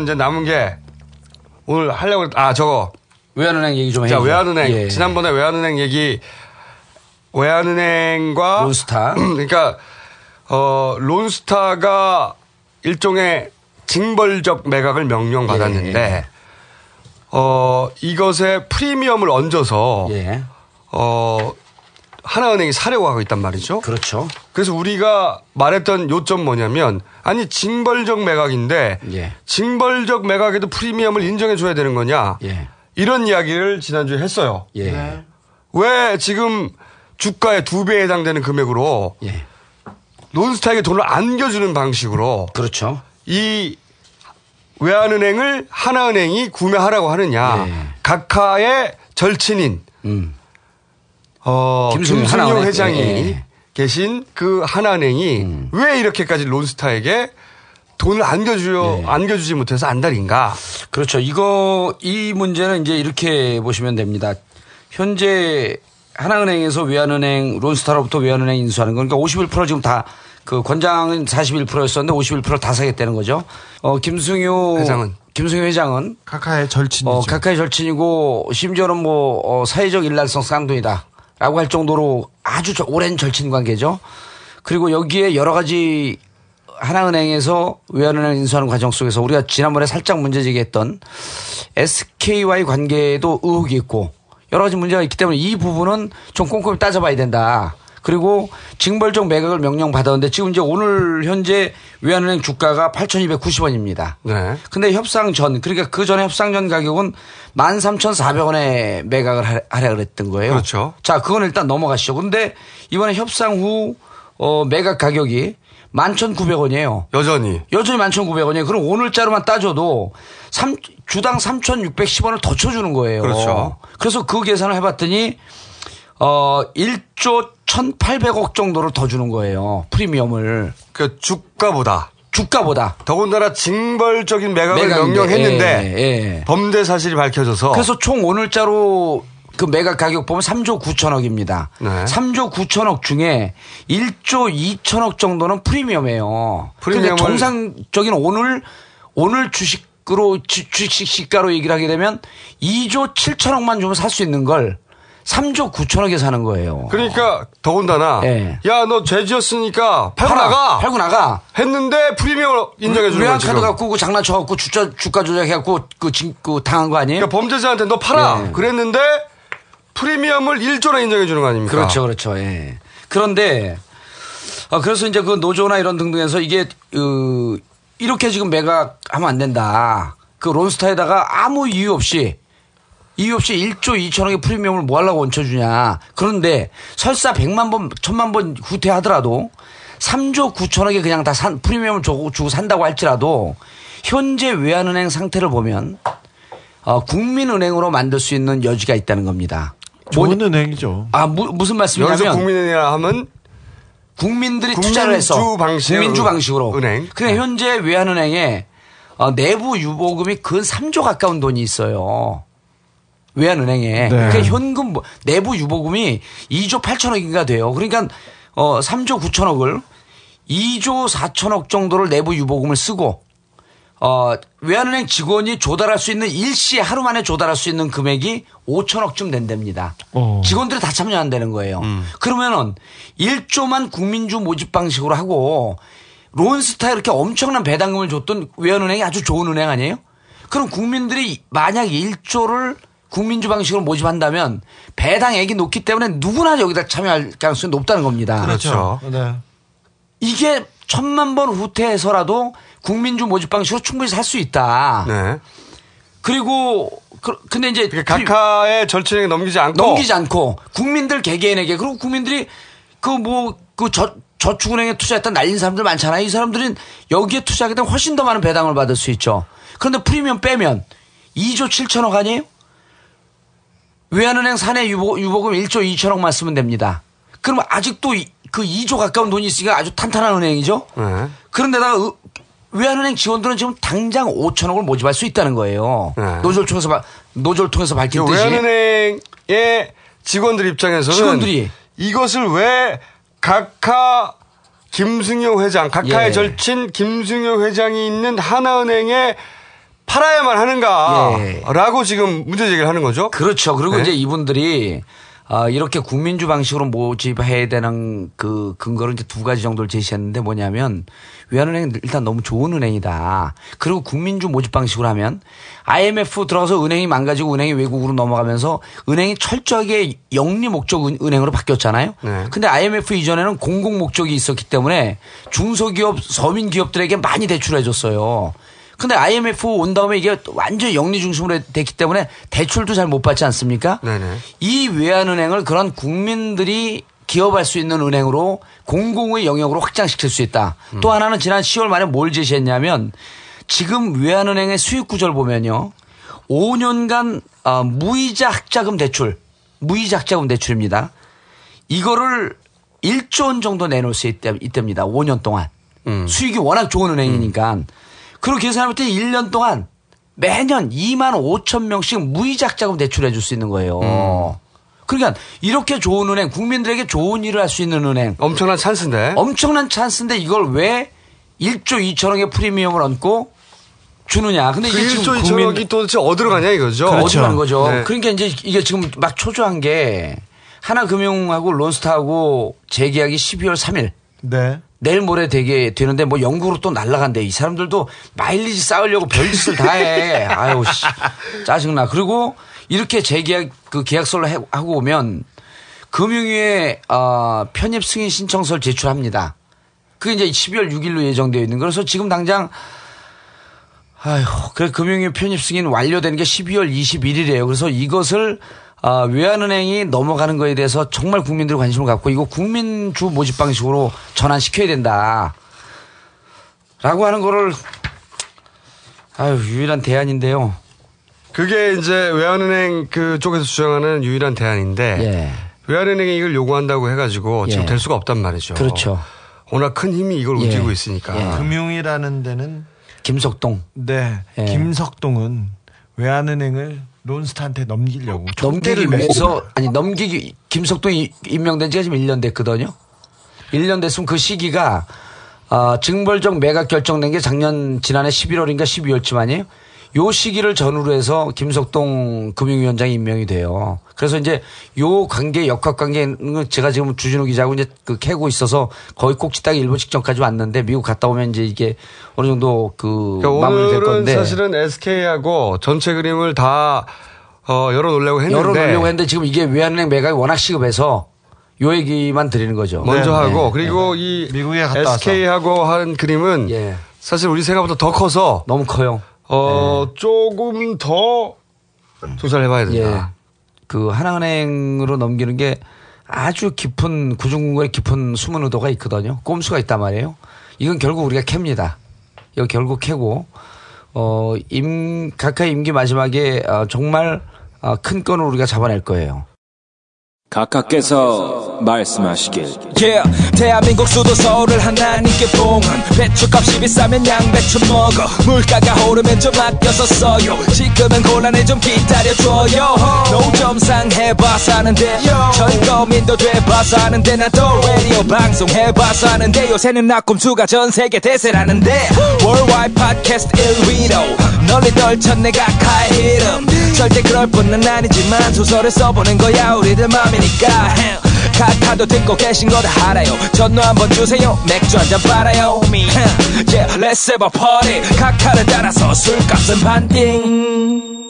그러면 이제 남은 게 오늘 하려고 했- 아 저거 외환은행 얘기 좀 자, 해야죠. 외환은행 예. 지난번에 외환은행 얘기 외환은행과 론스타 그러니까 어 론스타가 일종의 징벌적 매각을 명령받았는데 예. 어 이것에 프리미엄을 얹어서 예. 어 하나은행이 사려고 하고 있단 말이죠. 그렇죠. 그래서 우리가 말했던 요점 뭐냐면 아니 징벌적 매각인데 예. 징벌적 매각에도 프리미엄을 인정해 줘야 되는 거냐? 이런 이야기를 지난주에 했어요. 예. 왜 지금 주가의 두 배에 해당되는 금액으로 예. 논스타에게 돈을 안겨주는 방식으로 그렇죠. 이 외환은행을 하나은행이 구매하라고 하느냐? 예. 각하의 절친인 어, 김승용. 회장이 예. 음. 계신 그 하나은행이 왜 이렇게까지 론스타에게 돈을 안겨주려 안겨주지 못해서 안달인가? 그렇죠. 이거 이 문제는 이제 이렇게 보시면 됩니다. 현재 하나은행에서 외환은행 론스타로부터 외환은행 인수하는 건 그러니까 51% 지금 다 그 권장은 41%였었는데 51%를 다 사겠다는 거죠. 어 김승효 회장은 김승효 회장은 카카의 절친이죠. 어, 카카의 절친이고 심지어는 뭐 어, 사회적 일란성 쌍둥이다 라고 할 정도로 아주 저- 오랜 절친 관계죠. 그리고 여기에 여러 가지 하나은행에서 외환은행 인수하는 과정 속에서 우리가 지난번에 살짝 문제 제기했던 SK와의 관계에도 의혹이 있고 여러 가지 문제가 있기 때문에 이 부분은 좀 꼼꼼히 따져봐야 된다. 그리고 징벌적 매각을 명령받았는데 지금 이제 오늘 현재 외환은행 주가가 8,290원입니다. 네. 근데 협상 전, 그러니까 그 전에 협상 전 가격은 13,400원에 매각을 하- 하라 그랬던 거예요. 그렇죠. 자, 그건 일단 넘어가시죠. 근데 이번에 협상 후, 어, 매각 가격이 11,900원이에요. 여전히. 여전히 11,900원이에요. 그럼 오늘자로만 따져도 삼 주당 3,610원을 더 쳐주는 거예요. 그렇죠. 그래서 그 계산을 해봤더니 어 1조 1,800억 정도를 더 주는 거예요. 프리미엄을. 그 주가보다. 주가보다. 더군다나 징벌적인 매각을 매각인데, 명령했는데 예, 예. 범죄 사실이 밝혀져서 그래서 총 오늘자로 그 매각 가격 보면 3조 9천억입니다. 네. 3조 9천억 중에 1조 2천억 정도는 프리미엄이에요. 프리미엄을- 정상적인 오늘 오늘 주식 으로 주- 주식 시가로 얘기를 하게 되면 2조 7천억만 주면 살 수 있는 걸 3조 9천억에 사는 거예요. 그러니까 더군다나 예. 야너 죄지었으니까 팔고 팔아, 나가 팔고 나가. 했는데 프리미엄을 인정해 주는 거지. 외환카드 갖고 그 장난쳐 갖고 주가, 주가 조작해 갖고 그, 진- 그 당한 거 아니에요? 그러니까 범죄자한테 너 팔아 예. 그랬는데 프리미엄을 1조나 인정해 주는 거 아닙니까? 그렇죠, 그렇죠. 예. 그런데 아, 그래서 이제 그 노조나 이런 등등에서 이게 그 이렇게 지금 매각하면 안 된다. 그 론스타에다가 아무 이유 없이 이유 없이 1조 2천억의 프리미엄을 뭐 하려고 얹혀주냐. 그런데 설사 100만 번, 1000만 번 후퇴하더라도 3조 9천억에 그냥 다 산, 프리미엄을 주고, 주고 산다고 할지라도 현재 외환은행 상태를 보면 어, 국민은행으로 만들 수 있는 여지가 있다는 겁니다. 좋은 은행이죠. 아, 무, 무슨 말씀이냐면 여기서 국민은행이라 하면 국민들이 국민주 투자를 해서 방식의 국민주 은- 방식으로 은행. 그래 현재 외환은행에 어, 내부 유보금이 근 3조 가까운 돈이 있어요. 외환은행에. 그러니까 현금 뭐- 내부 유보금이 2조 8천억인가 돼요. 그러니까 어 3조 9천억을 2조 4천억 정도를 내부 유보금을 쓰고 어, 외환은행 직원이 조달할 수 있는 일시에 하루 만에 조달할 수 있는 금액이 5천억쯤 된답니다. 어. 직원들이 다 참여한다는 거예요. 그러면은 1조만 국민주 모집 방식으로 하고 론스타 이렇게 엄청난 배당금을 줬던 외환은행이 아주 좋은 은행 아니에요? 그럼 국민들이 만약 1조를 국민주 방식으로 모집한다면 배당액이 높기 때문에 누구나 여기다 참여할 가능성이 높다는 겁니다. 그렇죠. 네. 이게 천만 번 후퇴해서라도 국민주 모집 방식으로 충분히 살 수 있다. 네. 그리고 그, 근데 이제 각하의 절친에게 넘기지 않고 넘기지 않고 국민들 개개인에게 그리고 국민들이 그 뭐 그저 저축은행에 투자했다 날린 사람들 많잖아요. 이 사람들은 여기에 투자하게 되면 훨씬 더 많은 배당을 받을 수 있죠. 그런데 프리미엄 빼면 2조 7천억 아니에요? 외환은행 사내 유보, 유보금 1조 2천억만 쓰면 됩니다. 그러면 아직도 이- 그 2조 가까운 돈이 있으니까 아주 탄탄한 은행이죠? 네. 그런데다가 의- 외환은행 직원들은 지금 당장 5천억을 모집할 수 있다는 거예요. 노조를 통해서 바- 노조를 통해서 밝힌 그 뜻이 외환은행의 직원들 입장에서는 직원들이. 이것을 왜 각하 김승효 회장, 각하의 예. 절친 김승효 회장이 있는 하나은행에 팔아야만 하는가라고 지금 문제 제기를 하는 거죠. 그렇죠. 그리고 네. 이제 이분들이 아, 이렇게 국민주 방식으로 모집해야 되는 그 근거를 이제 두 가지 정도를 제시했는데 뭐냐면 외환은행은 일단 너무 좋은 은행이다. 그리고 국민주 모집 방식으로 하면 IMF 들어가서 은행이 망가지고 은행이 외국으로 넘어가면서 은행이 철저하게 영리 목적 은- 은행으로 바뀌었잖아요. 네. 근데 IMF 이전에는 공공 목적이 있었기 때문에 중소기업, 서민 기업들에게 많이 대출해 줬어요. 근데 IMF 온 다음에 이게 완전 영리 중심으로 됐기 때문에 대출도 잘 못 받지 않습니까? 네네. 이 외환은행을 그런 국민들이 기업할 수 있는 은행으로 공공의 영역으로 확장시킬 수 있다. 또 하나는 지난 10월 말에 뭘 제시했냐면 지금 외환은행의 수익 구조를 보면요. 5년간 어, 무이자 학자금 대출, 무이자 학자금 대출입니다. 이거를 1조 원 정도 내놓을 수 있답니다. 5년 동안. 수익이 워낙 좋은 은행이니까. 그리고 계산할 때 1년 동안 매년 2만 5천 명씩 무이자 자금 대출해 줄 수 있는 거예요. 그러니까 이렇게 좋은 은행, 국민들에게 좋은 일을 할 수 있는 은행. 엄청난 찬스인데. 엄청난 찬스인데 이걸 왜 1조 2천억의 프리미엄을 얹고 주느냐. 근데 그 이게 지금 1조 국민 2천억이 도대체 어디로 가냐 이거죠. 어디로 가는 거죠. 네. 그러니까 이제 이게 지금 막 초조한 게 하나금융하고 론스타하고 재계약이 12월 3일. 네. 내일 모레 되게 되는데 뭐 영국으로 또 날라간대. 이 사람들도 마일리지 쌓으려고 별짓을 다 해. 아유, 씨. 짜증나. 그리고 이렇게 재계약 그 계약서를 해- 하고 오면 금융위에 어, 편입 승인 신청서를 제출합니다. 그게 이제 12월 6일로 예정되어 있는 거라서 지금 당장 아휴, 그 금융위 편입 승인 완료되는 게 12월 21일이에요. 그래서 이것을 아, 외환은행이 넘어가는 거에 대해서 정말 국민들이 관심을 갖고 이거 국민주 모집 방식으로 전환시켜야 된다. 라고 하는 거를 아유, 유일한 대안인데요. 그게 이제 외환은행 그쪽에서 주장하는 유일한 대안인데 외환은행이 이걸 요구한다고 해가지고 지금 예. 될 수가 없단 말이죠. 그렇죠. 워낙 큰 힘이 이걸 예. 움직이고 있으니까. 아. 금융이라는 데는 김석동. 네. 예. 김석동은 외환은행을 론스타한테 넘기려고 넘기기 촉대를 위해서 아니 넘기기 김석동이 임명된 지가 지금 1년 됐거든요. 1년 됐으면 그 시기가 어, 증벌적 매각 결정된 게 작년 지난해 11월인가 12월쯤 아니에요? 요 시기를 전후로 해서 김석동 금융위원장이 임명이 돼요. 그래서 이제 요 관계 역학 관계는 제가 지금 주진우 기자하고 이제 그 캐고 있어서 거의 꼭지땅 일보 직전까지 왔는데 미국 갔다 오면 이제 이게 어느 정도 그 그러니까 마무리될 오늘은 건데 사실은 SK하고 전체 그림을 다 어, 열어놓으려고 했는데 열어놓으려고 했는데 지금 이게 외환은행 매각이 워낙 시급해서 요 얘기만 드리는 거죠. 먼저 네. 하고 네. 그리고 이 미국에 갔다 SK하고 한 그림은 사실 우리 생각보다 더 커서 너무 커요. 어 조금 더 조사를 해봐야 된다. 예. 그 하나은행으로 넘기는 게 아주 깊은 구중궁궐에 깊은 숨은 의도가 있거든요. 꼼수가 있단 말이에요. 이건 결국 우리가 캡니다. 이거 결국 캐고 어 임 각하 임기 마지막에 어, 정말 어, 큰 건을 우리가 잡아낼 거예요. 각하께서 말씀하시길. Yeah, 대한민국 수도 서울을 하나님께 봉헌. 배추값이 비싸면 양배추 먹어. 물가가 오르면 좀 아껴서 써요. 지금은 곤란해 좀 기다려줘요. 노점상 해봐 사는데. 전 거민도 돼봐 사는데. 나도 라디오 방송 해봐 사는데. 요새는 낙곰수가 전 세계 대세라는데. Worldwide Podcast 1위로. 널리 떨쳐 내가 카의 이름. 절대 그럴 뿐은 아니지만 소설을 써보는 거야. 우리들 맘이 니까. 카카도 듣고 계신 거다 알아요. 전화 한번 주세요. 맥주 한잔 빨아요. Yeah, let's have a party. 카카를 따라서 술값은 반띵.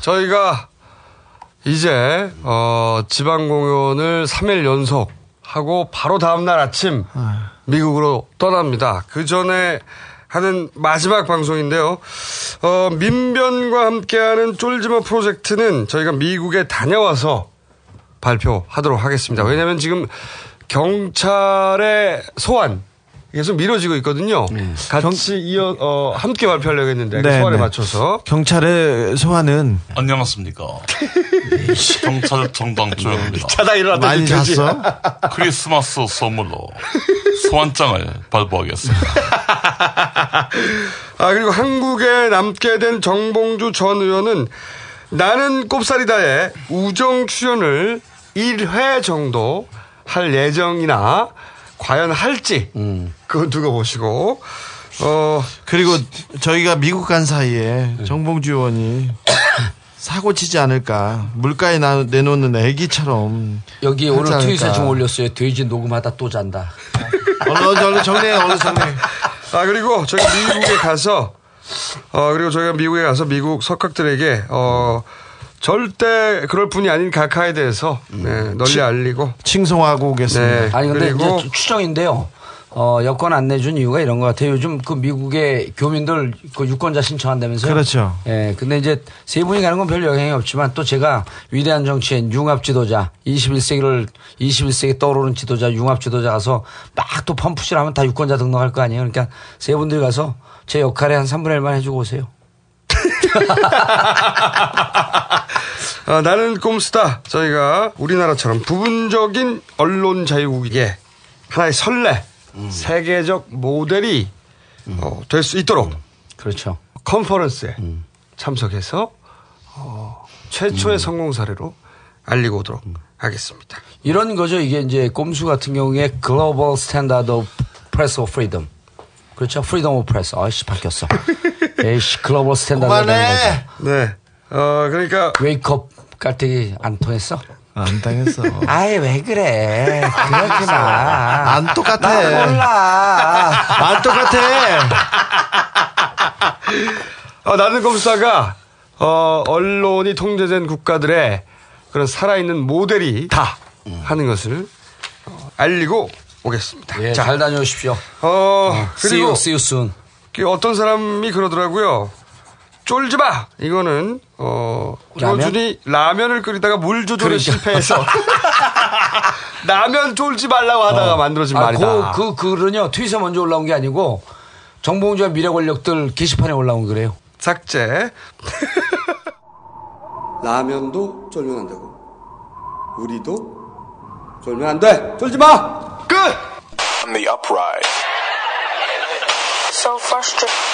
저희가 이제 어, 지방 공연을 3일 연속 하고 바로 다음 날 아침 미국으로 떠납니다. 그 전에 하는 마지막 방송인데요. 어, 민변과 함께하는 쫄지마 프로젝트는 저희가 미국에 다녀와서 발표하도록 하겠습니다. 왜냐하면 지금 경찰의 소환 계속 미뤄지고 있거든요. 같이 이어 어, 함께 발표하려고 했는데 그 네, 소환에 네. 맞춰서 경찰의 소환은 안녕하십니까. 경찰 정당 조영입니다. 자다 일어났다, 많이 지금 잤어? 크리스마스 선물로 소환장을 발부하겠습니다. 아, 그리고 한국에 남게 된 정봉주 전 의원은 나는 꼽사리다에 우정 출연을 1회 정도 할 예정이나 과연 할지 그건 두고 보시고 어 그리고 저희가 미국 간 사이에 정봉주 의원이 사고 치지 않을까 물가에 나- 내놓는 애기처럼 여기 오늘. 트윗에 좀 올렸어요. 돼지 녹음하다 또 잔다. 얼른 얼른 정리해 얼른 정리해 아 그리고 저희가 미국에 가서 어 그리고 저희가 미국에 가서 미국 석학들에게 어 절대 그럴 분이 아닌 각하에 대해서 네, 널리 치- 알리고 칭송하고 오겠습니다. 네, 아니 근데 이제 추정인데요. 어, 여권 안 내준 이유가 이런 것 같아요. 요즘 그 미국의 교민들 그 유권자 신청한다면서요? 그렇죠. 예. 근데 이제 세 분이 가는 건 별 영향이 없지만 또 제가 위대한 정치인 융합 지도자 21세기를 21세기 떠오르는 지도자 융합 지도자 가서 막 또 펌프질 하면 다 유권자 등록할 거 아니에요. 그러니까 세 분들이 가서 제 역할에 한 3분의 1만 해주고 오세요. 아, 나는 꼼수다. 저희가 우리나라처럼 부분적인 언론 자유국에 하나의 선례 세계적 모델이 될수 있도록 그렇죠. 컨퍼런스에 참석해서 어, 최초의 성공 사례로 알리고 오도록 하겠습니다. 이런 거죠. 이게 이제 꼼수 같은 경우에 global standard of press of freedom. 그렇죠. freedom of press. 아이씨 바뀌었어. 에이씨 global standard 그만해. 네. 어 그러니까 wake up 깔때기 안 통했어? 안 당했어. 아이 왜 그래? 그러지 마. 안 똑같아. 나 몰라. 안 똑같아. 어, 나는 검사가 어, 언론이 통제된 국가들의 그런 살아있는 모델이 다 하는 것을 어, 알리고 오겠습니다. 예, 잘 다녀오십시오. 어, see you, 그리고 see you soon. 그 어떤 사람이 그러더라고요. 쫄지 마. 이거는 어 라면? 요준이 라면을 끓이다가 물 조절에 그러니까. 실패해서 라면 쫄지 말라고 하다가 만들어진 아, 말이다. 그, 그 글은요 트윗에 먼저 올라온 게 아니고 정봉주와 미래 권력들 게시판에 올라온 거래요. 삭제. 라면도 쫄면 안 되고 우리도 쫄면 안 돼. 쫄지 마. 끝. so frustrated.